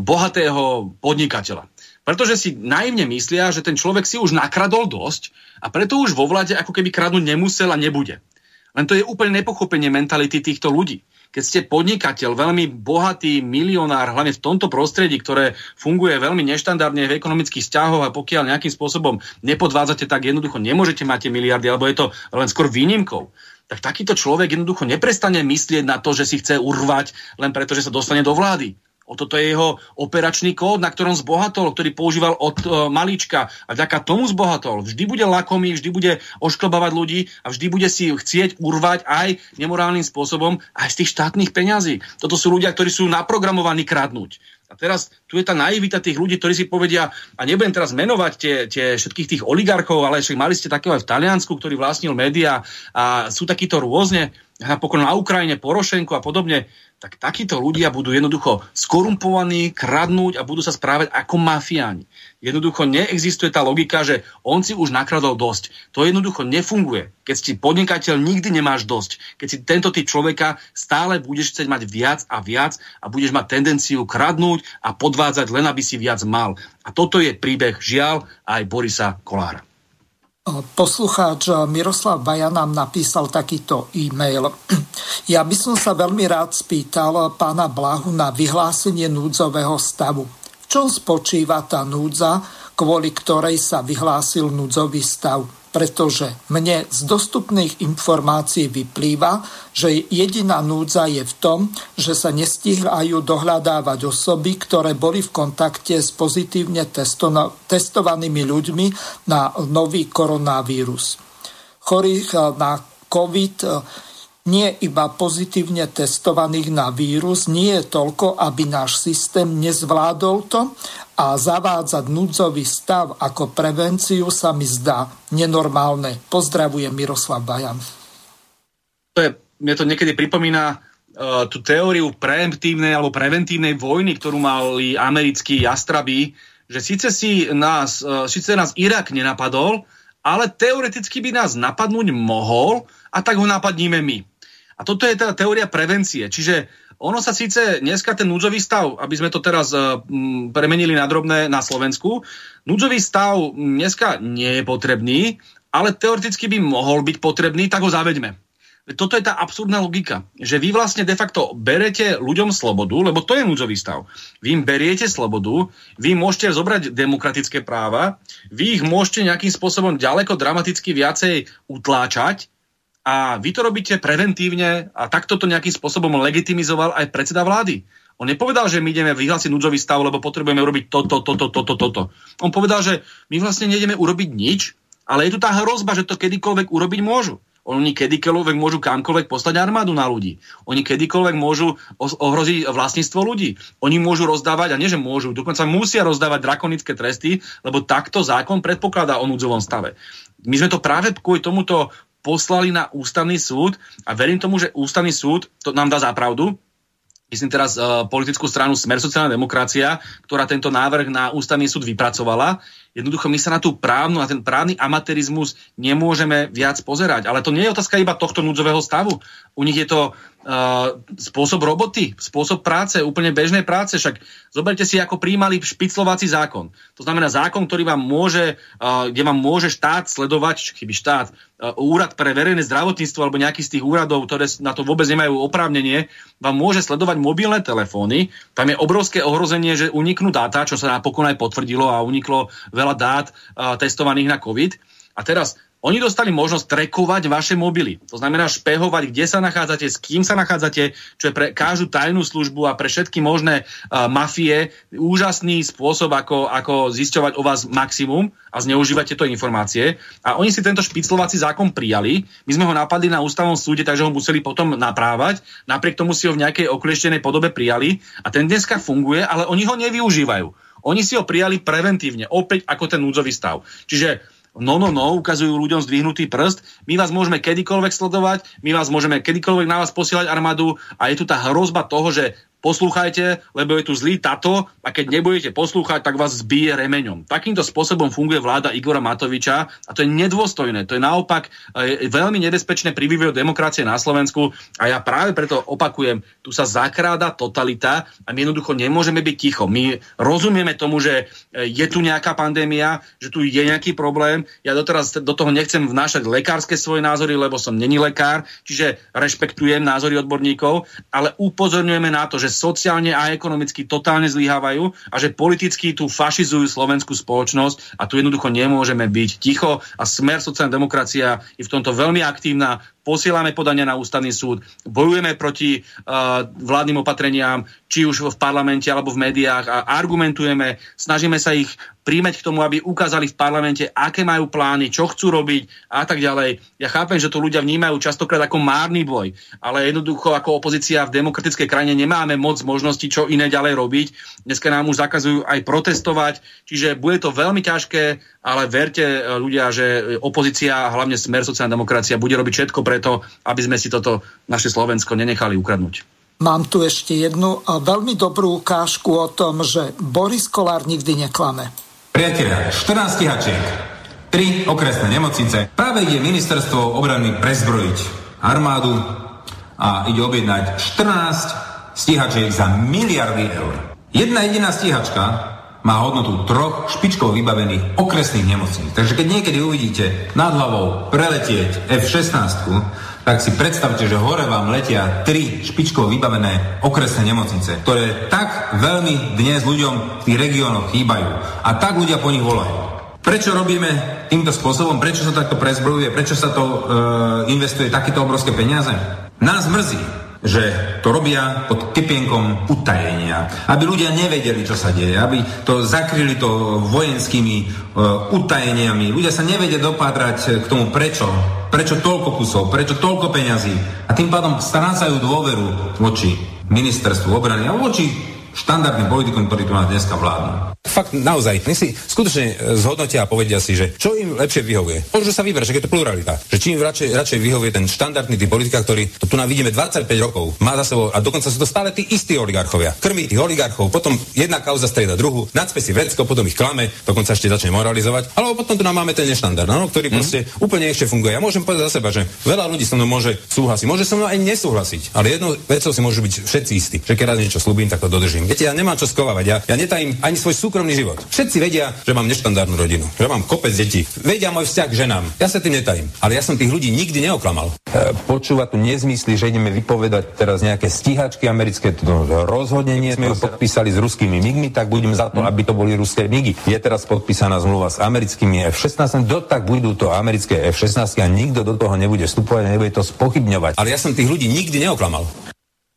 bohatého podnikateľa. Pretože si naivne myslia, že ten človek si už nakradol dosť a preto už vo vláde ako keby kradnúť nemusel a nebude. Len to je úplne nepochopenie mentality týchto ľudí keď ste podnikateľ, veľmi bohatý milionár, hlavne v tomto prostredí, ktoré funguje veľmi neštandardne v ekonomických vzťahoch a pokiaľ nejakým spôsobom nepodvádzate, tak jednoducho nemôžete mať tie miliardy, alebo je to len skôr výnimkou tak takýto človek jednoducho neprestane myslieť na to, že si chce urvať len preto, že sa dostane do vlády. O toto je jeho operačný kód, na ktorom zbohatol, ktorý používal od e, malíčka a vďaka tomu zbohatol. Vždy bude lakomý, vždy bude ošklobávať ľudí a vždy bude si chcieť urvať aj nemorálnym spôsobom aj z tých štátnych peňazí. Toto sú ľudia, ktorí sú naprogramovaní kradnúť. A teraz tu je tá naivita tých ľudí, ktorí si povedia, a nebudem teraz menovať tie, tie všetkých tých oligarchov, ale však mali ste takého aj v Taliansku, ktorý vlastnil médiá a sú takíto rôzne, napokon na Ukrajine, Porošenko a podobne tak takíto ľudia budú jednoducho skorumpovaní, kradnúť a budú sa správať ako mafiáni. Jednoducho neexistuje tá logika, že on si už nakradol dosť. To jednoducho nefunguje. Keď si podnikateľ, nikdy nemáš dosť. Keď si tento typ človeka, stále budeš chcieť mať viac a viac a budeš mať tendenciu kradnúť a podvádzať len, aby si viac mal. A toto je príbeh žiaľ aj Borisa Kolára. Poslucháč Miroslav Baja nám napísal takýto e-mail. Ja by som sa veľmi rád spýtal pána Blahu na vyhlásenie núdzového stavu. V čom spočíva tá núdza, kvôli ktorej sa vyhlásil núdzový stav? pretože mne z dostupných informácií vyplýva, že jediná núdza je v tom, že sa nestihľajú dohľadávať osoby, ktoré boli v kontakte s pozitívne testovanými ľuďmi na nový koronavírus. Chorých eh, na COVID eh, nie iba pozitívne testovaných na vírus, nie je toľko, aby náš systém nezvládol to a zavádzať núdzový stav ako prevenciu sa mi zdá nenormálne. Pozdravujem Miroslav Bajan. To je, mne to niekedy pripomína uh, tú teóriu preemptívnej alebo preventívnej vojny, ktorú mali americkí jastrabí, že síce si nás, uh, síce nás Irak nenapadol, ale teoreticky by nás napadnúť mohol a tak ho napadníme my. A toto je teda teória prevencie. Čiže ono sa síce dneska ten núdzový stav, aby sme to teraz uh, premenili na drobné na Slovensku, núdzový stav dneska nie je potrebný, ale teoreticky by mohol byť potrebný, tak ho zaveďme. Toto je tá absurdná logika, že vy vlastne de facto berete ľuďom slobodu, lebo to je núdzový stav. Vy im beriete slobodu, vy môžete zobrať demokratické práva, vy ich môžete nejakým spôsobom ďaleko dramaticky viacej utláčať, a vy to robíte preventívne a takto to nejakým spôsobom legitimizoval aj predseda vlády. On nepovedal, že my ideme vyhlásiť núdzový stav, lebo potrebujeme urobiť toto, toto, toto, toto. On povedal, že my vlastne nejdeme urobiť nič, ale je tu tá hrozba, že to kedykoľvek urobiť môžu. Oni kedykoľvek môžu kamkoľvek poslať armádu na ľudí. Oni kedykoľvek môžu ohroziť vlastníctvo ľudí. Oni môžu rozdávať, a nie že môžu, dokonca musia rozdávať drakonické tresty, lebo takto zákon predpokladá o núdzovom stave. My sme to práve kvôli tomuto poslali na ústavný súd a verím tomu, že ústavný súd to nám dá za pravdu, myslím teraz uh, politickú stranu Smer sociálna demokracia, ktorá tento návrh na ústavný súd vypracovala. Jednoducho my sa na tú právnu, na ten právny amatérizmus nemôžeme viac pozerať. Ale to nie je otázka iba tohto núdzového stavu. U nich je to uh, spôsob roboty, spôsob práce, úplne bežnej práce. Však zoberte si, ako príjmali špiclovací zákon. To znamená zákon, ktorý vám môže, uh, kde vám môže štát sledovať, chyby štát, uh, úrad pre verejné zdravotníctvo alebo nejaký z tých úradov, ktoré na to vôbec nemajú oprávnenie, vám môže sledovať mobilné telefóny. Tam je obrovské ohrozenie, že uniknú dáta, čo sa napokon aj potvrdilo a uniklo veľa dát uh, testovaných na COVID. A teraz Oni dostali možnosť trekovať vaše mobily. To znamená špehovať, kde sa nachádzate, s kým sa nachádzate, čo je pre každú tajnú službu a pre všetky možné uh, mafie úžasný spôsob, ako, ako zisťovať o vás maximum a zneužívať tieto informácie. A oni si tento špiclovací zákon prijali. My sme ho napadli na ústavnom súde, takže ho museli potom naprávať. Napriek tomu si ho v nejakej oklieštenej podobe prijali a ten dneska funguje, ale oni ho nevyužívajú. Oni si ho prijali preventívne, opäť ako ten núdzový stav. Čiže no, no, no, ukazujú ľuďom zdvihnutý prst, my vás môžeme kedykoľvek sledovať, my vás môžeme kedykoľvek na vás posielať armádu a je tu tá hrozba toho, že poslúchajte, lebo je tu zlý tato a keď nebudete poslúchať, tak vás zbije remeňom. Takýmto spôsobom funguje vláda Igora Matoviča a to je nedôstojné. To je naopak e, veľmi nebezpečné pri vývoju demokracie na Slovensku a ja práve preto opakujem, tu sa zakráda totalita a my jednoducho nemôžeme byť ticho. My rozumieme tomu, že e, je tu nejaká pandémia, že tu je nejaký problém. Ja doteraz do toho nechcem vnášať lekárske svoje názory, lebo som není lekár, čiže rešpektujem názory odborníkov, ale upozorňujeme na to, že sociálne a ekonomicky totálne zlyhávajú a že politicky tu fašizujú slovenskú spoločnosť a tu jednoducho nemôžeme byť ticho a smer sociálna demokracia je v tomto veľmi aktívna, posielame podania na ústavný súd, bojujeme proti uh, vládnym opatreniam, či už v parlamente alebo v médiách a argumentujeme, snažíme sa ich príjmeť k tomu, aby ukázali v parlamente, aké majú plány, čo chcú robiť a tak ďalej. Ja chápem, že to ľudia vnímajú častokrát ako márny boj, ale jednoducho ako opozícia v demokratickej krajine nemáme moc možností, čo iné ďalej robiť. Dneska nám už zakazujú aj protestovať, čiže bude to veľmi ťažké, ale verte ľudia, že opozícia, hlavne smer sociálna demokracia, bude robiť všetko preto, aby sme si toto naše Slovensko nenechali ukradnúť. Mám tu ešte jednu veľmi dobrú ukážku o tom, že Boris Kolár nikdy neklame. Priatelia, 14 stíhačiek, 3 okresné nemocnice. Práve ide ministerstvo obrany prezbrojiť armádu a ide objednať 14 stíhačiek za miliardy eur. Jedna jediná stíhačka má hodnotu troch špičkovo vybavených okresných nemocníc. Takže keď niekedy uvidíte nad hlavou preletieť F-16, tak si predstavte, že hore vám letia tri špičkovo vybavené okresné nemocnice, ktoré tak veľmi dnes ľuďom v tých regiónoch chýbajú. A tak ľudia po nich volajú. Prečo robíme týmto spôsobom? Prečo sa takto prezbrojuje? Prečo sa to e, investuje takéto obrovské peniaze? Nás mrzí, že to robia pod kepienkom utajenia. Aby ľudia nevedeli, čo sa deje. Aby to zakryli to vojenskými uh, utajeniami. Ľudia sa nevedia dopátrať k tomu, prečo. Prečo toľko kusov, prečo toľko peňazí. A tým pádom strácajú dôveru voči ministerstvu obrany a voči štandardným politikom, ktorí tu nás dneska vládnu. Fakt, naozaj, my si skutočne e, zhodnotia a povedia si, že čo im lepšie vyhovuje. Môžu sa vybrať, že je to pluralita. Že či im radšej, radšej vyhovuje ten štandardný typ politika, ktorý to tu nám vidíme 25 rokov, má za sebou a dokonca sú to stále tí istí oligarchovia. Krmí tých oligarchov, potom jedna kauza strieda druhú, nadspe si vrecko, potom ich klame, dokonca ešte začne moralizovať, alebo potom tu nám máme ten neštandard, no, ktorý mm. proste úplne ešte funguje. Ja môžem povedať za seba, že veľa ľudí so mnou môže súhlasiť, môže so mnou aj nesúhlasiť, ale jednou vecou si môžu byť všetci istí, že keď raz niečo slúbim, tak to dodržím. Viete, ja nemám čo skovávať, ja, ja netajím ani svoj súkromný život. Všetci vedia, že mám neštandardnú rodinu, že mám kopec detí. Vedia môj vzťah k ženám. Ja sa tým netajím. Ale ja som tých ľudí nikdy neoklamal. E, počúva tu nezmysly, že ideme vypovedať teraz nejaké stíhačky americké. To rozhodne nie sme ju podpísali s ruskými migmi, tak budem za to, aby to boli ruské migy. Je teraz podpísaná zmluva s americkými F-16, do tak budú to americké F-16 a nikto do toho nebude vstupovať nebude to spochybňovať. Ale ja som tých ľudí nikdy neoklamal.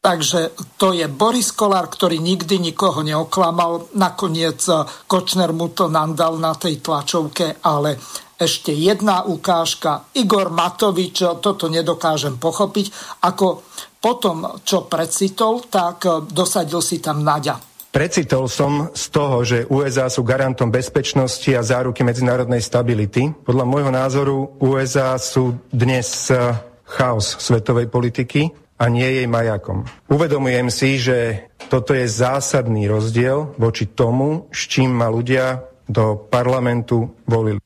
Takže to je Boris Kolár, ktorý nikdy nikoho neoklamal. Nakoniec Kočner mu to nandal na tej tlačovke, ale ešte jedna ukážka. Igor Matovič, toto nedokážem pochopiť, ako potom, čo precitol, tak dosadil si tam Naďa. Precitol som z toho, že USA sú garantom bezpečnosti a záruky medzinárodnej stability. Podľa môjho názoru USA sú dnes chaos svetovej politiky a nie jej majakom. Uvedomujem si, že toto je zásadný rozdiel voči tomu, s čím ma ľudia do parlamentu volili.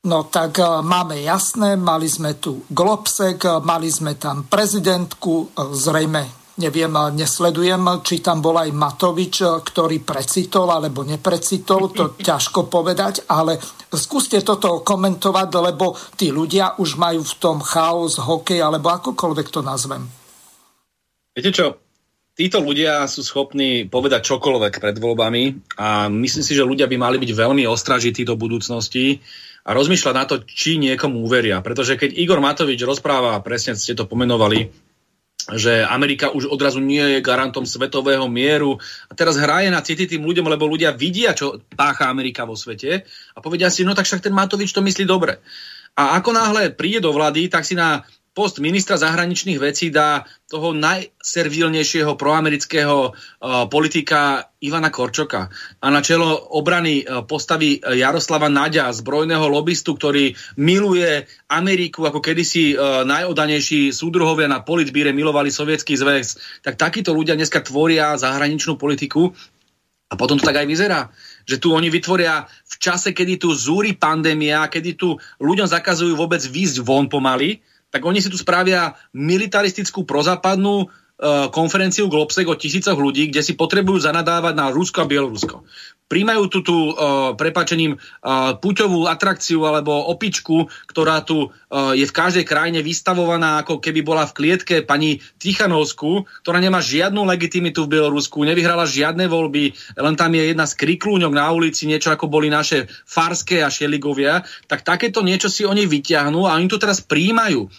No tak uh, máme jasné, mali sme tu Globsek, uh, mali sme tam prezidentku, uh, zrejme neviem, nesledujem, či tam bol aj Matovič, ktorý precitol alebo neprecitol, to ťažko povedať, ale skúste toto komentovať, lebo tí ľudia už majú v tom chaos, hokej alebo akokoľvek to nazvem. Viete čo, títo ľudia sú schopní povedať čokoľvek pred voľbami a myslím si, že ľudia by mali byť veľmi ostražití do budúcnosti a rozmýšľať na to, či niekomu uveria. Pretože keď Igor Matovič rozpráva, presne ste to pomenovali, že Amerika už odrazu nie je garantom svetového mieru a teraz hraje na city tým ľuďom, lebo ľudia vidia, čo pácha Amerika vo svete a povedia si, no tak však ten Matovič to myslí dobre. A ako náhle príde do vlády, tak si na post ministra zahraničných vecí dá toho najservilnejšieho proamerického uh, politika Ivana Korčoka. A na čelo obrany uh, postaví Jaroslava Naďa, zbrojného lobbystu, ktorý miluje Ameriku, ako kedysi uh, najodanejší súdruhovia na politbíre milovali sovietský zväz. Tak takíto ľudia dneska tvoria zahraničnú politiku a potom to tak aj vyzerá že tu oni vytvoria v čase, kedy tu zúri pandémia, kedy tu ľuďom zakazujú vôbec výjsť von pomaly, tak oni si tu spravia militaristickú prozápadnú konferenciu Globsek o tisícoch ľudí, kde si potrebujú zanadávať na Rusko a Bielorusko. Príjmajú tu tú, uh, prepačením, uh, puťovú atrakciu alebo opičku, ktorá tu je v každej krajine vystavovaná, ako keby bola v klietke pani Tichanovsku, ktorá nemá žiadnu legitimitu v Bielorusku, nevyhrala žiadne voľby, len tam je jedna z kriklúňok na ulici, niečo ako boli naše farské a šeligovia, tak takéto niečo si oni vyťahnú a oni tu teraz príjmajú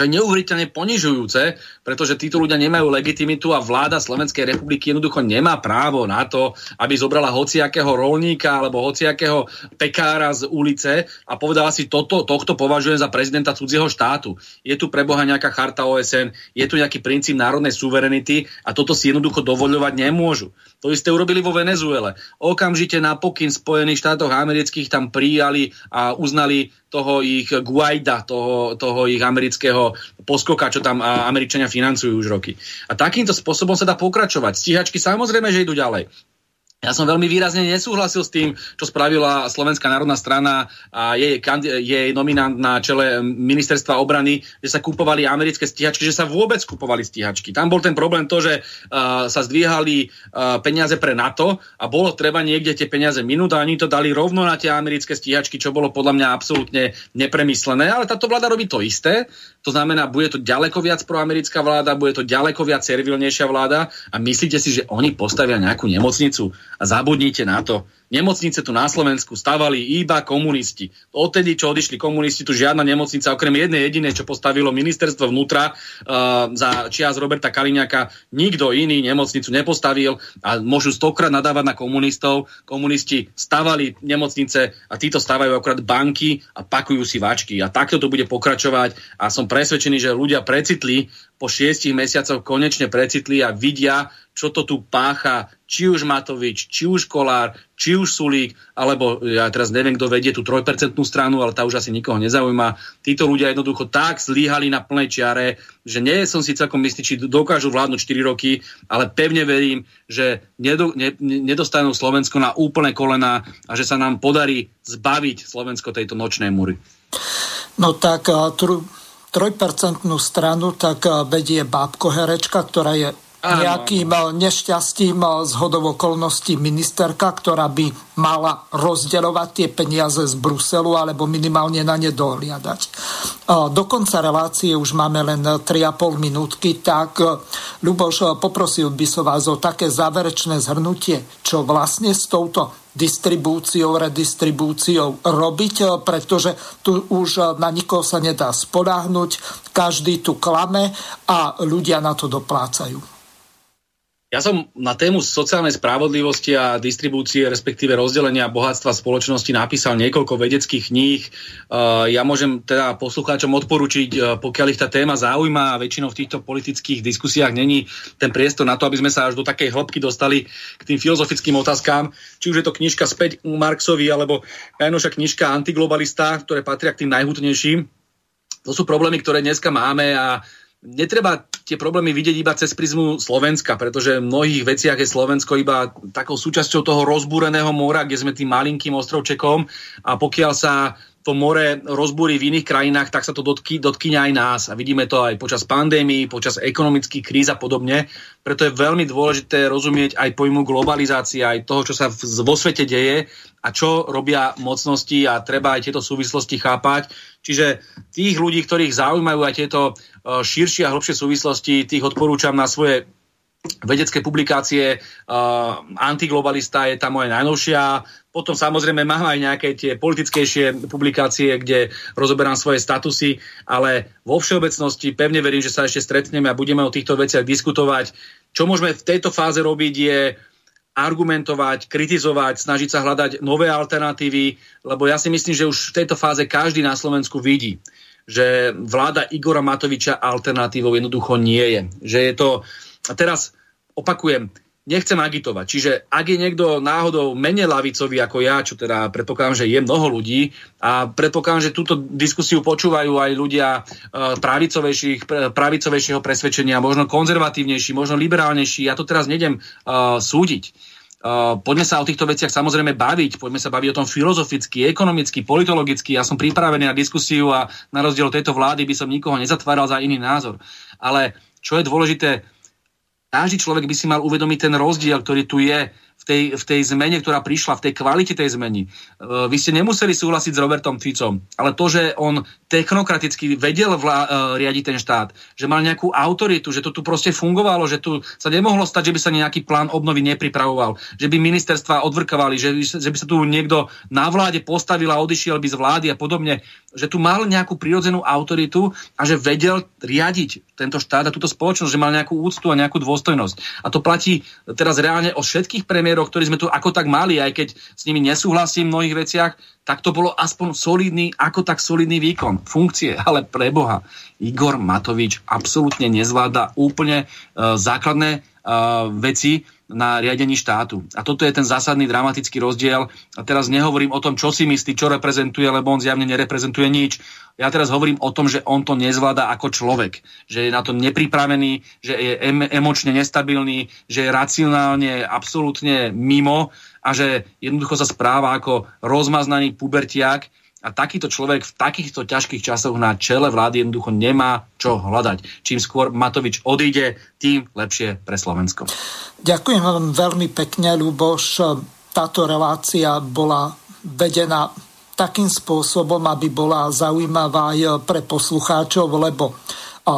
to je neuveriteľne ponižujúce, pretože títo ľudia nemajú legitimitu a vláda Slovenskej republiky jednoducho nemá právo na to, aby zobrala hociakého rolníka alebo hociakého pekára z ulice a povedala si, toto, tohto považujem za prezidenta cudzieho štátu. Je tu pre Boha nejaká charta OSN, je tu nejaký princíp národnej suverenity a toto si jednoducho dovoľovať nemôžu. To isté urobili vo Venezuele. Okamžite na pokyn Spojených štátov amerických tam prijali a uznali toho ich Guaida, toho, toho ich amerického poskoka, čo tam Američania financujú už roky. A takýmto spôsobom sa dá pokračovať. Stíhačky samozrejme, že idú ďalej. Ja som veľmi výrazne nesúhlasil s tým, čo spravila Slovenská národná strana a jej, jej nominant na čele ministerstva obrany, že sa kupovali americké stíhačky, že sa vôbec kupovali stíhačky. Tam bol ten problém to, že uh, sa zdvíhali uh, peniaze pre NATO a bolo treba niekde tie peniaze minúť a oni to dali rovno na tie americké stíhačky, čo bolo podľa mňa absolútne nepremyslené. Ale táto vláda robí to isté. To znamená, bude to ďaleko viac proamerická vláda, bude to ďaleko viac servilnejšia vláda a myslíte si, že oni postavia nejakú nemocnicu a zabudnite na to. Nemocnice tu na Slovensku stavali iba komunisti. Odtedy, čo odišli komunisti, tu žiadna nemocnica, okrem jednej jedinej, čo postavilo ministerstvo vnútra uh, za čias Roberta Kaliňaka, nikto iný nemocnicu nepostavil a môžu stokrát nadávať na komunistov. Komunisti stavali nemocnice a títo stavajú akorát banky a pakujú si vačky. A takto to bude pokračovať a som presvedčený, že ľudia precitli po šiestich mesiacoch konečne precitli a vidia, čo to tu pácha, či už Matovič, či už Kolár, či už Sulík, alebo ja teraz neviem, kto vedie tú trojpercentnú stranu, ale tá už asi nikoho nezaujíma. Títo ľudia jednoducho tak zlíhali na plnej čiare, že nie som si celkom istý, či dokážu vládnuť 4 roky, ale pevne verím, že nedo, ne, nedostanú Slovensko na úplné kolena a že sa nám podarí zbaviť Slovensko tejto nočnej mury. No tak tru, trojpercentnú stranu, tak eh, vedie bábko herečka, ktorá je nejakým eh, nešťastím eh, z hodov okolností ministerka, ktorá by mala rozdeľovať tie peniaze z Bruselu alebo minimálne na ne dohliadať. Do konca relácie už máme len 3,5 minútky, tak Ľuboš, poprosil by som vás o také záverečné zhrnutie, čo vlastne s touto distribúciou, redistribúciou robiť, eh, pretože tu už eh, na nikoho sa nedá spodáhnuť, každý tu klame a ľudia na to doplácajú. Ja som na tému sociálnej spravodlivosti a distribúcie, respektíve rozdelenia bohatstva spoločnosti napísal niekoľko vedeckých kníh. Eh, ja môžem teda poslucháčom odporučiť, pokiaľ ich tá téma zaujíma a väčšinou v týchto politických diskusiách není ten priestor na to, aby sme sa až do takej hĺbky dostali k tým filozofickým otázkám. Či už je to knižka späť Marxovi, alebo najnovšia knižka Antiglobalista, ktoré patria k tým najhutnejším. To sú problémy, ktoré dneska máme a netreba tie problémy vidieť iba cez prizmu Slovenska, pretože v mnohých veciach je Slovensko iba takou súčasťou toho rozbúreného mora, kde sme tým malinkým ostrovčekom. A pokiaľ sa to more rozbúri v iných krajinách, tak sa to dotky, dotkýňa aj nás. A vidíme to aj počas pandémii, počas ekonomických kríz a podobne. Preto je veľmi dôležité rozumieť aj pojmu globalizácie, aj toho, čo sa vo svete deje a čo robia mocnosti a treba aj tieto súvislosti chápať. Čiže tých ľudí, ktorých zaujímajú aj tieto e, širšie a hlbšie súvislosti, tých odporúčam na svoje vedecké publikácie, uh, antiglobalista je tá moja najnovšia, potom samozrejme mám aj nejaké tie politickejšie publikácie, kde rozoberám svoje statusy, ale vo všeobecnosti pevne verím, že sa ešte stretneme a budeme o týchto veciach diskutovať. Čo môžeme v tejto fáze robiť je argumentovať, kritizovať, snažiť sa hľadať nové alternatívy, lebo ja si myslím, že už v tejto fáze každý na Slovensku vidí, že vláda Igora Matoviča alternatívou jednoducho nie je. Že je to, a teraz opakujem, nechcem agitovať. Čiže ak je niekto náhodou menej lavicový ako ja, čo teda predpokladám, že je mnoho ľudí a predpokladám, že túto diskusiu počúvajú aj ľudia e, pravicovejšieho presvedčenia, možno konzervatívnejší, možno liberálnejší, ja to teraz nejdem uh, súdiť. Uh, poďme sa o týchto veciach samozrejme baviť, poďme sa baviť o tom filozoficky, ekonomicky, politologicky. Ja som pripravený na diskusiu a na rozdiel od tejto vlády by som nikoho nezatváral za iný názor. Ale čo je dôležité, každý človek by si mal uvedomiť ten rozdiel, ktorý tu je v tej, v tej zmene, ktorá prišla, v tej kvalite tej zmeny. E, vy ste nemuseli súhlasiť s Robertom Ficom, ale to, že on technokraticky vedel vla, uh, riadiť ten štát, že mal nejakú autoritu, že to tu proste fungovalo, že tu sa nemohlo stať, že by sa nejaký plán obnovy nepripravoval, že by ministerstva odvrkovali, že, že by sa tu niekto na vláde postavil a odišiel by z vlády a podobne, že tu mal nejakú prirodzenú autoritu a že vedel riadiť tento štát a túto spoločnosť, že mal nejakú úctu a nejakú dôstojnosť. A to platí teraz reálne o všetkých premiéroch, ktorí sme tu ako tak mali, aj keď s nimi nesúhlasím v mnohých veciach, tak to bolo aspoň solidný, ako tak solidný výkon funkcie. Ale pre Boha, Igor Matovič absolútne nezvláda úplne uh, základné uh, veci na riadení štátu. A toto je ten zásadný dramatický rozdiel. A teraz nehovorím o tom, čo si myslí, čo reprezentuje, lebo on zjavne nereprezentuje nič. Ja teraz hovorím o tom, že on to nezvláda ako človek. Že je na to nepripravený, že je em- emočne nestabilný, že je racionálne absolútne mimo a že jednoducho sa správa ako rozmaznaný pubertiak a takýto človek v takýchto ťažkých časoch na čele vlády jednoducho nemá čo hľadať. Čím skôr Matovič odíde, tým lepšie pre Slovensko. Ďakujem vám veľmi pekne, Luboš. Táto relácia bola vedená takým spôsobom, aby bola zaujímavá aj pre poslucháčov, lebo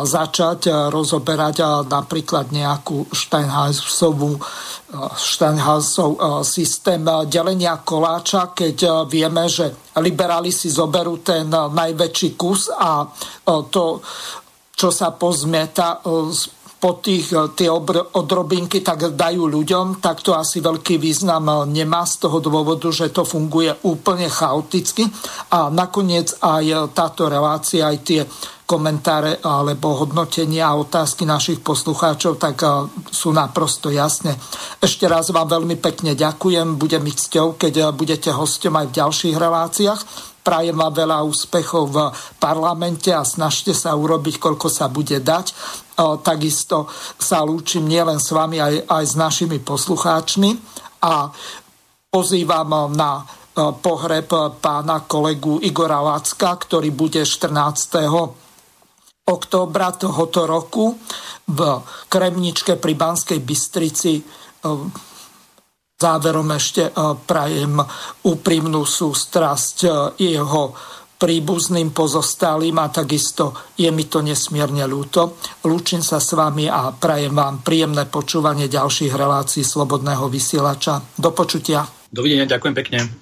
začať rozoberať napríklad nejakú Steinhausovú Steinhausov systém delenia koláča, keď vieme, že liberáli si zoberú ten najväčší kus a to, čo sa pozmieta po tých tie odrobinky tak dajú ľuďom, tak to asi veľký význam nemá z toho dôvodu, že to funguje úplne chaoticky a nakoniec aj táto relácia, aj tie komentáre alebo hodnotenia a otázky našich poslucháčov, tak eh, sú naprosto jasné. Ešte raz vám veľmi pekne ďakujem, budem mi cťou, keď eh, budete hostom aj v ďalších reláciách. Prajem vám veľa úspechov v parlamente a snažte sa urobiť, koľko sa bude dať. Takisto sa lúčim nielen s vami, aj, aj s našimi poslucháčmi a pozývam na pohreb pána kolegu Igora Lacka, ktorý bude 14 októbra tohoto roku v Kremničke pri Banskej Bystrici. Záverom ešte e, prajem úprimnú sústrasť e, jeho príbuzným pozostalým a takisto je mi to nesmierne ľúto. Lúčim sa s vami a prajem vám príjemné počúvanie ďalších relácií Slobodného vysielača. Do počutia. Dovidenia, ďakujem pekne.